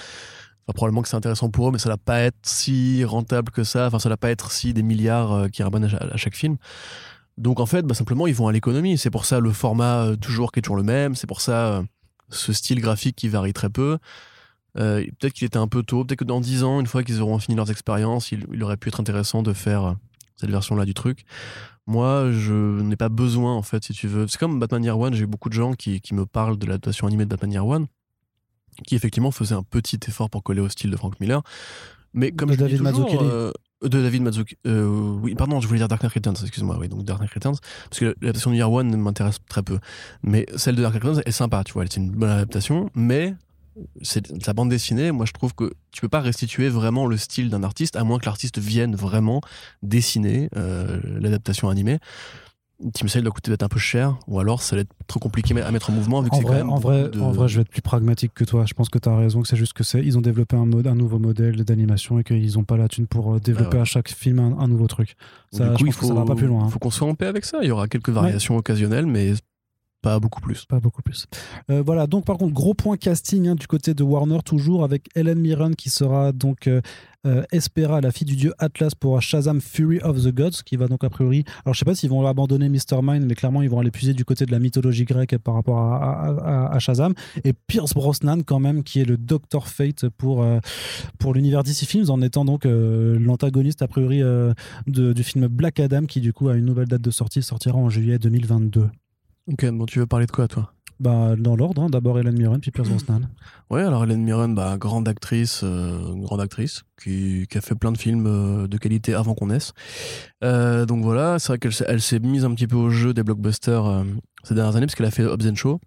Enfin, probablement que c'est intéressant pour eux, mais ça va pas être si rentable que ça. Enfin, ça va pas être si des milliards euh, qui rabonnent à, chaque film. Donc en fait, bah, simplement, ils vont à l'économie. C'est pour ça le format euh, toujours qui est toujours le même. C'est pour ça ce style graphique qui varie très peu. Euh, peut-être qu'il était un peu tôt, peut-être que dans 10 ans, une fois qu'ils auront fini leurs expériences, il, aurait pu être intéressant de faire euh, cette version-là du truc. Moi, je n'ai pas besoin, en fait, si tu veux. C'est comme Batman Year One, j'ai eu beaucoup de gens qui, qui me parlent de l'adaptation animée de Batman Year One, qui effectivement faisait un petit effort pour coller au style de Frank Miller. Mais comme de David Mazzucchelli. Euh, de David Mazzucchelli. oui, pardon, je voulais dire Dark Knight Returns, excuse-moi. Oui, donc Dark Knight Returns. Parce que l'adaptation de Year One m'intéresse très peu. Mais celle de Dark Knight Returns est sympa, tu vois. C'est une bonne adaptation, mais c'est sa bande dessinée, moi je trouve que tu peux pas restituer vraiment le style d'un artiste à moins que l'artiste vienne vraiment dessiner euh, l'adaptation animée. Team Sale doit coûter peut-être un peu cher, ou alors ça va être trop compliqué à mettre en mouvement. en, vrai, en, vrai, en vrai, je vais être plus pragmatique que toi. Je pense que tu as raison, que c'est juste que c'est ils ont développé un, mode, un nouveau modèle d'animation et qu'ils n'ont pas la thune pour euh, développer ah à chaque film un, nouveau truc. Ça, du coup, il faut, ça va pas plus loin. Il hein. faut qu'on soit en paix avec ça. Il y aura quelques variations occasionnelles, mais pas beaucoup plus. Pas beaucoup plus. Euh, voilà, donc par contre, gros point casting hein, du côté de Warner, toujours avec Helen Mirren qui sera donc euh, euh, Espera, la fille du dieu Atlas pour Shazam Fury of the Gods, qui va donc a priori. Alors je sais pas s'ils vont abandonner Mr. Mind, mais clairement ils vont aller puiser du côté de la mythologie grecque par rapport à, Shazam. Et Pierce Brosnan, quand même, qui est le Doctor Fate pour, pour l'univers DC Films, en étant donc l'antagoniste a priori du film Black Adam, qui du coup a une nouvelle date de sortie, sortira en juillet 2022. Ok, bon, tu veux parler de quoi, toi? Bah, dans l'ordre, hein. d'abord Hélène Mirren, puis Pierce Brosnan. Ouais, alors Hélène Mirren, bah, grande actrice, euh, grande actrice, qui, qui, a fait plein de films euh, de qualité avant qu'on naisse. Euh, donc voilà, c'est vrai qu'elle elle s'est mise un petit peu au jeu des blockbusters ces dernières années, parce qu'elle a fait Hobbs Show.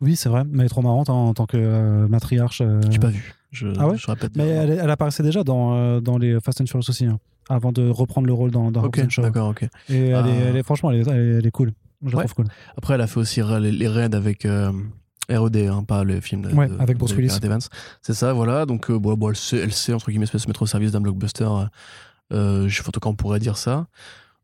Oui, c'est vrai, mais elle est trop marrante hein, en tant que matriarche. J'ai pas vu. Je, ah ouais? Mais elle, elle, apparaissait déjà dans, dans les Fast and Furious aussi, hein, avant de reprendre le rôle dans, dans okay, Show. D'accord, ok. Et elle, est, elle est, franchement, elle est, elle est cool. Après, elle a fait aussi les, raids avec euh, RED, hein, pas le film de, ouais, avec Bruce Willis. C'est ça, voilà. Donc, euh, bon, elle, sait, elle, sait, entre guillemets, se mettre au service d'un blockbuster. Euh, je sais pas on pourrait dire ça.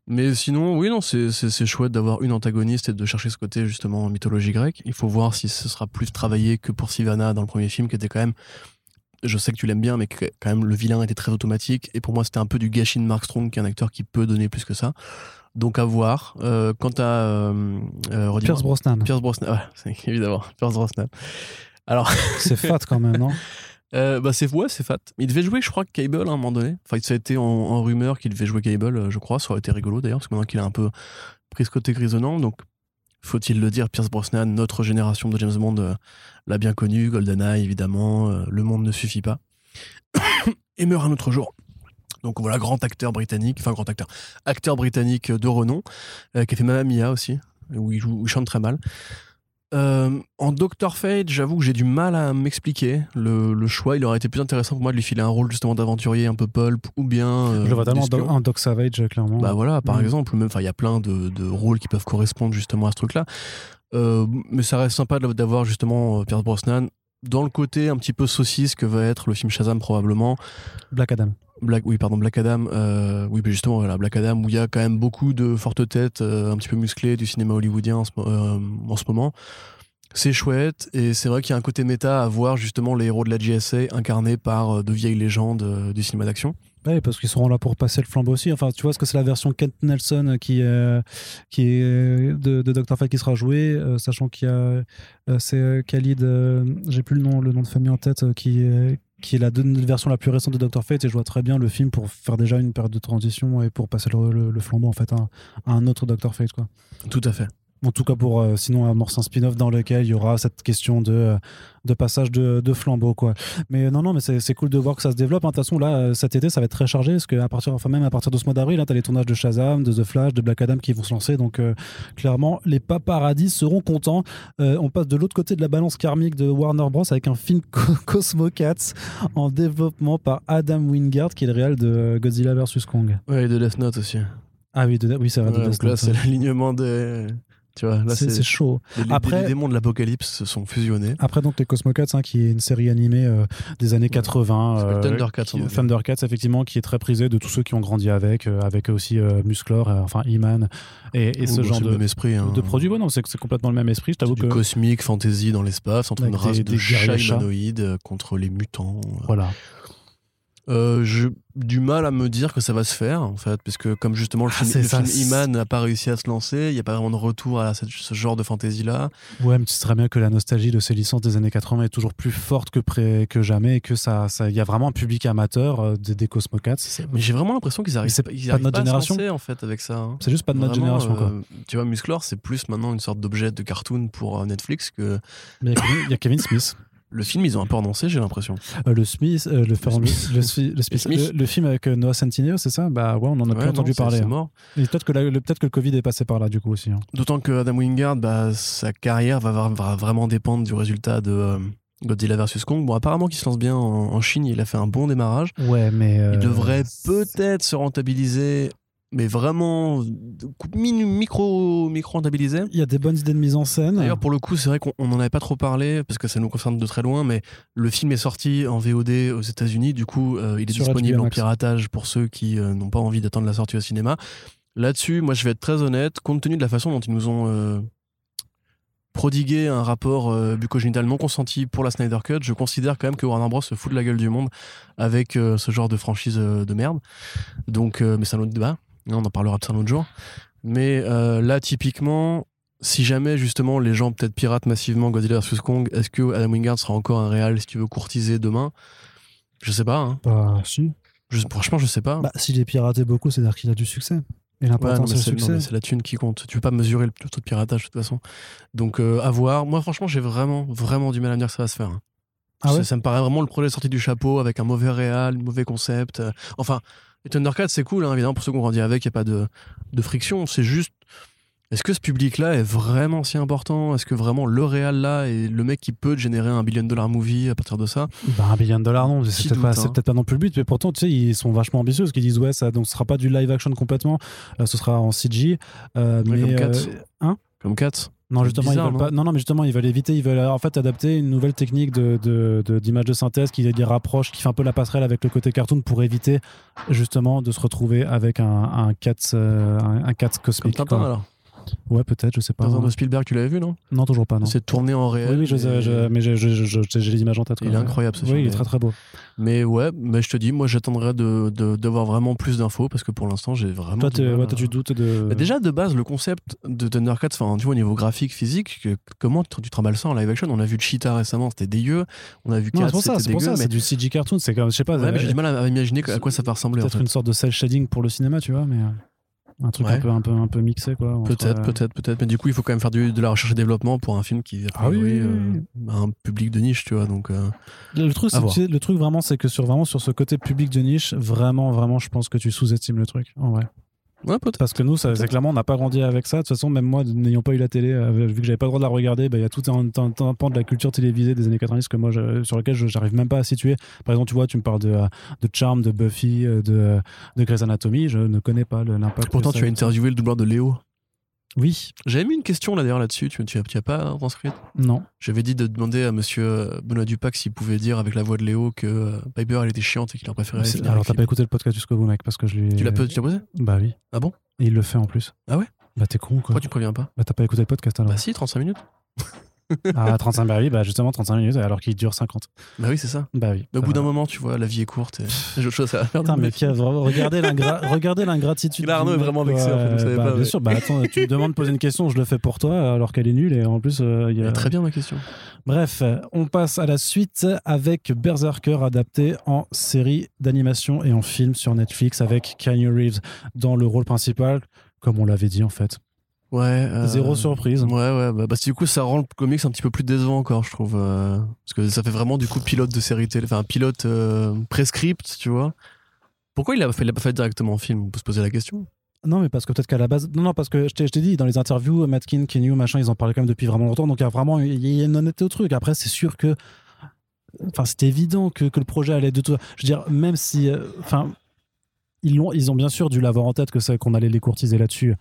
Mais sinon, oui, non, c'est chouette d'avoir une antagoniste et de chercher ce côté justement mythologie grecque. Il faut voir si ce sera plus travaillé que pour Sivana dans le premier film, qui était quand même. Je sais que tu l'aimes bien, mais quand même le vilain était très automatique. Et pour moi, c'était un peu du gâchis de Mark Strong, qui est un acteur qui peut donner plus que ça. Donc à voir. Euh, quant à euh, euh Pierce Brosnan. Pierce Brosnan, ouais, évidemment, Pierce Brosnan. Alors c'est fat quand même, non? Bah c'est ouais, c'est fat. Il devait jouer, je crois, Cable à un moment donné. Enfin, ça a été en, rumeur qu'il devait jouer Cable, je crois. Ça aurait été rigolo d'ailleurs, parce que maintenant qu'il a un peu pris ce côté grisonnant, donc faut-il le dire, Pierce Brosnan, notre génération de James Bond l'a bien connu, GoldenEye évidemment, Le Monde ne suffit pas, et meurt un autre jour. Donc voilà, grand acteur britannique, enfin grand acteur, acteur britannique de renom, euh, qui a fait Mamma Mia aussi, où il, joue, chante très mal. Euh, en Doctor Fate, j'avoue que j'ai du mal à m'expliquer le, choix. Il aurait été plus intéressant pour moi de lui filer un rôle justement d'aventurier un peu pulp ou bien. Euh, Je vois tellement un Doc Savage, clairement. Bah voilà, par mm. exemple, même, il y a plein de, de, rôles qui peuvent correspondre justement à ce truc-là. mais ça reste sympa d'avoir justement Pierce Brosnan dans le côté un petit peu saucisse que va être le film Shazam probablement. Black Adam. Black, oui, pardon, Black Adam. Euh, oui, justement, voilà, Black Adam, où il y a quand même beaucoup de fortes têtes, euh, un petit peu musclées du cinéma hollywoodien en ce, euh, moment. C'est chouette, et c'est vrai qu'il y a un côté méta à voir justement les héros de la GSA incarnés par de vieilles légendes du cinéma d'action. Oui, parce qu'ils seront là pour passer le flambeau aussi. Enfin, tu vois, ce que c'est la version Kent Nelson qui, qui est de, de Dr. Fate qui sera jouée, sachant qu'il y a c'est Khalid, j'ai plus le nom, le nom de famille en tête, qui, qui est la version la plus récente de Doctor Fate et je vois très bien le film pour faire déjà une période de transition et pour passer le, flambeau en fait à, un autre Doctor Fate quoi. Tout à fait. En tout cas, pour euh, sinon amorcer un spin-off dans lequel il y aura cette question de, euh, de passage de, de flambeau. Quoi. Mais non, non, mais c'est c'est cool de voir que ça se développe. hein. De toute façon, là, euh, cet été, ça va être très chargé. Parce que à partir, enfin, même à partir de ce mois d'avril, tu as les tournages de Shazam, de The Flash, de Black Adam qui vont se lancer. Donc, euh, clairement, les paparazzis seront contents. Euh, on passe de l'autre côté de la balance karmique de Warner Bros. avec un film Co- Cosmo Cats en développement par Adam Wingard, qui est le réal de Godzilla vs. Kong. Ouais, et de Death Note aussi. Ah oui, de- oui c'est vrai. de Ouais, Death donc là, c'est l'alignement des. Tu vois, là, C'est chaud. les, Après- les démons de l'apocalypse se sont fusionnés. Après, donc, les Cosmocats, hein, qui est une série animée euh, des années 80. Ça s'appelle euh, Thundercats, qui- anglais. Thundercats, effectivement, qui est très prisée de tous ceux qui ont grandi avec, euh, avec aussi euh, Musclor, enfin E-Man, et, et ce Ouh, genre de, même esprit. hein. de produits. Ouais, non, c'est complètement le même esprit. Je t'avoue que. cosmique, fantasy dans l'espace, entre une race des- de chats humanoïdes contre les mutants. Voilà. Euh, j'ai du mal à me dire que ça va se faire, en fait, parce que comme justement le Ah, film, le ça, film Iman n'a pas réussi à se lancer, il n'y a pas vraiment de retour à cette- ce genre de fantasy-là. Ouais, mais tu sais très bien que la nostalgie de ces licences des années 80 est toujours plus forte que, pré- que jamais et que ça, ça, y a vraiment un public amateur euh, des, des Cosmocats. Mais j'ai vraiment l'impression qu'ils arrivent, ils pas de notre pas génération à se lancer, en fait, avec ça. hein. c'est juste pas de notre Vraiment, génération, quoi. euh, tu vois, Musclor, c'est plus maintenant une sorte d'objet de cartoon pour euh, Netflix que Mais il y y, a Kevin Smith. Le film, ils ont un peu renoncé, j'ai l'impression. Euh, le Smith, euh, le, le, Smith. le, Smi- le Smith- Smith. le- le film avec euh, Noah Centineo, c'est ça? Bah ouais, on en a plus Ouais, entendu non, c'est- parler. C'est hein. mort. Et peut-être que, la- le, peut-être que le Covid est passé par là, du coup, aussi. hein. D'autant que Adam Wingard, bah, sa carrière va, vraiment dépendre du résultat de euh, Godzilla vs Kong. Bon, apparemment qu'il se lance bien en, en Chine, il a fait un bon démarrage. Ouais, mais. euh, Il devrait peut-être se rentabiliser, mais vraiment micro, micro rentabiliser. Il y a des bonnes idées de mise en scène. D'ailleurs, pour le coup, c'est vrai qu'on n'en avait pas trop parlé parce que ça nous concerne de très loin, mais le film est sorti en VOD aux États-Unis. Du coup, euh, il est Sur disponible en piratage pour ceux qui euh, n'ont pas envie d'attendre la sortie au cinéma. Là-dessus, moi, je vais être très honnête, compte tenu de la façon dont ils nous ont euh, prodigué un rapport bucogénital non consenti pour la Snyder Cut, je considère quand même que Warner Bros se fout de la gueule du monde avec ce genre de franchise de merde. Donc, mais c'est un autre débat. On en parlera de ça un autre jour. Mais euh, là, typiquement, si jamais justement les gens peut-être piratent massivement Godzilla vs Kong, est-ce que Adam Wingard sera encore un réal si tu veux courtiser demain? Je sais pas. Hein. Bah, si. Je- franchement, je sais pas. Bah, s'il est piraté beaucoup, c'est-à-dire qu'il a du succès. Et Ouais, l'important, mais c'est le c'est la thune qui compte. Tu peux pas mesurer le le taux de piratage de toute façon. Donc euh, à voir. Moi, franchement, j'ai vraiment, vraiment du mal à me dire que ça va se faire. hein. Ah ouais? ça, ça me paraît vraiment le projet sorti du chapeau avec un mauvais réal, un mauvais concept. euh, Enfin, les Thundercats, c'est cool, hein, évidemment, pour ceux qui ont grandi avec, il n'y a pas de, de friction. C'est juste, est-ce que ce public-là est vraiment si important? Est-ce que vraiment le réal là est le mec qui peut générer un billion dollar movie à partir de ça? Bah, un billion de dollars, non, c'est peut-être pas, hein. pas non plus le but, mais pourtant, tu sais, ils sont vachement ambitieux, parce qu'ils disent, ouais, ça donc, ce sera pas du live action complètement, euh, ce sera en CG. euh, Ouais, mais, comme Cats. euh, hein? Comme Cats non, justement, bizarre, ils veulent non pas. Non, non, mais justement, ils veulent éviter, ils veulent en fait adapter une nouvelle technique de, de, de- d'image de synthèse qui les rapproche, qui fait un peu la passerelle avec le côté cartoon pour éviter justement de se retrouver avec un, un cat, euh, un, un cat cosmique. Ouais, peut-être, je sais pas. Tintin de Spielberg, tu l'avais vu, non? Non, toujours pas, non. C'est tourné en réel. Oui, oui, je mais- je- j'ai les images en tête. Il est incroyable, ce Oui, film, il est très très beau. Mais ouais, mais je te dis, moi j'attendrai de, de, d'avoir vraiment plus d'infos parce que pour l'instant j'ai vraiment. Toi, du mal ouais, tu doutes de. Déjà de base, le concept de Thundercats, enfin tu vois au niveau graphique, physique, que- comment tu tu trimbales ça en live action? On a vu Cheetah récemment, c'était dégueu. On a vu Cats, c'est pour ça, c'était c'est pour dégueu. ça, mais c'est du CG cartoon, c'est comme, je sais pas, ouais, mais j'ai euh, du mal à, à imaginer à quoi ça va ressembler. En peut-être fait. une sorte de cel shading pour le cinéma, tu vois, mais euh, un truc Ouais. un peu un peu un peu mixé quoi. Peut-être, euh, peut-être, peut-être. Mais du coup, il faut quand même faire du- de la recherche et développement pour un film qui a Ah oui, priori, oui, oui. euh, a un public de niche, tu vois. Donc, euh, Le truc, À c'est- voir. tu sais, le truc vraiment, c'est que sur vraiment sur ce côté public de niche, vraiment, vraiment, je pense que tu sous-estimes le truc. En vrai. Ouais, peut-être. Parce que nous, c'est clairement, on n'a pas grandi avec ça. De toute façon, même moi, n'ayant pas eu la télé, euh, vu que j'avais pas le droit de la regarder, bah, il y a tout un, un- un pan de la culture télévisée des années 90 que moi, je- sur lequel je j'arrive même pas à situer. Par exemple, tu vois, tu me parles de, euh, de Charm, de Buffy, euh, de, de Grey's Anatomy. Je ne connais pas le- l'impact. Pourtant, tu as interviewé le doubleur de Léo. Oui, J'avais mis une question là d'ailleurs là-dessus. Tu, tu, as, tu as pas transcrite non. J'avais dit de demander à monsieur euh, Benoît Dupac s'il pouvait dire avec la voix de Léo que euh, Piper elle était chiante et qu'il. C'est- finir Alors, t'as pas écouté le podcast jusqu'au bout, mec, parce que je lui. Tu l'as tu l'as posé? Bah oui. Ah bon? Et il le fait en plus. Ah ouais? Bah t'es con, quoi. Pourquoi tu préviens pas? Bah t'as pas écouté le podcast alors Bah si, 35 minutes. Ah, 35 bah oui, bah justement 35 minutes alors qu'il dure 50. Bah oui, c'est ça. Bah oui. Au bout va. d'un moment, tu vois, la vie est courte et j'ai autre chose à faire. Putain, mais. Kev, regardez l'ingra- regardez l'ingratitude. Là, Arnaud est vraiment vexé, en fait, vous savez bah, pas, Bien sûr, bah attends, tu me demandes de poser une question, je le fais pour toi alors qu'elle est nulle et en plus euh, y a... Est Très bien ma question. Bref, on passe à la suite avec Berserker adapté en série d'animation et en film sur Netflix avec Keanu Reeves dans le rôle principal, comme on l'avait dit en fait. Ouais. euh, Zéro surprise. Ouais, ouais. Bah, bah, du coup, ça rend le comics un petit peu plus décevant encore, je trouve. euh, parce que ça fait vraiment du coup pilote de série télé, enfin pilote euh, prescript, tu vois. Pourquoi il a, fait, il a pas fait directement en film? On peut se poser la question. Non, mais parce que peut-être qu'à la base. Non, non, parce que je t'ai dit, dans les interviews, Matkin, Kenyu, machin, ils en parlaient quand même depuis vraiment longtemps. Donc il y a vraiment il y a une honnêteté au truc. Après, c'est sûr que. Enfin, c'était évident que, que le projet allait de tout. Je veux dire, même si. euh, Enfin. ils, l'ont- ils ont bien sûr dû l'avoir en tête que qu'on allait les courtiser là-dessus.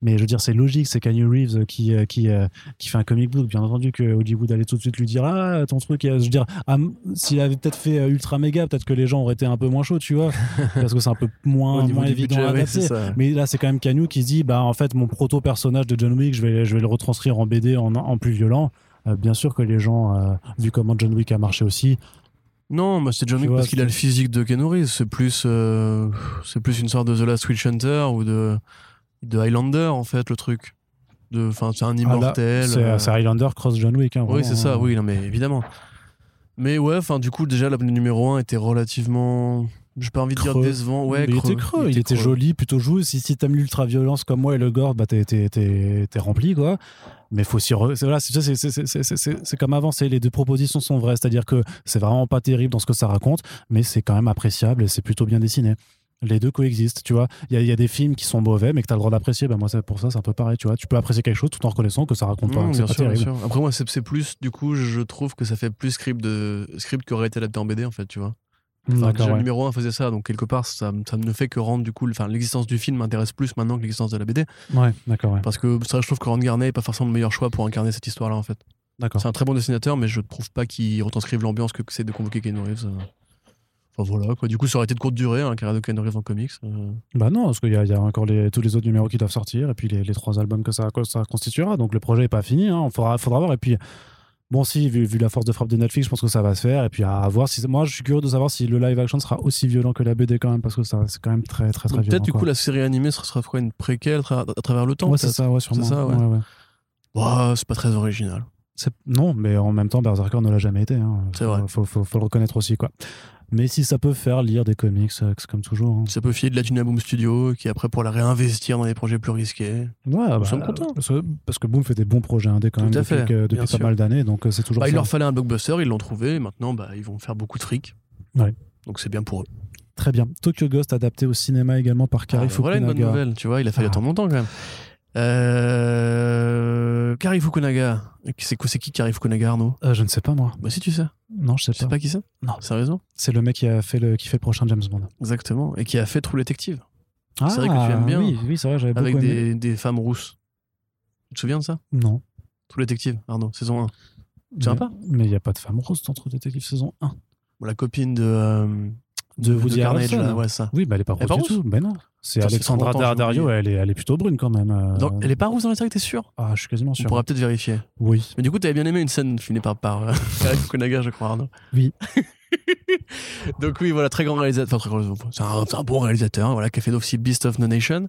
Mais je veux dire, c'est logique, c'est Kanye Reeves qui, euh, qui, euh, qui fait un comic book. Bien entendu que Hollywood allait tout de suite lui dire Ah, ton truc, je veux dire, ah, s'il avait peut-être fait euh, ultra méga, peut-être que les gens auraient été un peu moins chauds, tu vois, parce que c'est un peu moins, moins évident budget, à adapter. Mais là, c'est quand même Canyon qui dit bah en fait mon proto personnage de John Wick, je vais je vais le retranscrire en BD en, en plus violent. Euh, bien sûr que les gens, euh, vu comment John Wick a marché aussi, Non, bah, c'est John Wick parce qu'il a le physique de Ken Reeves. C'est plus, euh, c'est plus une sorte de The Last Witch Hunter ou de, de Highlander, en fait, le truc. De- Enfin, c'est un ah, immortel. c'est euh, c'est Highlander cross John Wick. hein, Oui, c'est ça, hein. oui, non, mais évidemment. Mais ouais, enfin, du coup, déjà, le numéro 1 était relativement. J'ai pas envie de dire décevant. Ouais, il était creux, il était, creux. joli, plutôt joué. Si, si t'aimes l'ultra-violence comme moi et le gore, bah t'es, rempli, quoi. Mais faut s'y re- c'est, voilà, c'est, comme avant, c'est, les deux propositions sont vraies. C'est-à-dire que c'est vraiment pas terrible dans ce que ça raconte, mais c'est quand même appréciable et c'est plutôt bien dessiné. Les deux coexistent, tu vois. Il y a, il y a des films qui sont mauvais, mais que t'as le droit d'apprécier. Bah, moi, c'est, pour ça, c'est un peu pareil, tu vois. Tu peux apprécier quelque chose tout en reconnaissant que ça raconte pas, Mmh, c'est pas sûr, terrible. Après, moi, c'est plus, du coup, je trouve que ça fait plus script, de, script qui aurait été adapté en BD, en fait, tu vois. Mmh, Enfin, d'accord, déjà, ouais. le numéro 1 faisait ça, donc quelque part, ça, ça ne fait que rendre, du coup, enfin, l'existence du film m'intéresse plus maintenant que l'existence de la BD. Ouais, d'accord, ouais. Parce que ça, je trouve que Ron Garnet n'est pas forcément le meilleur choix pour incarner cette histoire-là, en fait. D'accord. C'est un très bon dessinateur, mais je trouve pas qu'il retranscrive l'ambiance que c'est de convoquer Keanu Reeves. Enfin voilà, quoi. Du coup, ça aurait été de courte durée, de Keanu Reeves en comics. euh. Bah non, parce qu'il y, a- il y a encore les, tous les autres numéros qui doivent sortir et puis les, les trois albums que ça, que ça constituera. Donc le projet est pas fini, hein. il faudra, faudra voir. Et puis, bon, si, vu, vu la force de frappe de Netflix, je pense que ça va se faire. Et puis à, voir si. Moi, je suis curieux de savoir si le live action sera aussi violent que la BD quand même, parce que ça, c'est quand même très, très, très Donc, violent. Peut-être, du coup, la série animée, sera quoi Une préquelle à tra- à travers le temps Ouais, c'est ça, ouais, sûrement. ça, ouais. ouais. Ouah, c'est pas très original. C'est- Non, mais en même temps, Berserker ne l'a jamais été. hein. C'est vrai. Faut, faut, faut le reconnaître aussi, quoi. Mais si ça peut faire lire des comics, euh, c'est comme toujours. hein. Ça peut filer de la thune à Boom Studio, qui après pour la réinvestir dans des projets plus risqués. Ouais, bah, sommes contents. Parce que, parce que Boom fait des bons projets indés quand Tout même depuis, fait, que- bien depuis pas sûr. mal d'années, donc euh, c'est toujours Bah, il leur fallait un blockbuster, ils l'ont trouvé, et maintenant bah, ils vont faire beaucoup de fric. Ouais. Donc c'est bien pour eux. Très bien. Tokyo Ghost adapté au cinéma également par Kari Ah, bah, voilà une bonne Fukunaga. nouvelle, tu vois, il a fallu Ah. attendre longtemps quand même. Euh... Kari Fukunaga. C'est quoi, c'est qui Kari Fukunaga, Arnaud Euh, je ne sais pas moi. Bah si tu sais. Non, je sais Tu sais pas. pas qui c'est Non. Sérieusement C'est le mec qui a fait le qui fait le prochain James Bond. Exactement. Et qui a fait True Detective. Ah, vrai que tu aimes bien. Oui, oui, c'est vrai, j'avais beaucoup Avec aimé. des, des femmes rousses. Tu te souviens de ça Non. True Detective, Arnaud, saison 1. Tu Mais- pas Mais il n'y a pas de femme rose dans True Detective saison 1. Bon, La copine de. euh, De Woody Harrelson. ouais, ça. Oui, bah elle est pas est du tout. Ben non. C'est Alexandra Daddario, elle est, elle est plutôt brune quand même. euh. Donc, elle est pas rousse dans la série, t'es sûr? Ah, je suis quasiment On sûr. pourra peut-être vérifier. Oui. Mais du coup, t'avais bien aimé une scène filmée par, par euh, Kari Fukunaga, je crois, Arnaud. Oui. Donc oui, voilà, très grand réalisateur. Enfin, c'est un, bon réalisateur, voilà, qui a fait aussi Beast of No Nation.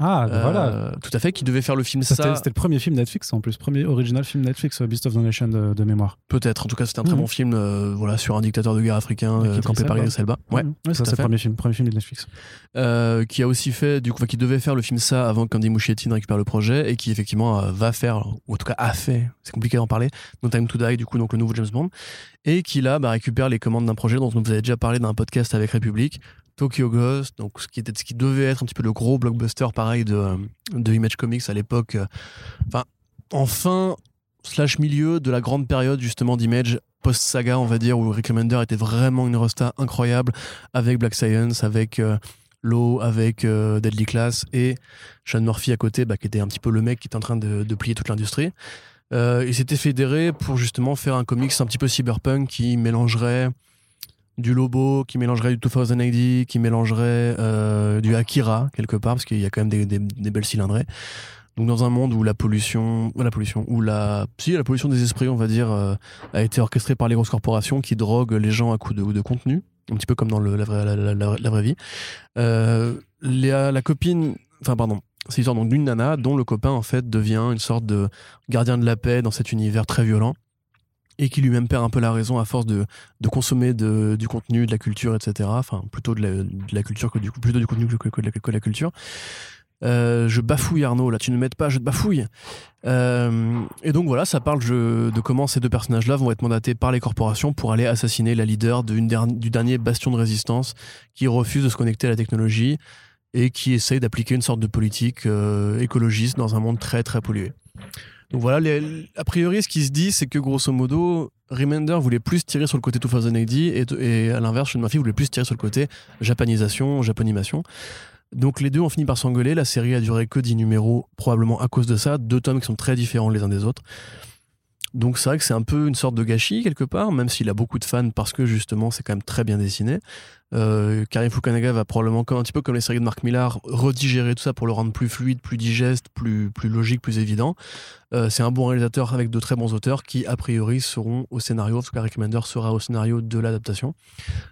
Ah, Euh, voilà. Tout à fait, qui devait faire le film Ça, ça. C'était le premier film Netflix en plus, premier original film Netflix, euh, Beast of the Nation de, de mémoire. Peut-être. En tout cas, c'était un très Mhm. bon film, euh, voilà, sur un dictateur de guerre africain, euh, campé par Elba. Idris Elba. Ouais. Mhm. Ouais, ça c'est le premier film, premier film de Netflix. Euh, qui a aussi fait, du coup, enfin, qui devait faire le film ça avant qu'Andy Muschietti ne récupère le projet et qui effectivement euh, va faire, ou en tout cas a fait, c'est compliqué d'en parler, No Time to Die, du coup, donc le nouveau James Bond, et qui là bah, récupère les commandes d'un projet dont on vous avait déjà parlé dans un podcast avec République, Tokyo Ghost, donc ce qui, était, ce qui devait être un petit peu le gros blockbuster pareil de, euh, de Image Comics à l'époque, euh, enfin, enfin, slash milieu de la grande période justement d'Image post-saga, on va dire, où Rick Remender était vraiment une rosta incroyable avec Black Science, avec euh, Low, avec euh, Deadly Class et Sean Murphy à côté, bah, qui était un petit peu le mec qui était en train de plier toute l'industrie. Euh, ils s'étaient fédérés pour justement faire un comics un petit peu cyberpunk qui mélangerait du Lobo, qui mélangerait du 2000 AD, qui mélangerait euh, du Akira quelque part, parce qu'il y a quand même des, belles cylindrées. Donc dans un monde où la pollution, la pollution, où la, si la pollution des esprits, on va dire, euh, a été orchestrée par les grosses corporations qui droguent les gens à coups de, contenu, un petit peu comme dans la, vraie, la- vraie vie. Euh, la, la copine, enfin pardon, c'est l'histoire donc d'une nana dont le copain en fait devient une sorte de gardien de la paix dans cet univers très violent et qui lui-même perd un peu la raison à force de, de consommer de- du contenu, de la culture, etc. Enfin, plutôt de la, culture que du plutôt du contenu que, de la, culture. Euh, je bafouille Arnaud, là, tu ne m'aides pas, je te bafouille. Euh, et donc voilà, ça parle de, comment ces deux personnages-là vont être mandatés par les corporations pour aller assassiner la leader du dernier bastion de résistance qui refuse de se connecter à la technologie et qui essaye d'appliquer une sorte de politique euh, écologiste dans un monde très très pollué. Donc voilà, a priori, ce qui se dit, c'est que grosso modo, Remender voulait plus tirer sur le côté 2080 et, et à l'inverse, Sean Murphy voulait plus tirer sur le côté japanisation, japonimation. Donc les deux ont fini par s'engueuler. La série a duré que 10 numéros, probablement à cause de ça. Deux tomes qui sont très différents les uns des autres. Donc c'est vrai que c'est un peu une sorte de gâchis quelque part, même s'il a beaucoup de fans parce que justement c'est quand même très bien dessiné. Euh, Karim Fukunaga va probablement, un petit peu comme les séries de Mark Millar, redigérer tout ça pour le rendre plus fluide, plus digeste, plus, plus logique, plus évident. Euh, c'est un bon réalisateur avec de très bons auteurs qui, a priori, seront au scénario, parce que Rick Remender sera au scénario de l'adaptation.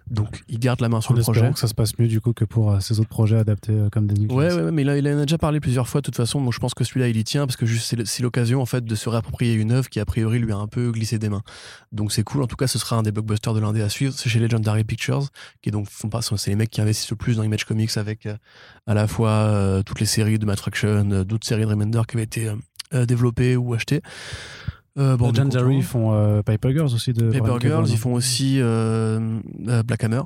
Donc il garde la main sur En le projet. que ça se passe mieux du coup que pour euh, ces autres projets adaptés euh, comme des. Ouais, ouais, ouais, mais il, a- il en a déjà parlé plusieurs fois de toute façon, donc je pense que celui-là il y tient parce que juste c'est l'occasion en fait de se réapproprier une œuvre qui a priori lui a un peu glissé des mains. Donc c'est cool, en tout cas ce sera un des blockbusters de l'indé à suivre, c'est chez Legendary Pictures, qui est donc font pas, c'est les mecs qui investissent le plus dans Image Comics avec euh, à la fois euh, toutes les séries de Matt Fraction, euh, d'autres séries de Remender qui avaient été développées ou achetées. Euh, bon, ils font euh, Paper Girls aussi de Paper Girls, ils font aussi euh, Black Hammer.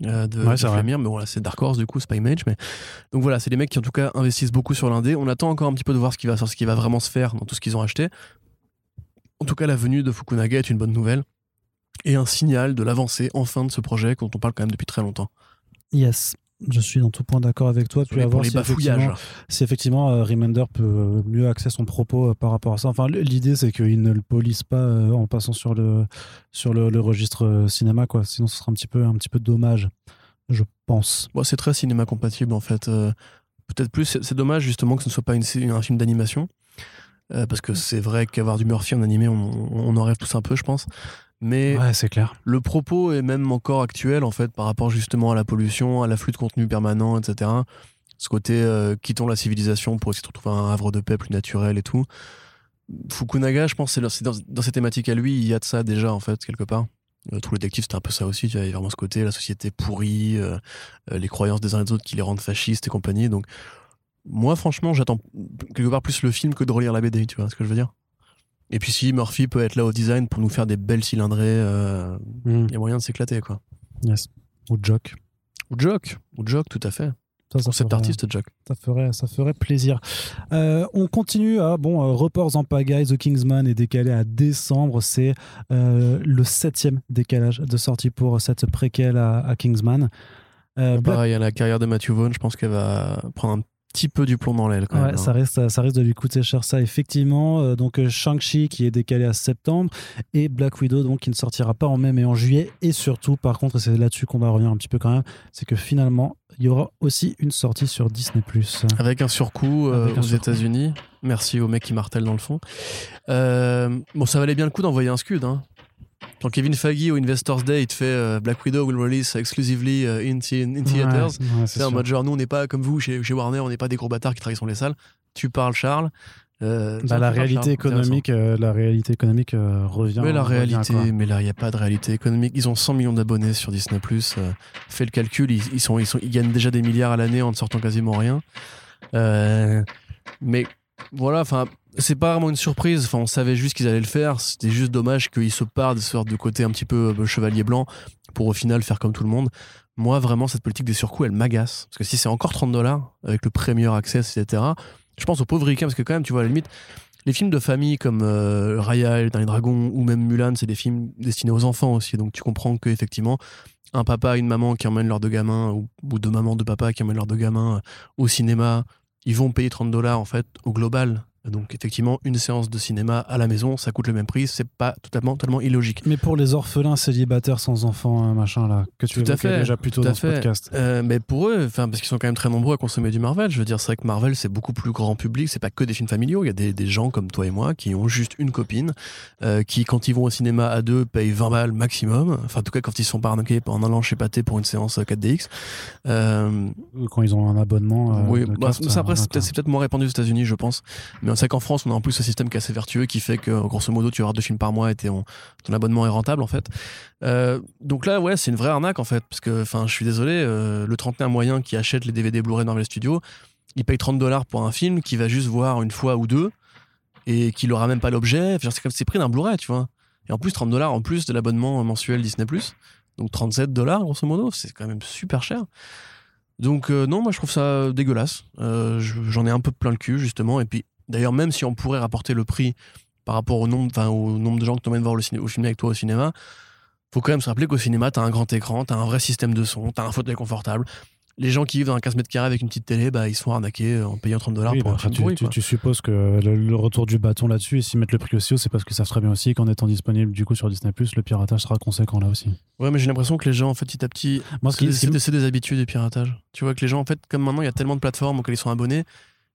de, Ouais, de. Flemire, mais voilà, c'est Dark Horse du coup, c'est pas Image. Mais... Donc voilà, c'est des mecs qui en tout cas investissent beaucoup sur l'indé. On attend encore un petit peu de voir ce qui va, ce qui va vraiment se faire dans tout ce qu'ils ont acheté. En tout cas, la venue de Fukunaga est une bonne nouvelle et un signal de l'avancée enfin de ce projet dont on parle quand même depuis très longtemps. Yes. Je suis dans tout point d'accord avec toi. Tu vas voir si effectivement, si effectivement euh, Remender peut euh, mieux axer son propos euh, par rapport à ça. Enfin, l'idée c'est qu'il ne le polisse pas euh, en passant sur le sur le, le registre cinéma, quoi. Sinon, ce sera un petit peu un petit peu dommage, je pense. Bon, c'est très cinéma compatible en fait. Peut-être plus, c'est dommage justement que ce ne soit pas une, un film d'animation. Parce que c'est vrai qu'avoir du Murphy en animé, on, on en rêve tous un peu, je pense. Mais Ouais, c'est clair. le propos est même encore actuel en fait par rapport justement à la pollution, à l'afflux de contenu permanent, etc. Ce côté euh, quittons la civilisation pour essayer de retrouver un havre de paix plus naturel et tout. Fukunaga, je pense, c'est dans- dans, ses thématiques à lui, il y a de ça déjà en fait quelque part. Euh, True Detective, c'était un peu ça aussi. Tu vois, il y avait vraiment ce côté, la société pourrie, euh, euh, les croyances des uns et des autres qui les rendent fascistes et compagnie. Donc, moi, franchement, j'attends quelque part plus le film que de relire la BD. Tu vois ce que je veux dire? Et puis, si Murphy peut être là au design pour nous faire des belles cylindrées, euh, Mm. il y a moyen de s'éclater, quoi. Yes. Ou Jock. Ou Jock, ou Jock, tout à fait. Ça, ça Concept ferait- artiste, Jock. Ça ferait, ça ferait plaisir. Euh, on continue à bon, euh, reports en pagaille. The Kingsman est décalé à décembre. C'est euh, le septième décalage de sortie pour cette préquelle à, à Kingsman. Black- Pareil, à la carrière de Matthew Vaughn, je pense qu'elle va prendre un petit peu du plomb dans l'aile, Ouais, hein. ça, risque, ça risque de lui coûter cher, ça, effectivement. Euh, donc, euh, Shang-Chi qui est décalé à septembre et Black Widow, donc qui ne sortira pas en mai mais en juillet. Et surtout, par contre, c'est là-dessus qu'on va revenir un petit peu quand même, c'est que finalement, il y aura aussi une sortie sur Disney. Avec un surcoût euh, Avec un aux. États-Unis. Merci au mec qui martèle dans le fond. Euh, bon, ça valait bien le coup d'envoyer un scud. Hein. Quand Kevin Feige au Investors Day, il te fait euh, Black Widow will release exclusively euh, in, the- in theaters. C'est en mode genre, nous, on n'est pas comme vous chez, chez Warner, on n'est pas des gros bâtards qui travaillent sur les salles. Tu parles, Charles. Euh, Bah, tiens, la réalité économique, euh, la réalité économique euh, revient. Mais la réalité, mais là, il n'y a pas de réalité économique. Ils ont 100 millions d'abonnés sur Disney+. Euh, fais le calcul, ils, ils sont, ils, sont, ils gagnent déjà des milliards à l'année en ne sortant quasiment rien. Euh, mais voilà, enfin, c'est pas vraiment une surprise. Enfin, on savait juste qu'ils allaient le faire. C'était juste dommage qu'ils se partent de sorte de côté un petit peu euh, chevalier blanc pour au final faire comme tout le monde. Moi, vraiment, cette politique des surcoûts, elle m'agace. Parce que si c'est encore 30 dollars avec le Premier Access, etc., je pense aux pauvres ricains, parce que quand même, tu vois, à la limite, les films de famille comme euh, Raya, le Dernier ou même Mulan, c'est des films destinés aux enfants aussi. Donc tu comprends qu'effectivement, un papa et une maman qui emmènent leurs deux gamins, ou, ou deux mamans, deux papas qui emmènent leurs deux gamins euh, au cinéma, ils vont payer 30 dollars en fait au global. Donc effectivement, une séance de cinéma à la maison, ça coûte le même prix, c'est pas totalement, totalement illogique. Mais pour les orphelins célibataires sans enfants, euh, machin là, que tu Tout à évoquais fait, déjà plus tôt tout à dans ce fait. podcast. Euh, mais pour eux, enfin parce qu'ils sont quand même très nombreux à consommer du Marvel. Je veux dire, c'est vrai que Marvel c'est beaucoup plus grand public. C'est pas que des films familiaux. Il y a des, des gens comme toi et moi qui ont juste une copine, euh, qui quand ils vont au cinéma à deux payent 20 balles maximum. Enfin en tout cas quand ils sont pas arnaqués en allant chez Pathé pour une séance 4DX. Euh, Quand ils ont un abonnement. euh, oui, bah, carte, ça, après euh, c'est voilà, peut-être c'est peut-être moins répandu aux États-Unis, je pense. Mais c'est qu'en France, on a en plus ce système qui est assez vertueux qui fait que grosso modo tu avoir deux films par mois et ton abonnement est rentable en fait. Euh, donc là, ouais, c'est une vraie arnaque en fait, parce que enfin, je suis désolé, euh, le trentenaire moyen qui achète les DVD Blu-ray Marvel Studios, il paye 30 dollars pour un film qu'il va juste voir une fois ou deux et qu'il aura même pas l'objet. C'est comme c'est pris d'un Blu-ray, tu vois. Et en plus, 30 dollars en plus de l'abonnement mensuel Disney+. Donc 37 dollars, grosso modo. C'est quand même super cher. Donc euh, non, moi je trouve ça dégueulasse. Je- J'en ai un peu plein le cul, justement. Et puis, d'ailleurs, même si on pourrait rapporter le prix par rapport au nombre, enfin, au nombre de gens que tu emmènes voir le ciné, au film avec toi au cinéma, faut quand même se rappeler qu'au cinéma, t'as un grand écran, t'as un vrai système de son, t'as un fauteuil confortable. Les gens qui vivent dans un 15 mètres carrés avec une petite télé, bah, ils se font arnaquer en payant 30 dollars Oui, pour bah, un film tu, tu- tu supposes que le, le retour du bâton là-dessus, et s'ils mettent le prix aussi haut, c'est parce qu'ils savent très bien aussi qu'en étant disponible du coup sur Disney+, le piratage sera conséquent là aussi. Ouais, mais j'ai l'impression que les gens, en fait, petit à petit, c'est c'est des habitudes du piratage. Tu vois que les gens, en fait, comme maintenant, il y a tellement de plateformes auxquelles ils sont abonnés,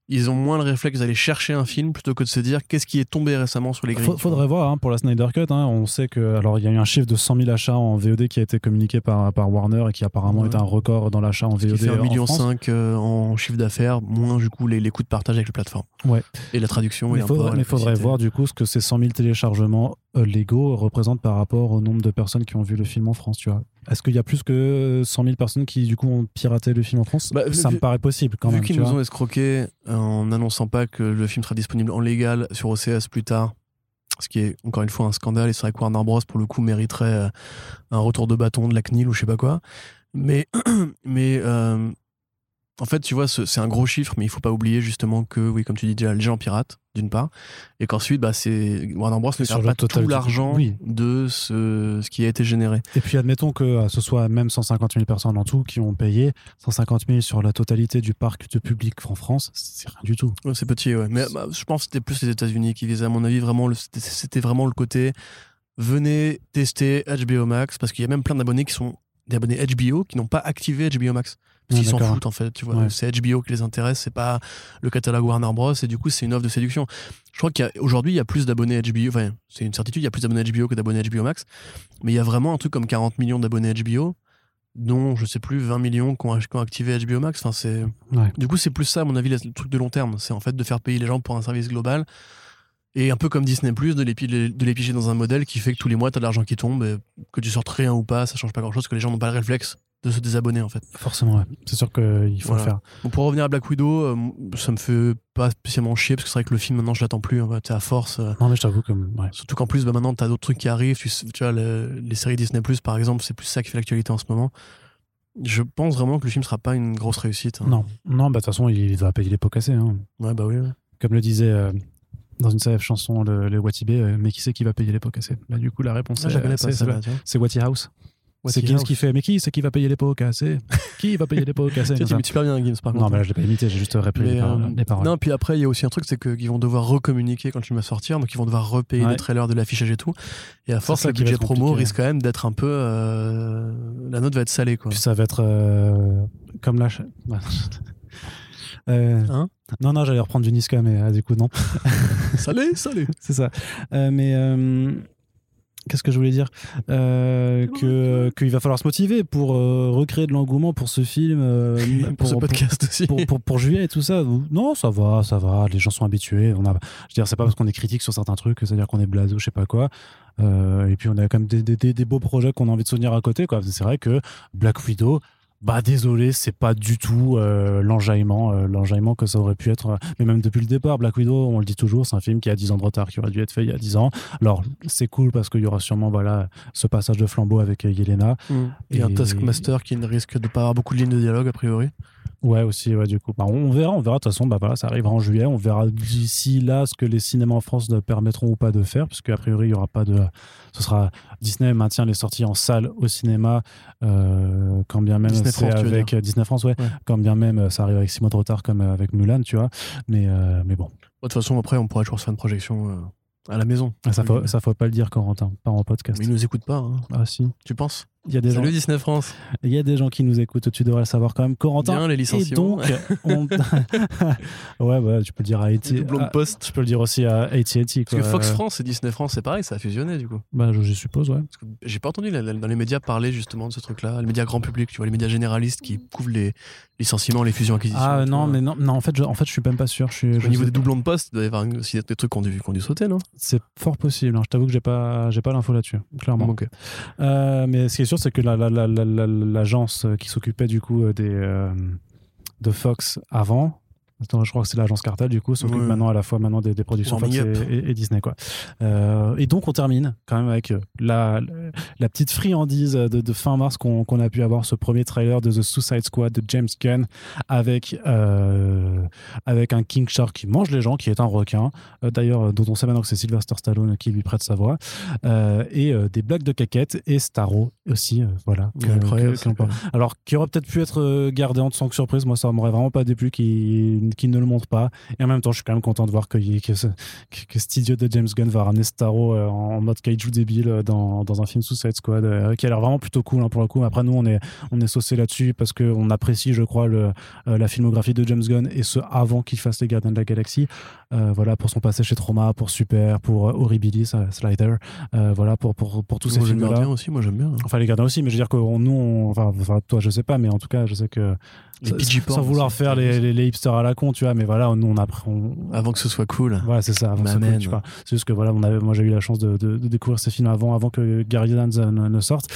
ils ont moins le réflexe d'aller chercher un film plutôt que de se dire qu'est-ce qui est tombé récemment sur les grilles. Vois. faudrait voir hein, pour la Snyder Cut. hein, on sait que alors il y a eu un chiffre de 100 000 achats en VOD qui a été communiqué par, par Warner et qui apparemment Ouais. est un record dans l'achat en qui VOD fait 1,5 en million euh, en chiffre d'affaires, moins du coup les, les coûts de partage avec les plateformes. Ouais. Et la traduction Mais il faudrait, mais faudrait voir du coup ce que ces 100 000 téléchargements euh, légaux représentent par rapport au nombre de personnes qui ont vu le film en France. Tu vois Est-ce qu'il y a plus que 100 000 personnes qui du coup ont piraté le film en France? Bah, Ça vu- me paraît possible quand Vu même. qu'ils tu nous vois. ont escroqué en n'annonçant pas que le film sera disponible en légal sur OCS plus tard, ce qui est encore une fois un scandale, et c'est vrai que Warner Bros pour le coup mériterait euh, un retour de bâton de la CNIL ou je sais pas quoi. Mais, mais euh, en fait, tu vois, ce- c'est un gros chiffre, mais il faut pas oublier justement que, oui, comme tu dis déjà, les gens piratent, d'une part, et qu'ensuite, bah, c'est Warner Bros ne perd pas total tout l'argent oui. de ce, ce qui a été généré. Et puis admettons que euh, ce soit même 150 000 personnes en tout qui ont payé 150 000 sur la totalité du parc de public en France, c'est rien du tout. Ouais, c'est petit, ouais. Mais bah, je pense que c'était plus les États-Unis qui visaient, à mon avis, vraiment, c'était vraiment le côté venez tester HBO Max, parce qu'il y a même plein d'abonnés qui sont des abonnés HBO qui n'ont pas activé HBO Max. Parce qu'ils s'en foutent, en fait, tu vois. Ouais. C'est HBO qui les intéresse, c'est pas le catalogue Warner Bros. Et du coup, c'est une offre de séduction. Je crois qu'aujourd'hui, il y a plus d'abonnés HBO, enfin, c'est une certitude, il y a plus d'abonnés HBO que d'abonnés HBO Max. Mais il y a vraiment un truc comme 40 millions d'abonnés HBO, dont, je sais plus, 20 millions qui ont, activé HBO Max. Enfin, c'est. Ouais. Du coup, c'est plus ça, à mon avis, le truc de long terme. C'est en fait de faire payer les gens pour un service global. Et un peu comme Disney, de les, de les piger dans un modèle qui fait que tous les mois, tu as de l'argent qui tombe. Et que tu sortes rien ou pas, ça change pas grand chose, que les gens n'ont pas le réflexe de se désabonner, en fait. Forcément, ouais. c'est sûr qu'il faut Voilà. le faire. Bon, pour revenir à Black Widow, euh, ça me fait pas spécialement chier, parce que c'est vrai que le film, maintenant, je l'attends plus. En fait, à force. euh, Non, mais je t'avoue que. Ouais. Surtout qu'en plus, bah, maintenant, tu as d'autres trucs qui arrivent. Tu, tu vois, le- les séries Disney, par exemple, c'est plus ça qui fait l'actualité en ce moment. Je pense vraiment que le film sera pas une grosse réussite. hein. Non, non bah, de toute façon, il va payer les pots cassés. hein. Ouais, bah oui. ouais. Comme le disait euh, dans une célèbre chanson, le, le Watibé, euh, mais qui c'est qui va payer les pots cassés? Bah, Du coup, la réponse, Ah, c'est- c'est- c'est Watty House. C'est Gims qui fait, mais qui c'est qui va payer les pots cassés Qui va payer les pots cassés Tu tu imites super bien Gims, par contre. Non, mais là, je l'ai pas imité, j'ai juste les, paroles- euh, les paroles. Non, puis après, il y a aussi un truc, c'est qu'ils vont devoir recommuniquer quand le film va sortir, donc ils vont devoir repayer Ouais. le trailer de l'affichage et tout. Et à force, le budget promo compliqué. risque quand même d'être un peu. euh, La note va être salée, quoi. Puis ça va être euh, comme la. Euh, Hein? non, non, j'allais reprendre du Niska, mais ah, du coup, non. salé, salé. c'est ça. Euh, mais euh, qu'est-ce que je voulais dire Euh, que qu'il va falloir se motiver pour euh, recréer de l'engouement pour ce film, euh, Pour ce podcast aussi. pour, pour- pour juillet et tout ça. Non, ça va, ça va. Les gens sont habitués. On a, je veux dire, c'est pas parce qu'on est critique sur certains trucs, c'est-à-dire qu'on est blasé ou je sais pas quoi. Et puis on a quand même des, des- des- des beaux projets qu'on a envie de soutenir à côté. C'est vrai que Black Widow. Bah désolé, c'est pas du tout euh, l'enjaillement, euh, l'enjaillement que ça aurait pu être. euh, Mais même depuis le départ, Black Widow, on le dit toujours, c'est un film qui a 10 ans de retard, qui aurait dû être fait il y a 10 ans. Alors c'est cool parce qu'il y aura sûrement voilà ce passage de flambeau avec Yelena. Mm. Et un Et- Taskmaster qui ne risque de pas avoir beaucoup de lignes de dialogue, a priori. Ouais, aussi, ouais, du coup. Bah, on verra, on verra. De toute façon, bah, voilà, ça arrivera en juillet. On verra d'ici là ce que les cinémas en France ne permettront ou pas de faire, puisque a priori, il y aura pas de. Ce sera. Disney maintient les sorties en salle au cinéma, euh, quand bien même Disney c'est avec Disney France, ouais. Ouais. Quand bien même euh, ça arrive avec six mois de retard, comme euh, avec Mulan, tu vois. Mais, euh, mais bon, De toute façon, après, on pourra toujours faire une projection euh, à la maison. ça faut, ça faut pas le dire, Corentin, pas en podcast. Mais ils nous écoutent pas, hein. Ah si, tu penses? Il y a des gens, Salut Disney France. il y a des gens qui nous écoutent. Tu devrais le savoir quand même, Corentin. Bien les Et licenciements. donc, on... ouais, ouais, tu peux le dire à AT. Les doublons de à- poste. Je peux le dire aussi à AT&T. Parce que. Fox France et Disney France, c'est pareil, ça a fusionné du coup. Bah, je, je suppose, ouais. Parce que j'ai pas entendu la- la- dans les médias parler justement de ce truc-là, les médias grand public, tu vois, les médias généralistes qui couvrent les licenciements, les fusions-acquisitions. Ah tu non, vois. mais non, non, en fait, je, en fait, je suis même pas sûr. Je suis, je Au niveau des doublons de poste, il doit y avoir aussi des trucs qui ont dû, ont dû sauter, non? C'est fort possible. hein. Je t'avoue que j'ai pas, j'ai pas l'info là-dessus, clairement. Ok. Euh, mais ce qui est c'est que la- la- la- la- la- l'agence qui s'occupait du coup euh, des euh, de Fox avant, je crois que c'est l'agence Cartel du coup s'occupe Ouais. maintenant à la fois maintenant des, des productions Fox et, et- et Disney quoi. Euh, et donc on termine quand même avec euh, la, la petite friandise de, de fin mars qu'on a pu avoir ce premier trailer de The Suicide Squad de James Gunn avec euh, avec un King Shark qui mange les gens qui est un requin euh, d'ailleurs dont on sait maintenant que c'est Sylvester Stallone qui lui prête sa voix et des blagues de caquettes et Starro aussi voilà que- que- alors, qui aurait peut-être pu être gardé en tant que surprise, moi ça m'aurait vraiment pas déplu qu'il qu'il ne le montre pas. Et en même temps, je suis quand même content de voir que, que, ce- que- que cet idiot de James Gunn va ramener Starro euh, en mode kaiju débile euh, dans, dans un film Suicide Squad, euh, qui a l'air vraiment plutôt cool hein, pour le coup. Après, nous, on est, on est saucé là-dessus parce qu'on apprécie, je crois, le, la filmographie de James Gunn et ce avant qu'il fasse les Gardiens de la Galaxie. Euh, voilà, pour son passé chez Trauma, pour Super, pour Horribilis, Slider, euh, voilà, pour, pour, pour tous ces films-là. Gardien aussi, moi j'aime bien. hein. Enfin, les gardiens aussi, mais je veux dire que nous, on- enfin, toi, je sais pas, mais en tout cas, je sais que. Les sans- vouloir faire les, les, les hipsters à la con, tu vois, mais voilà, nous, on a. On, Avant que ce soit cool. voilà, c'est ça. avant que coûte, tu vois. C'est juste que voilà, on avait, moi, j'ai eu la chance de, de, de découvrir ces films avant, avant que Guardians euh, ne, sorte.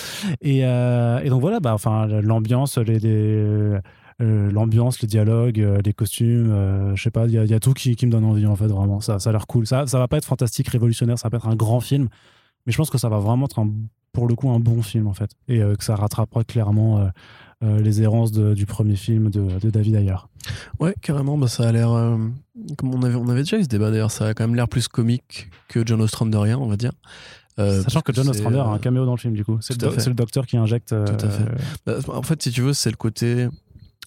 Et, euh, et donc voilà, bah, enfin, l'ambiance, les. les- euh, l'ambiance, les dialogues, euh, les costumes, euh, je sais pas, il y, a- il y a tout qui, qui me donne envie en fait, vraiment. Ça, ça a l'air cool. Ça, ça va pas être fantastique, révolutionnaire, ça va pas être un grand film, mais je pense que ça va vraiment être un, pour le coup un bon film en fait, et que ça rattrapera clairement les errances de- du premier film de, de David Ayer. Ouais, carrément, bah, ça a l'air. euh, comme on avait, on avait déjà eu ce débat d'ailleurs, ça a quand même l'air plus comique que John Ostrander, on va dire. Euh, Sachant que John Ostrander a un euh, caméo dans le film du coup. C'est le, do- docteur qui injecte. euh, Tout à fait. bah, en fait, si tu veux, c'est le côté.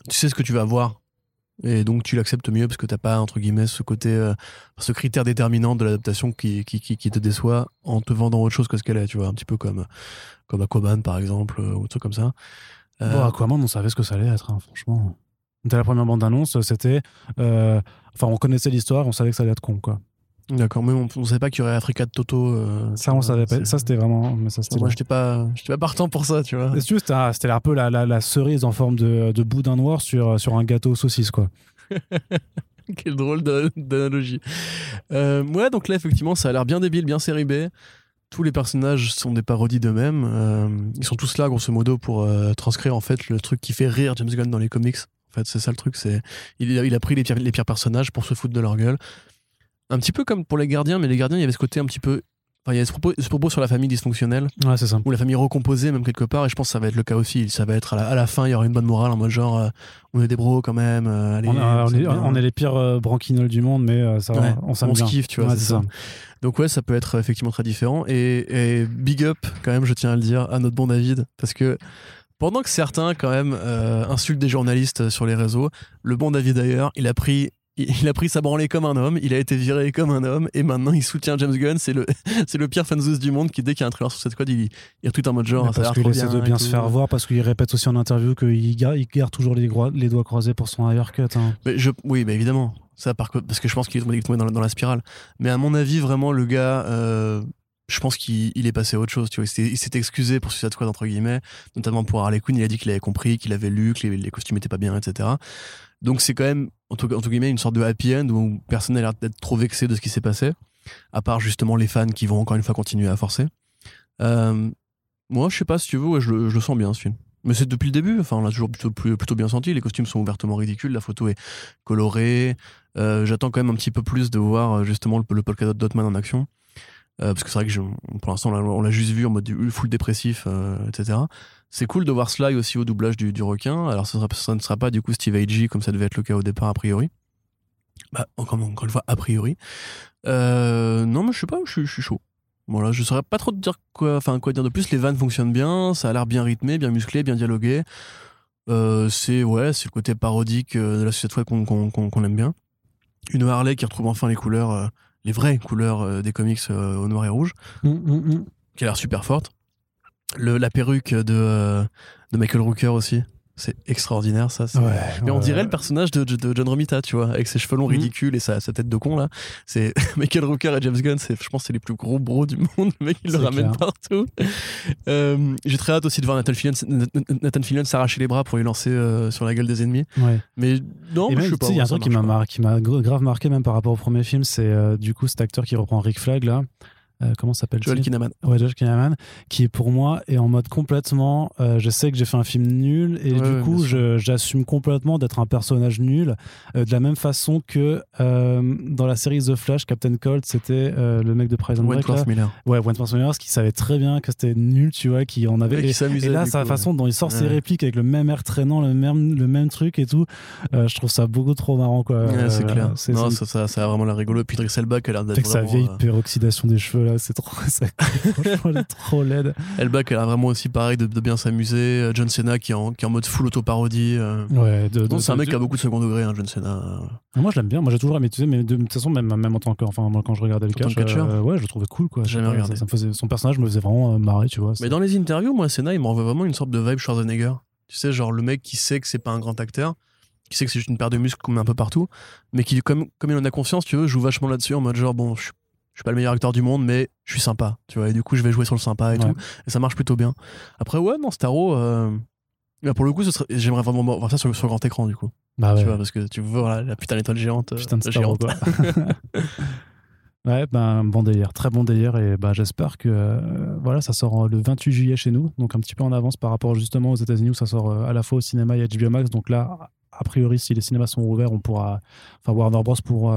Tu sais ce que tu vas voir. Et donc tu l'acceptes mieux parce que t'as pas, entre guillemets, ce côté. euh, ce critère déterminant de l'adaptation qui, qui, qui, qui te déçoit en te vendant autre chose que ce qu'elle est, tu vois. Un petit peu comme, comme Aquaman, par exemple, euh, ou des trucs comme ça. Euh, Bon, Aquaman, on savait ce que ça allait être, hein, franchement. Dès la première bande-annonce, c'était. euh, Enfin, on connaissait l'histoire, on savait que ça allait être con, quoi. D'accord, mais on, on savait pas qu'il y aurait Africa de Toto. euh, Ça, on savait pas. Ça, c'était vraiment. Mais ça, Moi, j'étais pas, j'étais pas partant pour ça, tu vois. C'était un- peu la, la, la cerise en forme de, de boudin noir sur, sur un gâteau saucisse, quoi. Quelle drôle d'a- d'analogie. Euh, ouais, donc là, effectivement, ça a l'air bien débile, bien série B. Tous les personnages sont des parodies d'eux-mêmes. Euh, ils sont tous là, grosso modo, pour euh, transcrire en fait le truc qui fait rire James Gunn dans les comics. En fait, c'est ça le truc. C'est il, a- il a pris les pires, les pires personnages pour se foutre de leur gueule. Un petit peu comme pour les Gardiens, mais les Gardiens, il y avait ce côté un petit peu. Enfin, il y avait ce propos, ce propos sur la famille dysfonctionnelle, Ouais, c'est ça. ou la famille recomposée, même quelque part. Et je pense que ça va être le cas aussi. Ça va être à la, à la fin, il y aura une bonne morale en mode genre, euh, on est des bros quand même. allez, On, a- on vous est, on les pires branquignoles du monde, mais ça, Ouais, on on se kiffe, tu vois, Ouais, c'est ça. Donc ouais, ça peut être effectivement très différent. Et, et big up, quand même, je tiens à le dire, à notre bon David, parce que pendant que certains, quand même, euh, insultent des journalistes sur les réseaux, le bon David d'ailleurs, il a pris... Il a pris sa branlée comme un homme, il a été viré comme un homme, et maintenant il soutient James Gunn. C'est le, c'est le pire fanzouz du monde qui, dès qu'il y a un trailer sur cette squad, il, il retweet en mode genre, ça parce qu'il essaie bien. de bien se faire voir, parce qu'il répète aussi en interview qu'il garde, il garde toujours les, doigts croisés pour son haircut. Hein. Mais je, oui, bah évidemment. Ça, par, parce que je pense qu'il est tombé, dans, la- spirale. Mais à mon avis, vraiment, le gars, euh, je pense qu'il il est passé à autre chose. Tu vois, il s'est- excusé pour Suicide Squad entre guillemets, notamment pour Harley Quinn. Il a dit qu'il avait compris, qu'il avait lu, que les, costumes étaient pas bien, etc. Donc c'est quand même entre, entre guillemets une sorte de happy end où personne n'a l'air d'être trop vexé de ce qui s'est passé, à part justement les fans qui vont encore une fois continuer à forcer. Euh, moi, je sais pas si tu veux, je, je le sens bien ce film. Mais c'est depuis le début, enfin on l'a toujours plutôt, plutôt bien senti, les costumes sont ouvertement ridicules, la photo est colorée, Euh, j'attends quand même un petit peu plus de voir euh, justement le, le polka dot Dotman en action. Euh, parce que c'est vrai que pour l'instant on l'a- juste vu en mode full dépressif, etc. C'est cool de voir Sly aussi au doublage du, du requin. Alors ça ne sera pas du coup Steve Agee comme ça devait être le cas au départ a priori. Bah, encore, une fois, a priori. Non, mais je sais pas, je, je suis chaud. Voilà, je saurais pas trop te dire quoi, enfin quoi dire de plus. Les vannes fonctionnent bien, ça a l'air bien rythmé, bien musclé, bien dialogué. Euh, c'est ouais, c'est le côté parodique euh, de la Squad qu'on aime bien. Une Harley qui retrouve enfin les couleurs, euh, les vraies couleurs euh, des comics au noir et rouge, qui a l'air super forte. Le, la perruque de, de Michael Rooker aussi, c'est extraordinaire ça. mais on dirait le personnage de, de John Romita, tu vois, avec ses cheveux longs Mhm. ridicules et sa, sa tête de con là. C'est Michael Rooker et James Gunn, je pense, que c'est les plus gros bros du monde. Le mec, il le ramène clair. partout. Euh, j'ai très hâte aussi de voir Nathan Fillion, Nathan Fillion s'arracher les bras pour lui lancer euh, sur la gueule des ennemis. Ouais. Mais non, mais je sais pas. il y a un truc qui m'a grave marqué même par rapport au premier film, c'est euh, du coup cet acteur qui reprend Rick Flag là. Euh, comment s'appelle Joel Kinnaman. Ouais, Joel Kinnaman, qui pour moi est en mode complètement. euh, je sais que j'ai fait un film nul et Ouais, du ouais, coup, j'assume complètement d'être un personnage nul, euh, de la même façon que euh, dans la série The Flash, Captain Cold, c'était le mec de Prison Break. Wentworth Miller. Ouais, Wentworth Miller, qui savait très bien que c'était nul, tu vois, qui en avait. Et- s'amusait, et là, sa façon dont il sort ses répliques avec le même air traînant, le même, le même truc et tout, je trouve ça beaucoup trop marrant, quoi. C'est clair. Non, ça, ça, ça a vraiment l'air rigolo. Puis Idris Elba qui a l'air d'être avec sa vieille peroxydation des cheveux, là, c'est trop. ça- Franchement, elle est trop laide. A vraiment aussi pareil de, de bien s'amuser. Euh, John Cena qui est en, qui est en mode full auto-parodie. euh. Ouais, de, de- c'est un de- mec qui a beaucoup de second degré, hein, John Cena. Moi, je l'aime bien. Moi, j'ai toujours aimé, tu sais, mais de, toute façon, même, même en tant que. Enfin, moi, quand je regardais le catch, euh, ouais, je le trouvais cool, quoi. J'ai jamais regardé. Ça, me faisait, son personnage me faisait vraiment marrer, tu vois. Mais dans les interviews, moi, Cena, il m'envoie vraiment une sorte de vibe Schwarzenegger. Tu sais, genre le mec qui sait que c'est pas un grand acteur, qui sait que c'est juste une paire de muscles qu'on met un peu partout, mais qui, comme, comme il en a confiance, tu veux, joue vachement là-dessus en mode genre, bon, je, je suis pas le meilleur acteur du monde, mais je suis sympa, tu vois, et du coup, je vais jouer sur le sympa et Ouais. tout. Et ça marche plutôt bien. Après, ouais, non, Starro, euh, bah, pour le coup, serait- j'aimerais vraiment voir ça sur, sur grand écran, du coup. Bah ouais. Tu vois, parce que tu vois la, la putain d'étoile géante. euh, Putain de Star géante. Wars, quoi. ouais, ben bon délire, très bon délire et bah j'espère que euh, voilà, ça sort euh, le 28 juillet chez nous, donc un petit peu en avance par rapport justement aux États-Unis où ça sort euh, à la fois au cinéma et à HBO Max. Donc là, a priori, si les cinémas sont ouverts, on pourra, enfin Warner Bros pour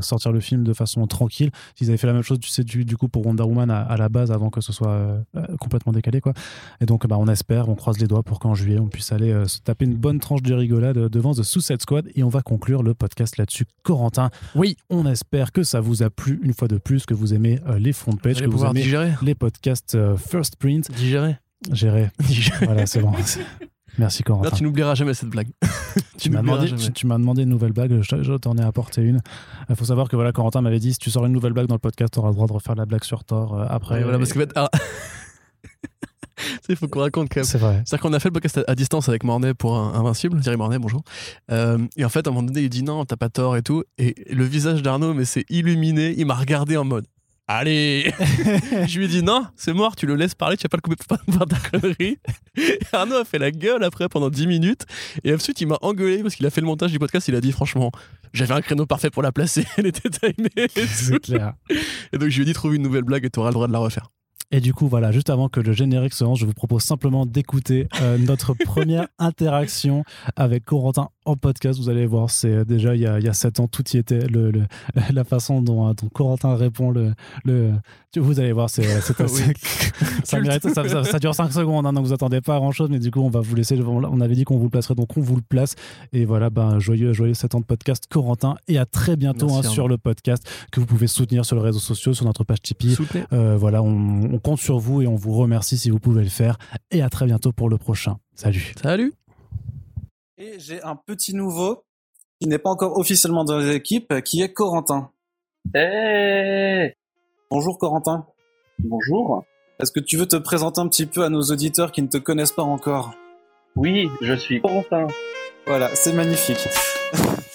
sortir le film de façon tranquille. S'ils avaient fait la même chose, tu sais, du, du coup pour Wonder Woman à, à la base avant que ce soit euh, euh, complètement décalé, quoi. Et donc, bah, on espère, on croise les doigts pour qu'en juillet, on puisse aller euh, se taper une bonne tranche de rigolade euh, devant The Suicide Squad. Et on va conclure le podcast là-dessus. Corentin, oui, on espère que ça vous a plu une fois de plus, que vous aimez euh, les front Vous page, allez que vous aimez digérer. les podcasts euh, First Print. Digérer. Digérer. Voilà, c'est bon. Merci Corentin. Là, tu n'oublieras jamais cette blague. Tu m'as demandé, tu, demandé une nouvelle blague, je, je t'en ai apporté une. Il faut savoir que voilà, Corentin m'avait dit si tu sors une nouvelle blague dans le podcast, tu auras le droit de refaire la blague sur Thor euh, après. Ouais, voilà, Et- parce que, en fait, ah. Il faut qu'on raconte quand même. C'est vrai. C'est-à-dire qu'on a fait le podcast à, distance avec Mornay pour un, Invincible, Thierry Mornay, bonjour. Euh, et en fait, à un moment donné, il dit non, t'as pas tort et tout. Et le visage d'Arnaud, mais c'est illuminé, il m'a regardé en mode Allez Je lui ai dit non, c'est mort, tu le laisses parler, tu vas pas le couper par ta connerie. Et Arnaud a fait la gueule après pendant 10 minutes. Et ensuite, il m'a engueulé parce qu'il a fait le montage du podcast. Il a dit franchement, j'avais un créneau parfait pour la placer, elle était timée. C'est clair. Et donc, je lui ai dit trouve une nouvelle blague et tu auras le droit de la refaire. Et du coup, voilà, juste avant que le générique se lance, je vous propose simplement d'écouter euh, notre première interaction avec Corentin en podcast. Vous allez voir, c'est euh, déjà il y a, il y a 7 ans, tout y était. Le, le- la façon dont, euh, dont Corentin répond, le, vous allez voir, c'est, assez- ça, mérite- ça, ça- ça dure 5 secondes, hein, donc vous attendez pas à grand chose, mais du coup, on va vous laisser. On avait dit qu'on vous le placerait, donc on vous le place. Et voilà, ben, joyeux, joyeux 7 ans de podcast, Corentin. Et à très bientôt hein, sur le podcast que vous pouvez soutenir sur les réseaux sociaux, sur notre page Tipeee. Euh, voilà, on, on compte sur vous et on vous remercie si vous pouvez le faire. Et à très bientôt pour le prochain. Salut. Salut Et j'ai un petit nouveau qui n'est pas encore officiellement dans les équipes, qui est Corentin. Hey Bonjour Corentin. Bonjour. Est-ce que tu veux te présenter un petit peu à nos auditeurs qui ne te connaissent pas encore? Oui, je suis Corentin. Voilà, c'est magnifique.